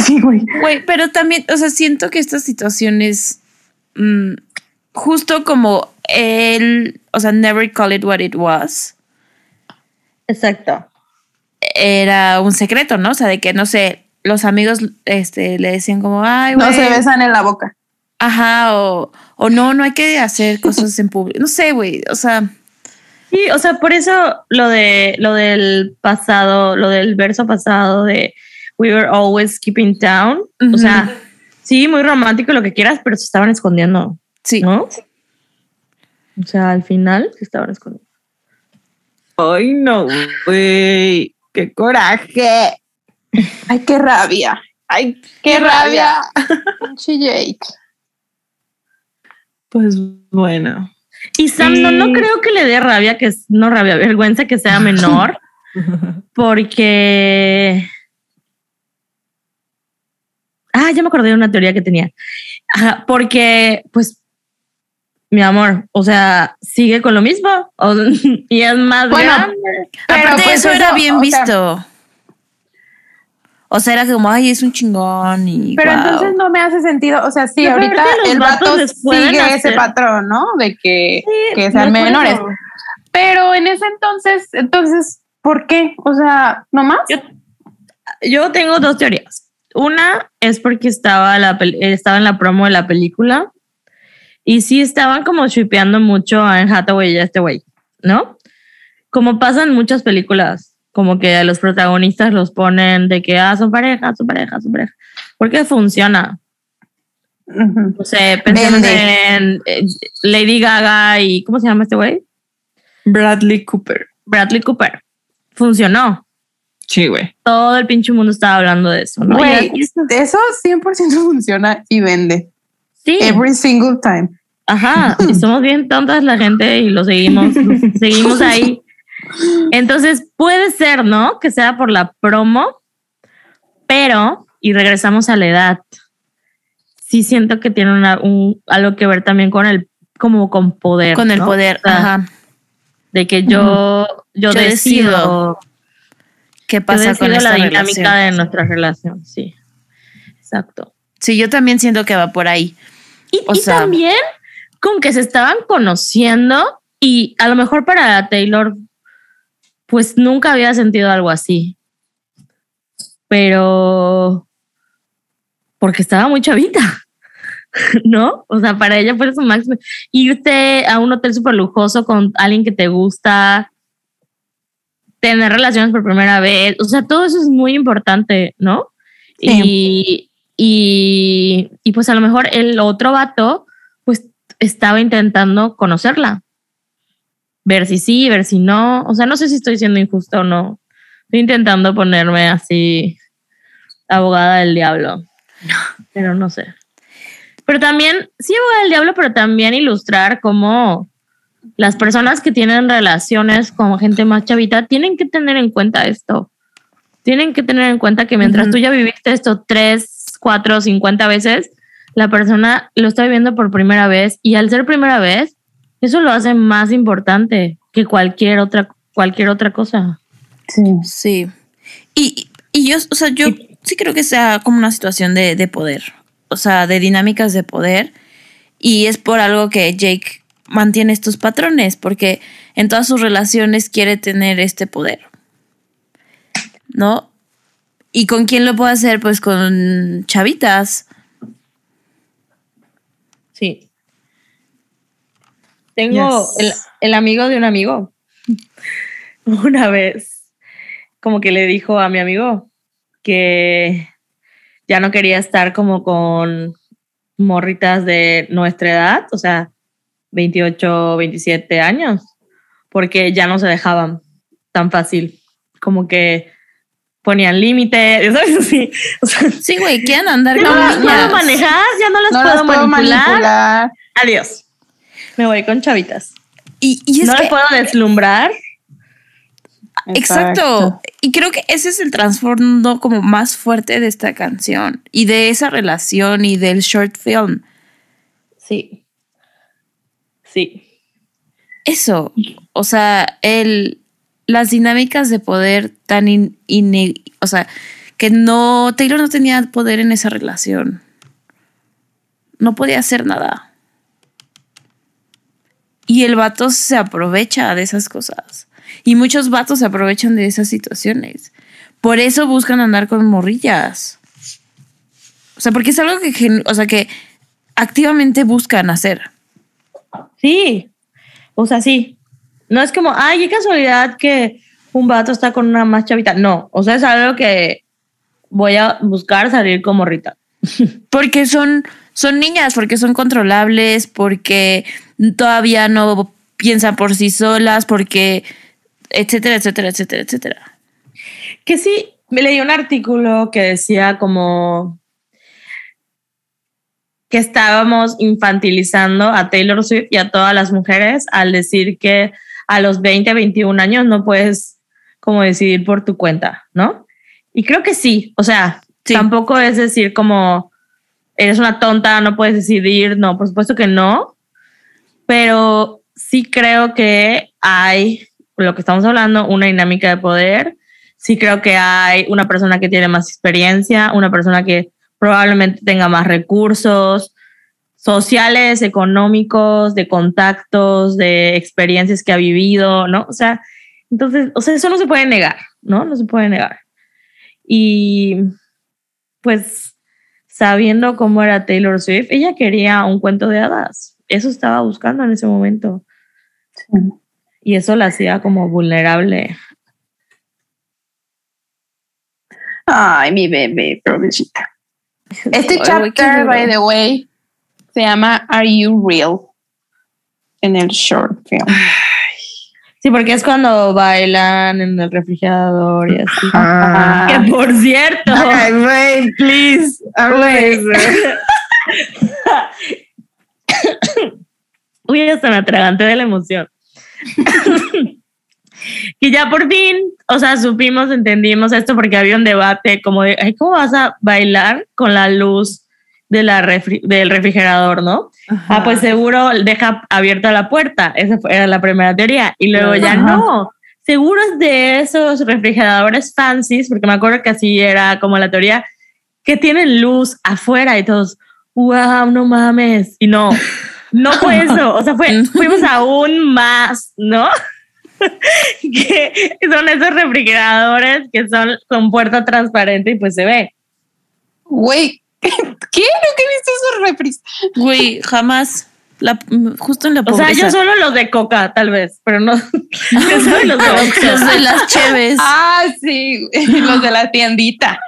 Sí, güey. Güey, pero también, o sea, siento que estas situaciones, mm, justo como él, o sea, never call it what it was, Exacto. Era un secreto, ¿no? O sea, de que, no sé, los amigos este, le decían como, ay, No güey. se besan en la boca. Ajá, o, o no, no hay que hacer cosas en público. No sé, güey, o sea, Sí, o sea, por eso lo de lo del pasado, lo del verso pasado de We were always keeping down. Ujú. O sea, sí, muy romántico lo que quieras, pero se estaban escondiendo, sí. ¿no? O sea, al final se estaban escondiendo. Ay, no, güey. Qué coraje. Ay, qué rabia. Ay, Qué rabia. Pinche Jake. pues bueno. Y Sam, no, no creo que le dé rabia, que es, no rabia, vergüenza que sea menor, porque Ah, ya me acordé de una teoría que tenía. porque, pues, mi amor, o sea, sigue con lo mismo y es más bueno, grande. Pero Aparte, pues eso era bien visto. O sea, era como, ay, es un chingón y. Pero entonces no me hace sentido. O sea, sí, ahorita el vato sigue ese patrón, ¿no? De que, que sean menores. Pero en ese entonces, entonces, ¿por qué? O sea, ¿no más? Yo, tengo dos teorías. Una es porque estaba, la, estaba en la promo de la película y sí estaban como shipeando mucho a Anne Hathaway y a este güey, ¿no? Como pasan muchas películas como que a los protagonistas los ponen de que ah, son pareja, son pareja, son pareja. Porque funciona. O sea, pensemos en eh, Lady Gaga y ¿cómo se llama este güey? Bradley Cooper. Bradley Cooper. Funcionó. Sí, güey. Todo el pinche mundo estaba hablando de eso, ¿no? Güey, eso 100% funciona y vende. Sí. Every single time. Ajá, y somos bien tontas la gente y lo seguimos, seguimos ahí. Entonces puede ser, ¿no? Que sea por la promo, pero, y regresamos a la edad, sí siento que tiene una, un, algo que ver también con el, como con poder. Con el poder, ajá. De que yo, yo, decido, qué pasa con la dinámica de nuestra relación, sí. Exacto. Sí, yo también siento que va por ahí. Y, y también con que se estaban conociendo y a lo mejor para Taylor pues nunca había sentido algo así. Pero porque estaba muy chavita, ¿no? O sea, para ella fue su máximo. Irte a un hotel súper lujoso con alguien que te gusta, tener relaciones por primera vez, o sea, todo eso es muy importante, ¿no? Y, y, y pues a lo mejor el otro vato, estaba intentando conocerla ver si sí, ver si no. O sea, no sé si estoy siendo injusta o no. Estoy intentando ponerme así abogada del diablo. Pero no sé. Pero también, sí, abogada del diablo, pero también ilustrar cómo las personas que tienen relaciones con gente más chavita tienen que tener en cuenta esto. Tienen que tener en cuenta que mientras tú ya viviste esto tres, cuatro, cincuenta veces, la persona lo está viviendo por primera vez y al ser primera vez, eso lo hace más importante que cualquier otra, cualquier otra cosa. Sí. Sí. Y, yo, o sea, yo sí creo que sea como una situación de, de poder, o sea, de dinámicas de poder. Y es por algo que Jake mantiene estos patrones, porque en todas sus relaciones quiere tener este poder. ¿No? ¿Y con quién lo puede hacer? Pues con chavitas. Sí. Tengo el, amigo de un amigo. Una vez, como que le dijo a mi amigo que ya no quería estar como con morritas de nuestra edad, o sea, 28, 27 años, porque ya no se dejaban tan fácil. Como que ponían límites, ¿sabes? Sí, sí, güey, quieren andar con No las puedo manejar, ya no las puedo, manipular. Adiós me voy con chavitas. Y, no le puedo deslumbrar. Exacto. Y creo que ese es el trasfondo como más fuerte de esta canción y de esa relación y del short film. Sí. Sí. Eso. O sea, el, las dinámicas de poder tan in, o sea, que no, Taylor no tenía poder en esa relación. No podía hacer nada. Y el vato se aprovecha de esas cosas. Y muchos vatos se aprovechan de esas situaciones. Por eso buscan andar con morrillas. O sea, porque es algo que, o sea, que activamente buscan hacer. Sí. O sea, sí. No es como, ay, qué casualidad que un vato está con una más chavita. No. O sea, es algo que voy a buscar salir con morrita. porque son, son niñas, porque son controlables, porque todavía no piensan por sí solas, porque, etcétera, etcétera, etcétera, etcétera. Que sí, me leí un artículo que decía como que estábamos infantilizando a Taylor Swift y a todas las mujeres al decir que a los 20, 21 años no puedes como decidir por tu cuenta, ¿no? Y creo que sí, o sea, Tampoco es decir como eres una tonta, no puedes decidir, no, por supuesto que no, pero sí creo que hay, lo que estamos hablando, una dinámica de poder, sí creo que hay una persona que tiene más experiencia, una persona que probablemente tenga más recursos sociales, económicos, de contactos, de experiencias que ha vivido, ¿no? O sea, entonces, o sea, eso no se puede negar, ¿no? No se puede negar. Y pues sabiendo cómo era Taylor Swift, ella quería un cuento de hadas. Eso estaba buscando en ese momento. Y eso la hacía como vulnerable. Ay, mi bebé, pobrecita. Este chapter, by the way, se llama Are You Real? En el short film. Sí, porque es cuando bailan en el refrigerador y así. Que por cierto. Ay, wait, please. Uy, hasta me atraganté de la emoción. y ya por fin, o sea, supimos, entendimos esto porque había un debate como de, Ay, ¿cómo vas a bailar con la luz de la del refrigerador, no? Ah, pues seguro deja abierta la puerta. Esa era la primera teoría. Y luego ya no. Seguro es de esos refrigeradores fancies, porque me acuerdo que así era como la teoría, que tienen luz afuera y todos, wow, no mames. Y no, no fue eso. O sea, fue, fuimos aún más, ¿no? que son esos refrigeradores que son con puerta transparente y pues se ve. Güey, ¿qué? ¿Nunca he visto esos refris? Güey, jamás. La, justo en la pobreza. O sea, yo solo los de coca, tal vez, pero no. los, de los de las cheves. Ah, sí, los de la tiendita.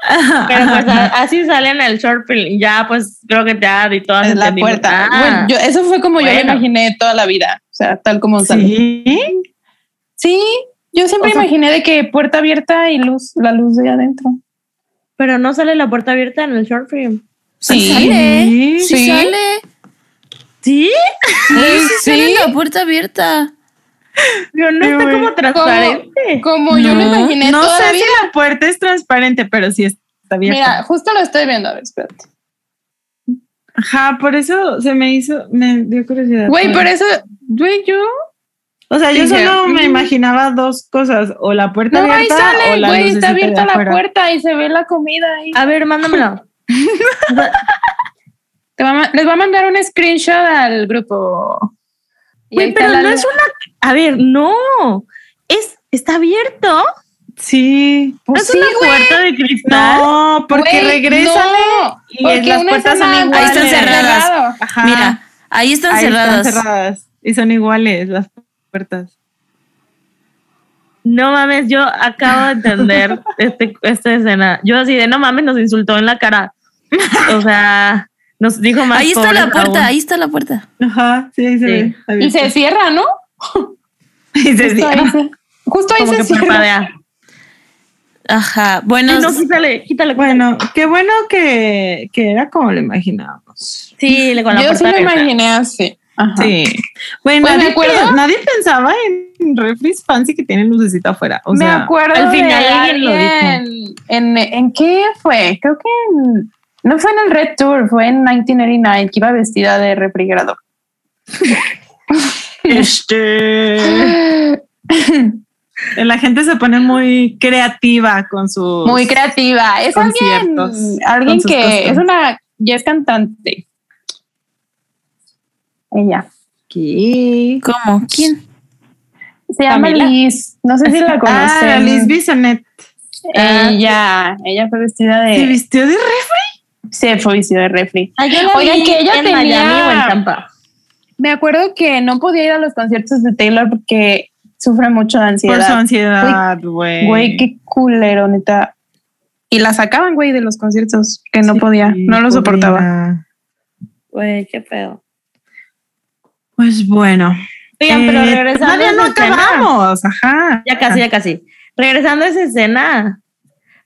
Pero pues así salen el short film. Ya, pues creo que te ha y todas en la puerta. Ah, bueno, yo, eso fue como yo lo imaginé toda la vida. O sea, tal como ¿Sí? Sí, yo siempre imaginé de que puerta abierta y luz, la luz de adentro. Pero no sale la puerta abierta en el short film. Sí, sale. Sí, sale. ¿Sí? Sí, sí, sale la puerta abierta. Pero no está como transparente. Como, yo lo imaginé no toda sé la vida. si la puerta es transparente, pero sí está abierta. Mira, justo lo estoy viendo. A ver, espérate. Ajá, por eso se me hizo, me dio curiosidad. Güey, por eso, güey, yo. O sea, yo solo me imaginaba dos cosas, o la puerta No, ahí abierta o la güey, está de abierta la puerta y se ve la comida ahí. A ver, mándamelo. Te va a ma- les voy a mandar un screenshot al grupo. Güey, pero la no es una. A ver, no. Es, está abierto. Sí. No Pues es sí, una güey. puerta de cristal. No, porque Güey, regresa no, y porque las puertas son iguales. Ahí están cerradas. Ajá. Mira, ahí están Ahí cerradas. están cerradas. Y son iguales las puertas. No mames, yo acabo de entender este, esta escena. Yo así de no mames, nos insultó en la cara. O sea, nos dijo más. Ahí está la puerta, aún. ahí está la puerta. Ajá, sí, ahí se Sí. ve. Y se cierra, ¿no? Y se Justo ahí cierra. se, justo ahí Como se que cierra. parpadea. Ajá. Bueno, no, quítale, quítale. Bueno, qué bueno que, que era como lo imaginábamos. Sí, con la Yo sí lo imaginé así. Ajá. Sí. Bueno, Pues me acuerdo- nadie pensaba en refris fancy que tienen lucecita afuera. O me sea, acuerdo al final de alguien lo alguien En, en qué fue? Creo que en- no fue en el Red Tour, fue en 1989 que iba vestida de refrigerador. este. La gente se pone muy creativa con sus. Muy creativa. Es alguien, alguien que es una, ya es cantante. Ella. ¿Qué? ¿cómo? ¿Quién? Se llama Camila. Liz. No sé si la Ah, conocen. Liz Bisonet. Ella, ella fue vestida ¿Se de. vistió de refri? Se fue vestida de refri. Ah, yo la Oigan, que ella en tenía- Miami o en Tampa. Me acuerdo que no podía ir a los conciertos de Taylor porque sufre mucho de Por su ansiedad. ansiedad, güey. Güey, qué culero, neta. Y la sacaban, güey, de los conciertos, que no podía, no lo podía. soportaba. Güey, qué feo. Pues bueno. Oigan, pero Eh, regresando Todavía no acabamos. Ajá. Ya casi, ya casi. Regresando a esa escena,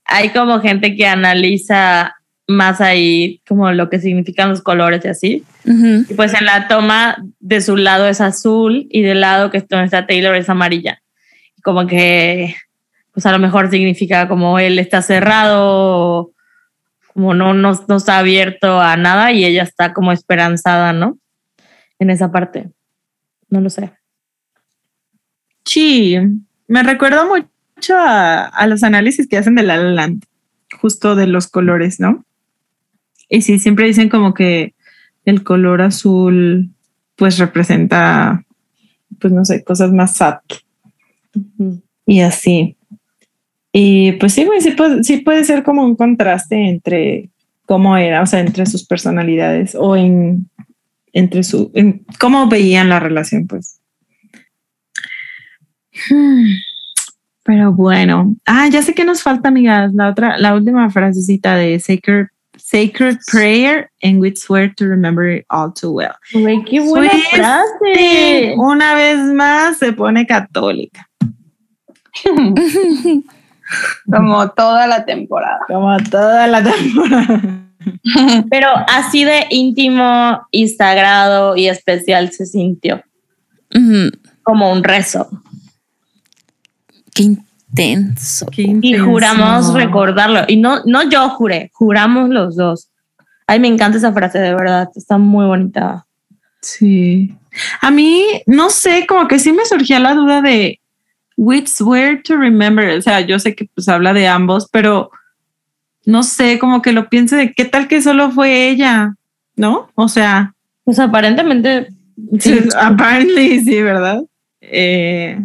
hay como gente que analiza más ahí como lo que significan los colores y así. Y pues en la toma de su lado es azul y del lado que está, donde está Taylor es amarilla. Como que, pues a lo mejor significa como él está cerrado como no, no, no está abierto a nada y ella está como esperanzada, ¿no? En esa parte. No lo sé. Sí, me recuerda mucho a, a los análisis que hacen de La La Land, justo de los colores, ¿no? Y sí, siempre dicen como que el color azul pues representa, pues no sé, cosas más sad. Y así. Y pues sí, sí, puede, sí puede ser como un contraste entre cómo era, o sea, entre sus personalidades o en entre su, en cómo veían la relación, pues. Pero bueno, ah, ya sé que nos falta, amigas, la otra, la última frasecita de Sacred, Sacred Prayer and we swear to remember it all too well. Uy, qué buena Pues, frase. Una vez más se pone católica, Como toda la temporada. como toda la temporada. Pero así de íntimo y sagrado y especial se sintió, como un rezo. Qué intenso. Qué Y intenso. juramos recordarlo. Y no, no yo juré, juramos los dos. Ay, me encanta esa frase, de verdad. Está muy bonita. Sí. A mí, no sé, como que sí me surgía la duda de which swear to remember. O sea, yo sé que pues habla de ambos, pero no sé, como que lo pienso de qué tal que solo fue ella, ¿no? O sea, Pues aparentemente, sí, sí. apparently sí, ¿verdad? Eh,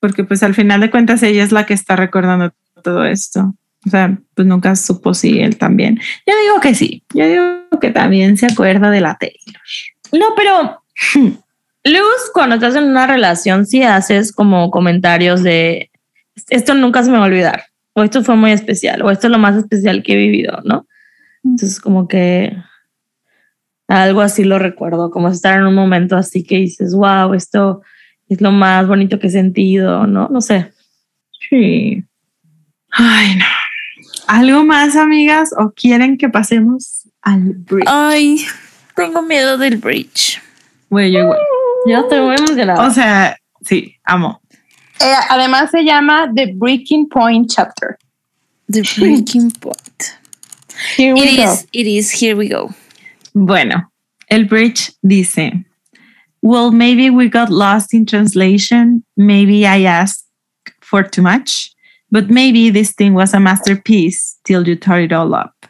porque pues al final de cuentas ella es la que está recordando todo esto. O sea, pues nunca supo si él también. Yo digo que sí, yo digo que también se acuerda de la Taylor. No, pero Luz, cuando estás en una relación, sí haces como comentarios de esto nunca se me va a olvidar, o esto fue muy especial, o esto es lo más especial que he vivido, ¿no? Entonces, como que algo así lo recuerdo, como estar en un momento así que dices, wow, esto es lo más bonito que he sentido, ¿no? No sé. Sí. Ay, no. ¿Algo más, amigas? ¿O quieren que pasemos al break? Ay, tengo miedo del bridge. Güey, yo igual. Yo estoy muy emocionada. O sea, sí, amo. Eh, además se llama The Breaking Point Chapter. The breaking point. Here we It go. is, it is, here we go. Bueno, el bridge dice, well, maybe we got lost in translation. Maybe I asked for too much, but maybe this thing was a masterpiece till you tore it all up.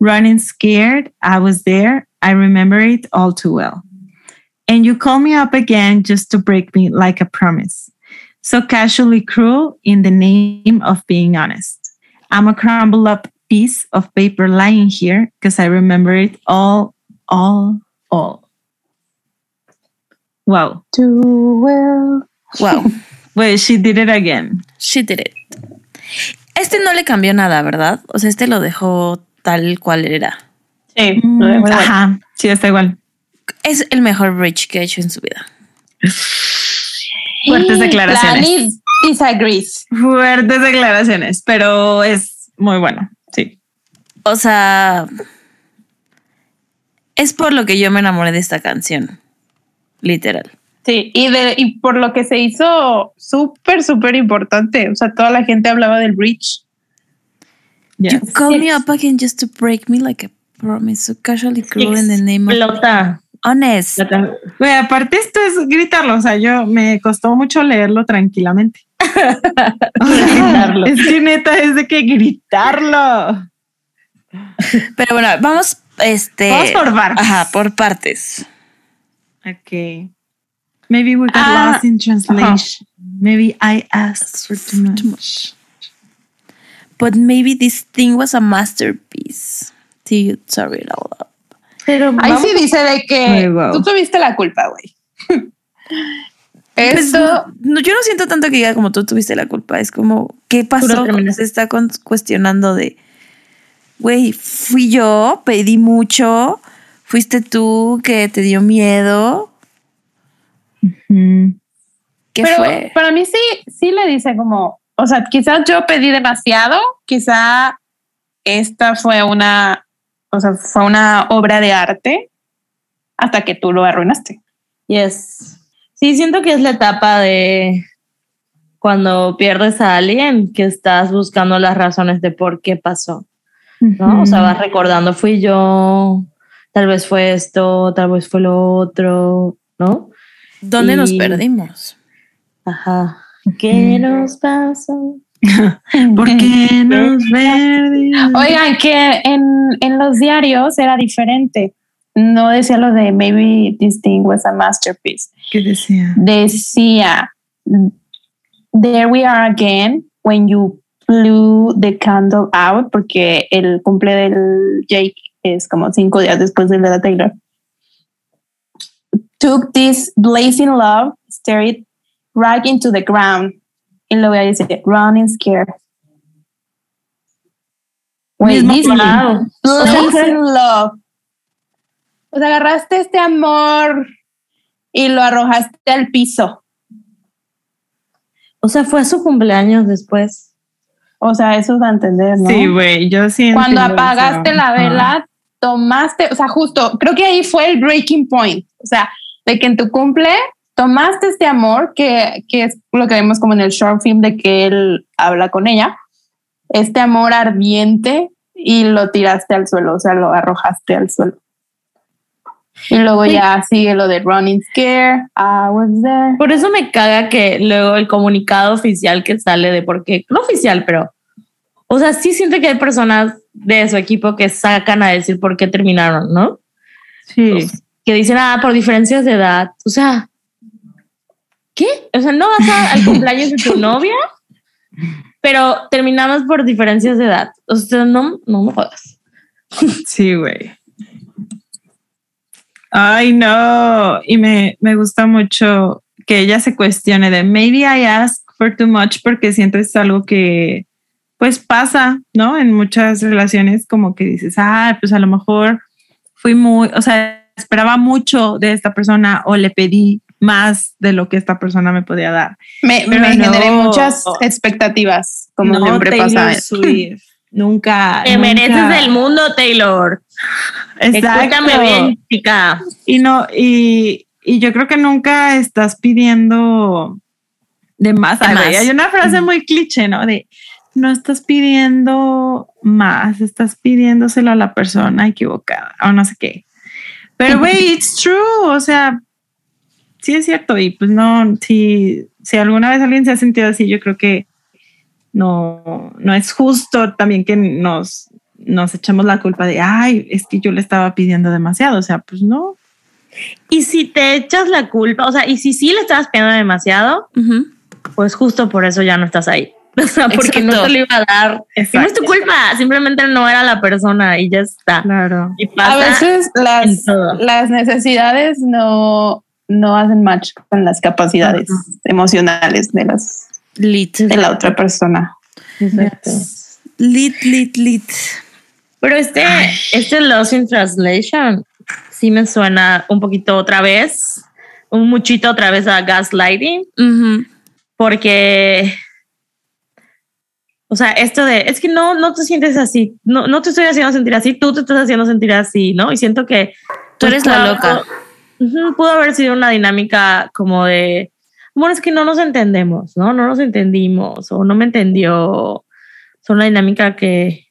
Running scared, I was there. I remember it all too well. And you call me up again just to break me like a promise. So casually cruel in the name of being honest. I'm a crumbled up piece of paper lying here because I remember it all, all, all. Wow. Too well. Wow, Well, she did it again. she did it. Este no le cambió nada, ¿verdad? O sea, este lo dejó tal cual era. Sí, Mm, muy bueno. Ajá, sí, está igual. Es el mejor bridge que ha hecho en su vida. Fuertes declaraciones. Disagrees. Fuertes declaraciones, pero es muy bueno. Sí. O sea, es por lo que yo me enamoré de esta canción. Literal. Sí, y, de, y por lo que se hizo súper, súper importante. O sea, toda la gente hablaba del bridge. You Yes. call me up again just to break me like a promise. So casually cruel in the name of Explota. Honest. Güey, aparte esto es gritarlo, o sea, yo me costó mucho leerlo tranquilamente. O sea, Gritarlo. Es que neta es de que gritarlo. Pero bueno, vamos, este. Vamos por partes. Ajá, por partes. Okay. Maybe we got Ah, lost in translation. Maybe I asked for too much. Too much. But maybe this thing was a masterpiece. Till you all up. Pero Ahí vamos- sí dice de que wow. tú tuviste la culpa, güey. Pues, Esto, no, yo no siento tanto que diga como tú tuviste la culpa. Es como, ¿qué pasó? Se está cuestionando de, güey, fui yo, pedí mucho, fuiste tú que te dio miedo. ¿Qué pero fue? para mí sí, sí le dice como, o sea, quizás yo pedí demasiado, quizá esta fue una, o sea, fue una obra de arte hasta que tú lo arruinaste. Yes. Sí, siento que es la etapa de cuando pierdes a alguien que estás buscando las razones de por qué pasó. ¿no? O sea, vas recordando, fui yo, tal vez fue esto, tal vez fue lo otro, ¿no? ¿Dónde nos perdimos? Ajá. ¿Qué nos pasó? ¿Por qué nos perdimos? Oigan, que en, en los diarios era diferente. No decía lo de maybe this thing was a masterpiece. ¿Qué decía? Decía, there we are again when you blew the candle out, porque el cumple del Jake es como cinco días después del de la Taylor. Took this blazing love, stared right into the ground. Y luego ahí dice, running scared. This plan. blazing love. O sea, agarraste este amor y lo arrojaste al piso. O sea, fue su cumpleaños después. O sea, eso da a entender, ¿no? Sí, güey, yo sí. Cuando apagaste eso. la Ajá. vela, tomaste, o sea, justo, creo que ahí fue el breaking point. O sea, de que en tu cumple tomaste este amor, que, que es lo que vemos como en el short film de que él habla con ella, este amor ardiente y lo tiraste al suelo, o sea, lo arrojaste al suelo. Y luego ya sigue lo de Running Scare, I was there. Por eso me caga que luego el comunicado oficial que sale de por qué, no oficial, pero, o sea, sí siente que hay personas de su equipo que sacan a decir por qué terminaron, ¿no? Sí. Que dicen, ah, por diferencias de edad. O sea, ¿qué? O sea, no vas a- al cumpleaños de tu novia, pero terminamos por diferencias de edad. O sea, no, no me jodas. Sí, güey. Ay, no. Y me, me gusta mucho que ella se cuestione de maybe I ask for too much porque siento es algo que pues pasa, ¿no? En muchas relaciones como que dices, ah, pues a lo mejor fui muy, o sea, esperaba mucho de esta persona o le pedí más de lo que esta persona me podía dar. Me, me generé muchas expectativas, como no, siempre Taylor pasa. Swift. Nunca. Te nunca. mereces del mundo, Taylor. Escúchame bien, chica. Y no, y, y yo creo que nunca estás pidiendo de más. De más. Hay una frase muy cliché, ¿no? De no estás pidiendo más, estás pidiéndoselo a la persona equivocada o no sé qué. Pero, güey, it's true. O sea, sí es cierto. Y pues no, si, si alguna vez alguien se ha sentido así, yo creo que no, no es justo también que nos, nos echemos la culpa de, ay, es que yo le estaba pidiendo demasiado. O sea, pues no. Y si te echas la culpa, o sea, y si sí le estabas pidiendo demasiado, pues justo por eso ya no estás ahí. O sea, porque no te lo iba a dar. No es tu culpa, simplemente no era la persona y ya está. Claro. Y pasa A veces las, las necesidades no, no hacen match con las capacidades Ajá. emocionales de, las, Lit. de la otra persona. Exacto. Lit, lit, lit. Pero este, este Lost in Translation sí me suena un poquito otra vez, un muchito otra vez a gaslighting, porque, o sea, esto de, es que no, no te sientes así, no, no te estoy haciendo sentir así, tú te estás haciendo sentir así, ¿no? Y siento que Tú pues, eres la loca. Pudo haber sido una dinámica como de, bueno, es que no nos entendemos, ¿no? No nos entendimos o no me entendió. Es una dinámica que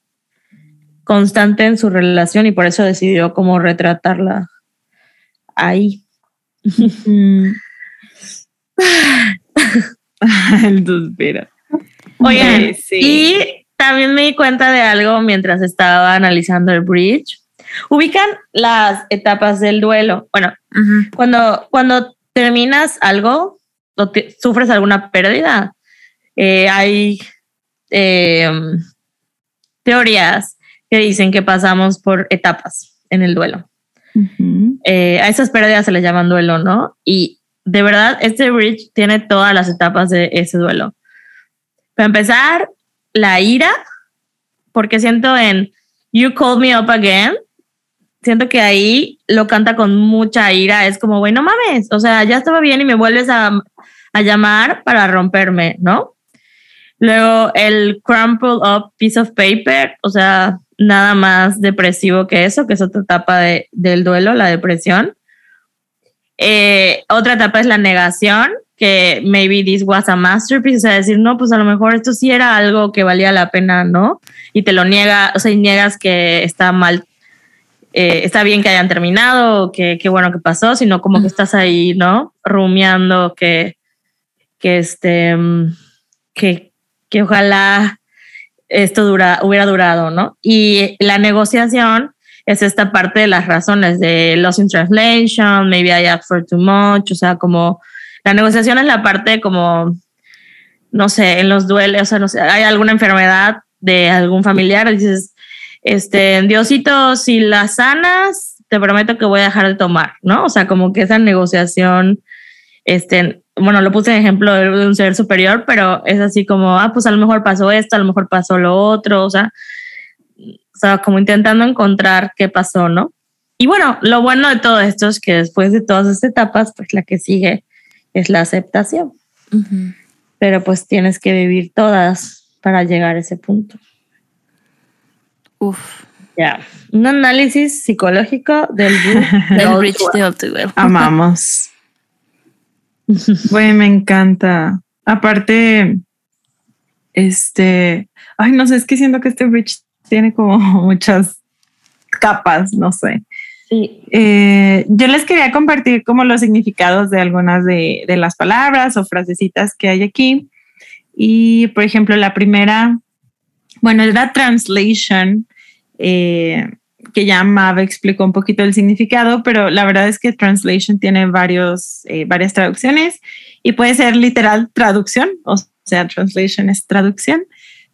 constante en su relación y por eso decidió como retratarla ahí. El suspiro. Oigan, sí. y también me di cuenta de algo mientras estaba analizando el bridge. Ubican las etapas del duelo. Bueno, cuando, cuando terminas algo o te- sufres alguna pérdida, eh, hay eh, teorías que dicen que pasamos por etapas en el duelo. Eh, a esas pérdidas se les llaman duelo, ¿no? Y de verdad, este bridge tiene todas las etapas de ese duelo. Para empezar, la ira, porque siento en You Called Me Up Again, siento que ahí lo canta con mucha ira, es como, güey, no mames, o sea, ya estaba bien y me vuelves a, a llamar para romperme, ¿no? Luego el crumpled up piece of paper, o sea, nada más depresivo que eso, que es otra etapa de- del duelo, la depresión. Eh, otra etapa es la negación, que maybe this was a masterpiece, o sea, decir, no, pues a lo mejor esto sí era algo que valía la pena, ¿no? Y te lo niega, o sea, y niegas que está mal, eh, está bien que hayan terminado, que qué bueno que pasó, sino como que estás ahí, ¿no? Rumiando que, que este, mm, que, que ojalá esto dura, hubiera durado, ¿no? Y la negociación es esta parte de las razones de loss in translation, maybe I asked for too much, o sea, como la negociación es la parte como, no sé, en los duelos, o sea, no sé, hay alguna enfermedad de algún familiar, dices, este, Diosito, si la sanas, te prometo que voy a dejar de tomar, ¿no? O sea, como que esa negociación, este, bueno, lo puse en ejemplo de un ser superior, pero es así como, ah, pues a lo mejor pasó esto, a lo mejor pasó lo otro, o sea, o sea, como intentando encontrar qué pasó, ¿no? Y bueno, lo bueno de todo esto es que después de todas estas etapas, pues la que sigue es la aceptación. Pero pues tienes que vivir todas para llegar a ese punto. Uf. Ya. Un análisis psicológico del, del Bridge de Amamos. Bueno, me encanta. Aparte, este, ay, no sé, es que siento que este bridge tiene como muchas capas, no sé. Sí. Eh, yo les quería compartir como los significados de algunas de, de, las palabras o frasecitas que hay aquí. Y, por ejemplo, la primera, bueno, es la translation, eh, que ya Mav explicó un poquito el significado, pero la verdad es que translation tiene varios, eh, varias traducciones y puede ser literal traducción, o sea, translation es traducción,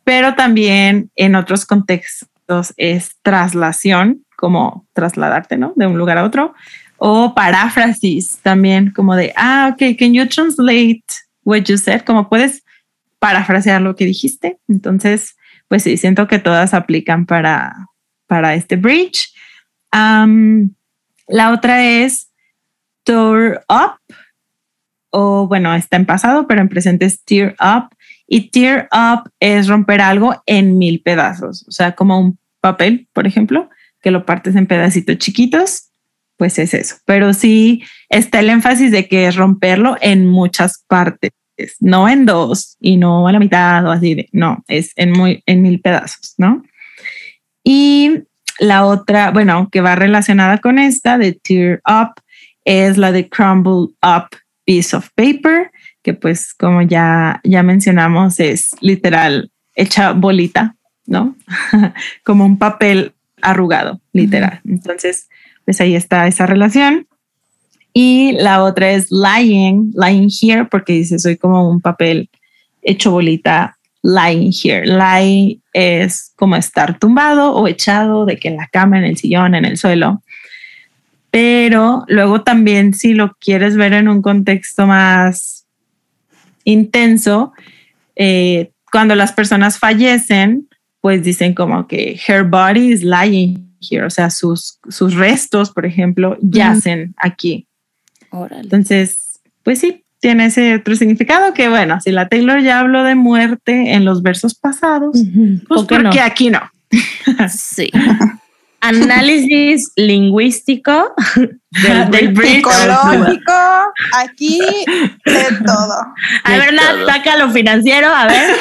pero también en otros contextos es traslación, como trasladarte, ¿no? De un lugar a otro, o paráfrasis también, como de, ah, ok, can you translate what you said? Como puedes parafrasear lo que dijiste. Entonces, pues sí, siento que todas aplican para, para este bridge. la otra es tour up, o bueno, está en pasado, pero en presente es tear up. Y tear up es romper algo en mil pedazos, o sea, como un papel, por ejemplo, que lo partes en pedacitos chiquitos, pues es eso. Pero sí está el énfasis de que es romperlo en muchas partes, no en dos y no a la mitad o así, no, es en, muy, en mil pedazos, ¿no? Y la otra, bueno, que va relacionada con esta de tear up, es la de crumble up piece of paper, que pues como ya, ya mencionamos es literal hecha bolita, ¿no? como un papel arrugado, literal. Entonces, pues ahí está esa relación. Y la otra es lying, lying here, porque dice soy como un papel hecho bolita, lying here. Lie es como estar tumbado o echado, de que en la cama, en el sillón, en el suelo. Pero luego también si lo quieres ver en un contexto más intenso, eh, cuando las personas fallecen, pues dicen como que her body is lying here, o sea, sus, sus restos, por ejemplo, yacen aquí. Entonces, pues sí, tiene ese otro significado que, bueno, si la Taylor ya habló de muerte en los versos pasados, pues porque aquí no. sí. Análisis lingüístico del, psicológico, aquí de todo. A ver, Nat, saca lo financiero, a ver.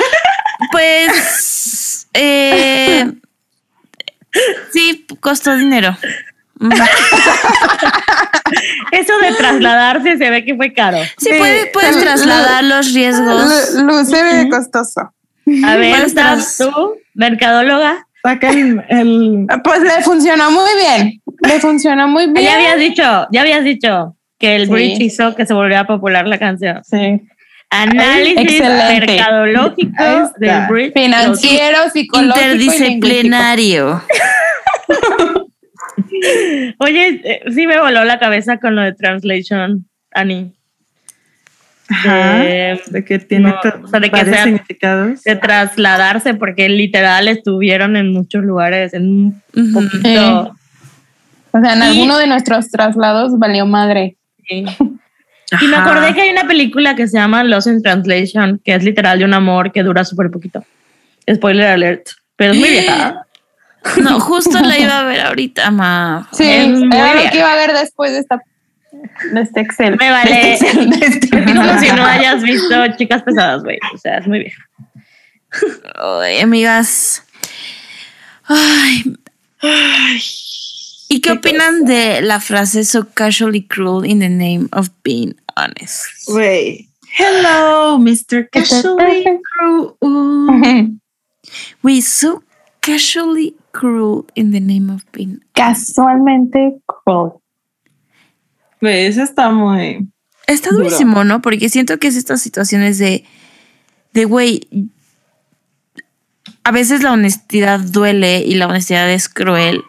Pues eh, sí, costó dinero. Eso de trasladarse se ve que fue caro. Sí, puedes, trasladar los riesgos. Luce ve costoso. A ver, ¿estás tú, mercadóloga? Saca el, Pues le funcionó muy bien. Le funcionó muy bien. Ya habías dicho, ya habías dicho que el bridge hizo que se volviera popular la canción. Sí. Análisis mercadológico del bridge. Financiero, psicológico. Interdisciplinario. Oye, eh, sí me voló la cabeza con lo de translation, Ani. de que tiene o sea, de que sea, significados. De trasladarse, porque literal estuvieron en muchos lugares, en un poquito. O sea, en alguno de nuestros traslados valió madre. Sí. Y me acordé que hay una película que se llama Lost in Translation, que es literal de un amor que dura súper poquito. Spoiler alert, pero es muy vieja. No, justo la iba a ver ahorita, ma. Sí, era lo que iba a ver después de esta de este Excel. Me vale. De este Excel, de este- Como si no hayas visto chicas pesadas, güey. O sea, es muy vieja. Ay, amigas. Ay. ¿Y qué opinan de la frase so casually cruel in the name of being honest? Güey. Hello, Mr. Casually Cruel. We so casually cruel in the name of being. Casualmente cruel. Eso está muy. Está Duro. durísimo, ¿no? Porque siento que es estas situaciones de, de güey. A veces la honestidad duele y la honestidad es cruel,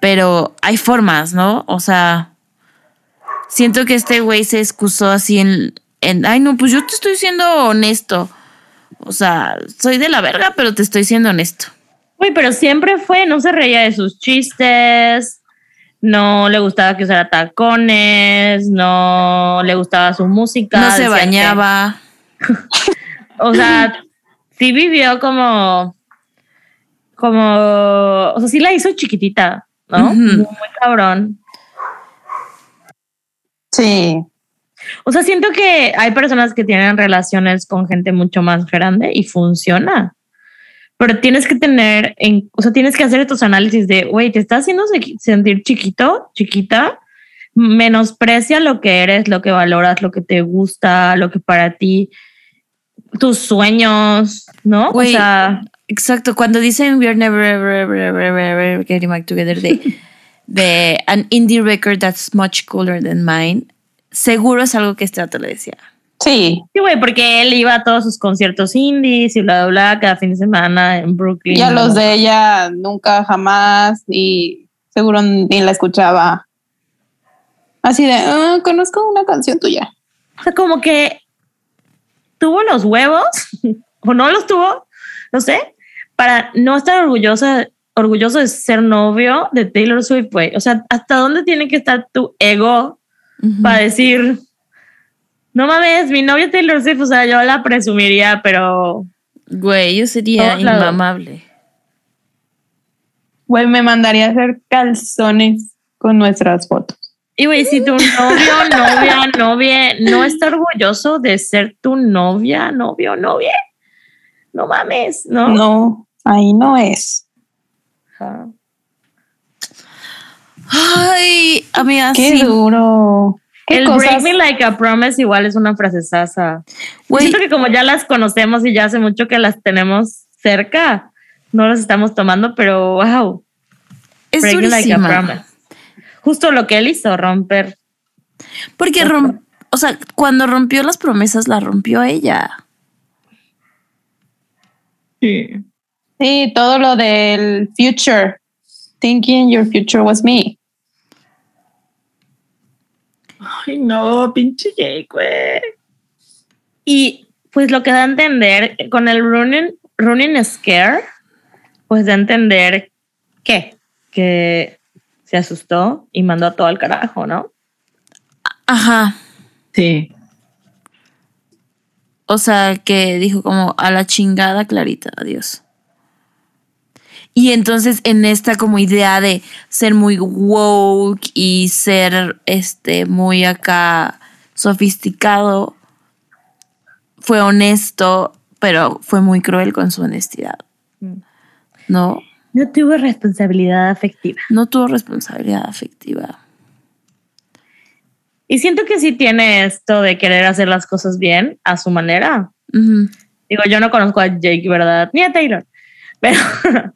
pero hay formas, ¿no? O sea, siento que este güey se excusó así en, en, ay, no, pues yo te estoy siendo honesto. O sea, soy de la verga, pero te estoy siendo honesto. Güey, pero siempre fue, no se reía de sus chistes, no le gustaba que usara tacones, no le gustaba su música. No se que- bañaba. o sea, sí vivió como, como, o sea, sí la hizo chiquitita, ¿no? Muy cabrón. Sí. O sea, siento que hay personas que tienen relaciones con gente mucho más grande y funciona. Pero tienes que tener, en, o sea, tienes que hacer estos análisis de, güey, te estás haciendo se- sentir chiquito, chiquita, menosprecia lo que eres, lo que valoras, lo que te gusta, lo que para ti, tus sueños, ¿no? O sea, Exacto, cuando dicen we're never ever ever ever ever, ever getting back together de, de an indie record that's much cooler than mine, seguro es algo que este dato le decía. Sí. sí, güey, porque él iba a todos sus conciertos indies y bla, bla, bla, cada fin de semana en Brooklyn. Y a los de ella nunca jamás y seguro ni la escuchaba. Así de, "Ah, conozco una canción tuya. O sea, como que tuvo los huevos, o no los tuvo, no sé, para no estar orgullosa, orgulloso de ser novio de Taylor Swift, güey. O sea, ¿hasta dónde tiene que estar tu ego para decir, no mames, mi novia Taylor Swift, o sea, yo la presumiría, pero Güey, yo sería inmamable. Güey, me mandaría a hacer calzones con nuestras fotos. Y güey, si tu novio, novia, novia no está orgulloso de ser tu novia, novio, novia, no mames, ¿no? No, ahí no es. Ajá. Ay, amiga, Qué sí. duro. ¿Qué El cosas? break me like a promise igual es una frase sasa. Siento que como ya las conocemos y ya hace mucho que las tenemos cerca, no las estamos tomando, pero wow. es break me like a promise. Justo lo que él hizo, romper. Porque, rom- o sea, cuando rompió las promesas, la rompió ella. Sí. Sí, todo lo del future. Thinking your future was me. Ay, no, pinche Jake, güey. Y pues lo que da a entender con el running, running scare, pues da a entender que, que se asustó y mandó a todo al carajo, ¿no? Ajá. Sí. O sea, que dijo como a la chingada clarita, adiós. Y entonces en esta como idea de ser muy woke y ser este muy acá sofisticado, fue honesto, pero fue muy cruel con su honestidad. No, No tuvo responsabilidad afectiva. no tuvo responsabilidad afectiva. Y siento que sí tiene esto de querer hacer las cosas bien a su manera. Digo, yo no conozco a Jake, ¿verdad? Ni a Taylor. Pero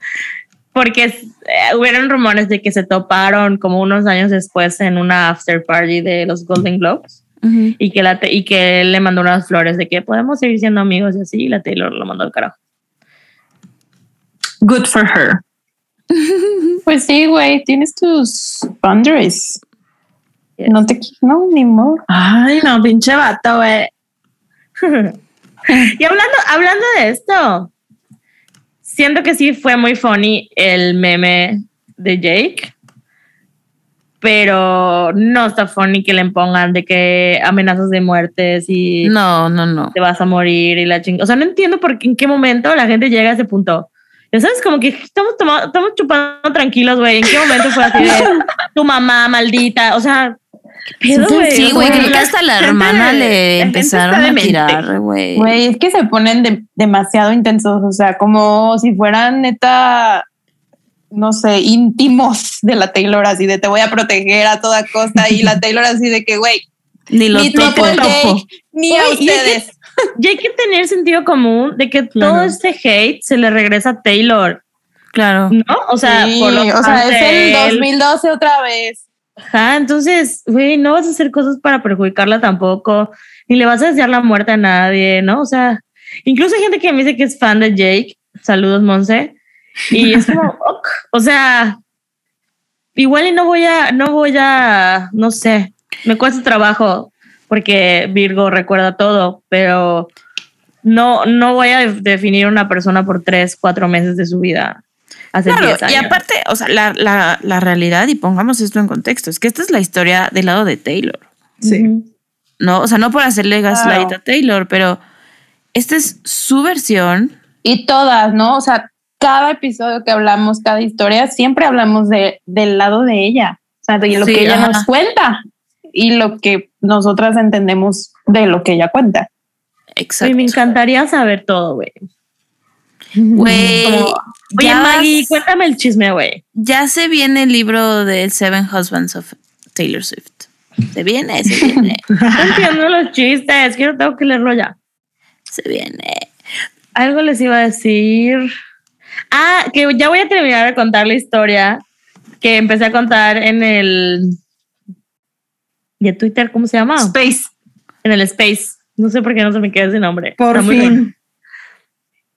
porque eh, hubieron rumores de que se toparon como unos años después en una after party de los Golden Globes y que, la, y que él le mandó unas flores de que podemos seguir siendo amigos y así, y la Taylor lo mandó al carajo. Good for her. Pues sí, güey, tienes tus boundaries. Yes. No te no, ni modo. Ay, no, pinche vato, güey. Y hablando, hablando de esto, siento que sí fue muy funny el meme de Jake, pero no está funny que le pongan de que amenazas de muertes y No, no, no. te vas a morir y la chingada. O sea, no entiendo por qué, en qué momento la gente llega a ese punto. Ya sabes, como que estamos, tomando, estamos chupando tranquilos, güey. ¿En qué momento fue así de tu mamá maldita? O sea, Sí, güey, creo que hasta la hermana le empezaron a tirar, güey. Güey, es que se ponen demasiado intensos, o sea, como si fueran neta, no sé, íntimos de la Taylor, así de te voy a proteger a toda costa y la Taylor así de que, güey, ni los ni, ni a ustedes. Y hay que tener sentido común de que todo este hate se le regresa a Taylor. Claro. ¿No? O sea, por lo o sea es el 2012 otra vez. Ajá, entonces, güey, no vas a hacer cosas para perjudicarla tampoco, ni le vas a desear la muerte a nadie, ¿no? O sea, incluso hay gente que me dice que es fan de Jake. Saludos, Monse. Y es como, o sea, igual y no voy a, no voy a, no sé, me cuesta trabajo porque Virgo recuerda todo, pero no, no voy a definir una persona por tres, cuatro meses de su vida. Hace claro, y aparte, o sea, la, la, la, realidad, y pongamos esto en contexto, es que esta es la historia del lado de Taylor. Sí. No, o sea, no por hacerle gaslight a Taylor, pero esta es su versión. Y todas, ¿no? O sea, cada episodio que hablamos, cada historia, siempre hablamos de, del lado de ella. O sea, de lo que ella nos cuenta y lo que nosotras entendemos de lo que ella cuenta. Exacto. Y me encantaría saber todo, güey. Güey. Oye, Maggie, cuéntame el chisme, güey. Ya se viene el libro de Seven Husbands of Taylor Swift. Se viene, se viene. no entiendo los chistes, quiero tengo que leerlo ya. Se viene. Algo les iba a decir. Ah, que ya voy a terminar de contar la historia que empecé a contar en el de Twitter, ¿cómo se llama? Space. En el Space. No sé por qué no se me queda ese nombre. Por fin.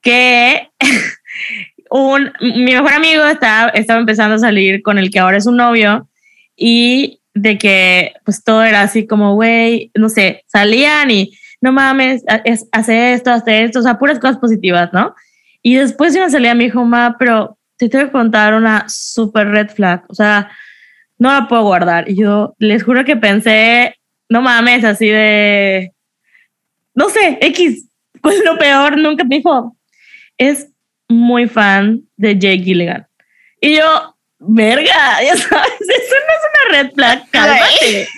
Que un, mi mejor amigo estaba, estaba empezando a salir con el que ahora es un novio y de que pues todo era así como, güey, no sé, salían y no mames, hace esto, hace esto, o sea, puras cosas positivas, ¿no? Y después de una salida me dijo, ma, pero te tengo que contar una super red flag, o sea, no la puedo guardar. Y yo les juro que pensé, no mames, así de, no sé, X, pues lo peor, nunca me dijo, es muy fan de Jake Gilligan. Y yo, verga, ya sabes, eso no es una red flag, cálmate.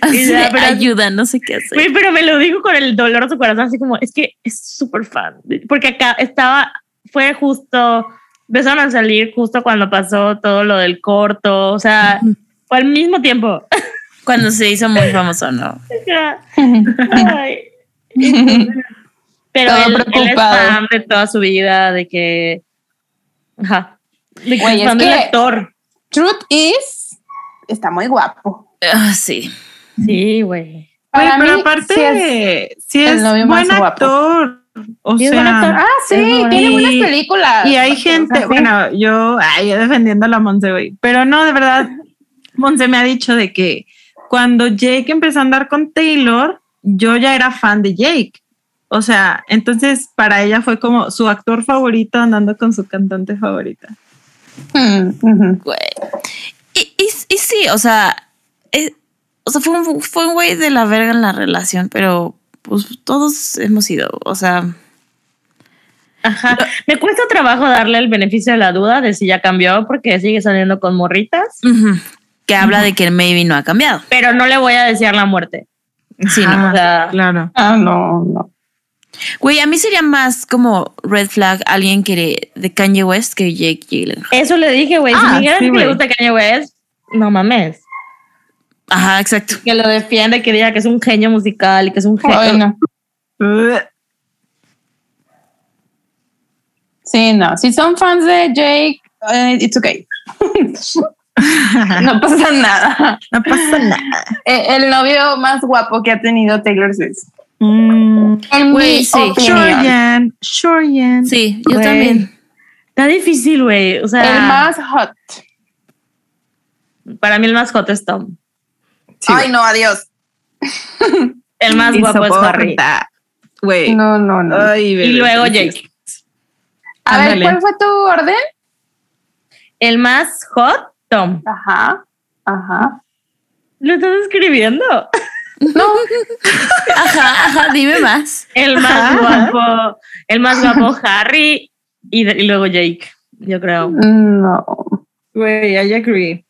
pero, ayuda, no sé qué hacer. Pero me lo dijo con el dolor de su corazón, así como, es que es súper fan. Porque acá estaba, fue justo empezaron a salir justo cuando pasó todo lo del corto, o sea, al mismo tiempo. Cuando se hizo muy famoso, ¿no? pero él, es fan de toda su vida, de que... Ajá. De que es fan del actor. Truth is, está muy guapo. Ah, sí. Sí, güey. Pero aparte, sí es, buen actor. O sea, ah, sí, tiene buenas películas. Y hay gente, bueno, yo, ay, yo defendiendo a la Monse, güey, pero no, de verdad, Monse me ha dicho de que cuando Jake empezó a andar con Taylor, yo ya era fan de Jake. O sea, entonces para ella fue como su actor favorito andando con su cantante favorita. Mm, y, y, sí, o sea, eh, o sea, fue un, fue un güey de la verga en la relación, pero pues todos hemos ido, o sea. Ajá. Me cuesta trabajo darle el beneficio de la duda de si ya cambió porque sigue saliendo con morritas. Que habla de que maybe no ha cambiado. Pero no le voy a desear la muerte. Sí, no. claro. Ah, no, no. Güey, a mí sería más como red flag alguien que de Kanye West que Jake Gyllenhaal. Eso le dije, güey. si ah, me que le gusta Kanye West, no mames. Ajá, exacto. Que lo defiende, que diga que es un genio musical y que es un genio. Sí, no. Si son fans de Jake, uh, it's okay. no pasa nada. No pasa nada. Eh, el, novio más guapo que ha tenido Taylor Swift. Mm, en mi sí. Yo también. Está difícil, güey. O sea, el más hot. Para mí el más hot es Tom. Ay, no, adiós. El más guapo es Harry. Güey. No, no, no. y luego Jake. A ver, ¿cuál fue tu orden? El más hot, Tom. Ajá, ajá. ¿Lo estás escribiendo? No. ajá, ajá, dime más. El más guapo, el más guapo Harry y, y luego Jake, yo creo. No. Güey, I agree.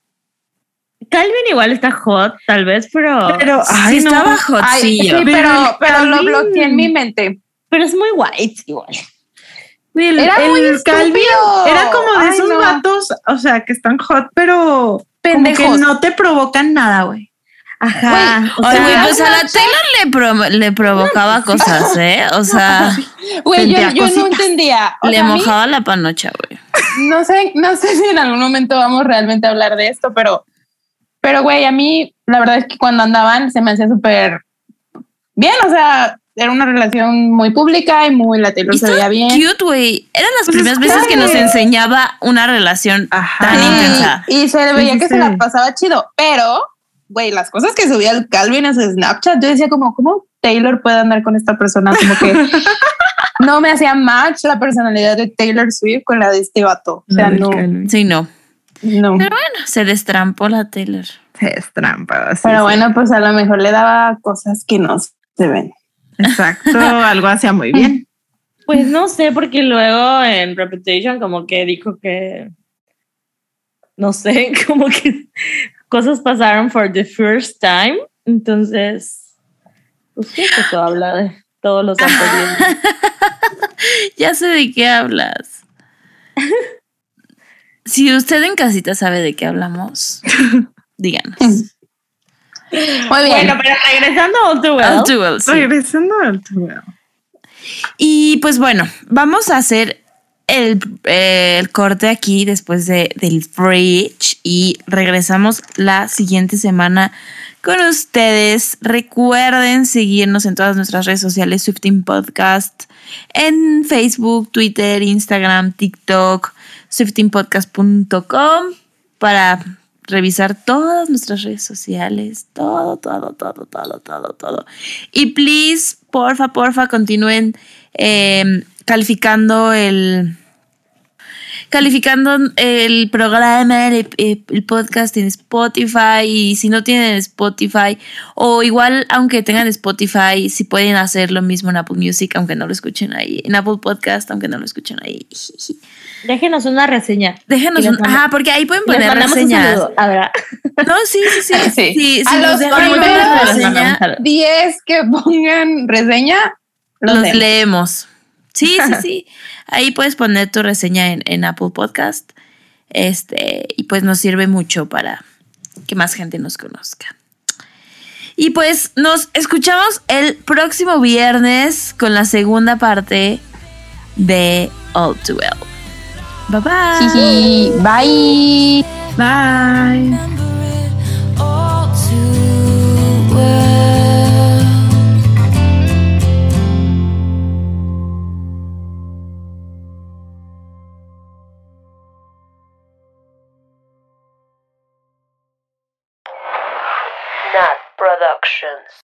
Calvin igual está hot, tal vez, pero. Pero, ay, sí, no. estaba hot, Ay, sí. yo. pero, pero lo bloqueé en mi mente. Pero es muy white igual. El, Era muy Calvin estúpido. era como de Ay, esos no. vatos, o sea, que están hot, pero como Pendejos. que no te provocan nada, güey. Ajá. o sea, güey, pues a la Taylor le, pro- le provocaba cosas, ¿eh? O sea, Güey, yo, no entendía. O le sea, a mí- mojaba la panocha, güey. no sé, no sé si en algún momento vamos realmente a hablar de esto, pero, pero güey, a mí la verdad es que cuando andaban se me hacía súper bien, o sea, era una relación muy pública y muy la Taylor se veía bien. cute, güey. Eran las Pues primeras es veces que nos enseñaba una relación Ajá. tan Sí, intensa. y se veía Sí, que sí, se la pasaba chido, pero güey, las cosas que subía el Calvin a su Snapchat, yo decía como, ¿cómo Taylor puede andar con esta persona? Como que no me hacía match la personalidad de Taylor Swift con la de este vato. O sea, no. Sí, no. no. Pero bueno, se destrampó la Taylor. Trampa. sí, Pero sí. bueno, pues a lo mejor le daba cosas que no se ven. Exacto, algo hacía muy bien. Pues no sé, porque luego en Reputation como que dijo que, no sé, como que cosas pasaron for the first time. Entonces, pues sí, que todo habla de todos los anteriores. Ya sé de qué hablas. Si usted en casita sabe de qué hablamos, díganos. Muy bien. Bueno, pero regresando a All Too Well. All too well, sí. Regresando al tubo. Y pues bueno, vamos a hacer el, eh, el corte aquí después de, del fridge y regresamos la siguiente semana con ustedes. Recuerden seguirnos en todas nuestras redes sociales, Swifting Podcast, en Facebook, Twitter, Instagram, TikTok, swiftingpodcast.com para revisar todas nuestras redes sociales, todo, todo, todo, todo, todo, todo. Y please, porfa, porfa, continúen eh, calificando el calificando el programa, el, el podcast en Spotify y si no tienen Spotify o igual aunque tengan Spotify, si pueden hacer lo mismo en Apple Music aunque no lo escuchen ahí, en Apple Podcast aunque no lo escuchen ahí. Déjenos una reseña. Déjenos Y les un, manda- ajá, porque ahí pueden poner un reseñas. saludo. A ver. No, sí, sí, sí. Sí. sí, sí, A los primeros una les mandamos reseña, un saludo. 10 que pongan reseña, los, los leemos. leemos. Sí, sí, sí. Ahí puedes poner tu reseña en, en Apple Podcast. Este, y pues nos sirve mucho para que más gente nos conozca. Y pues nos escuchamos el próximo viernes con la segunda parte de All Too Well. Bye bye. Bye. Bye. Productions.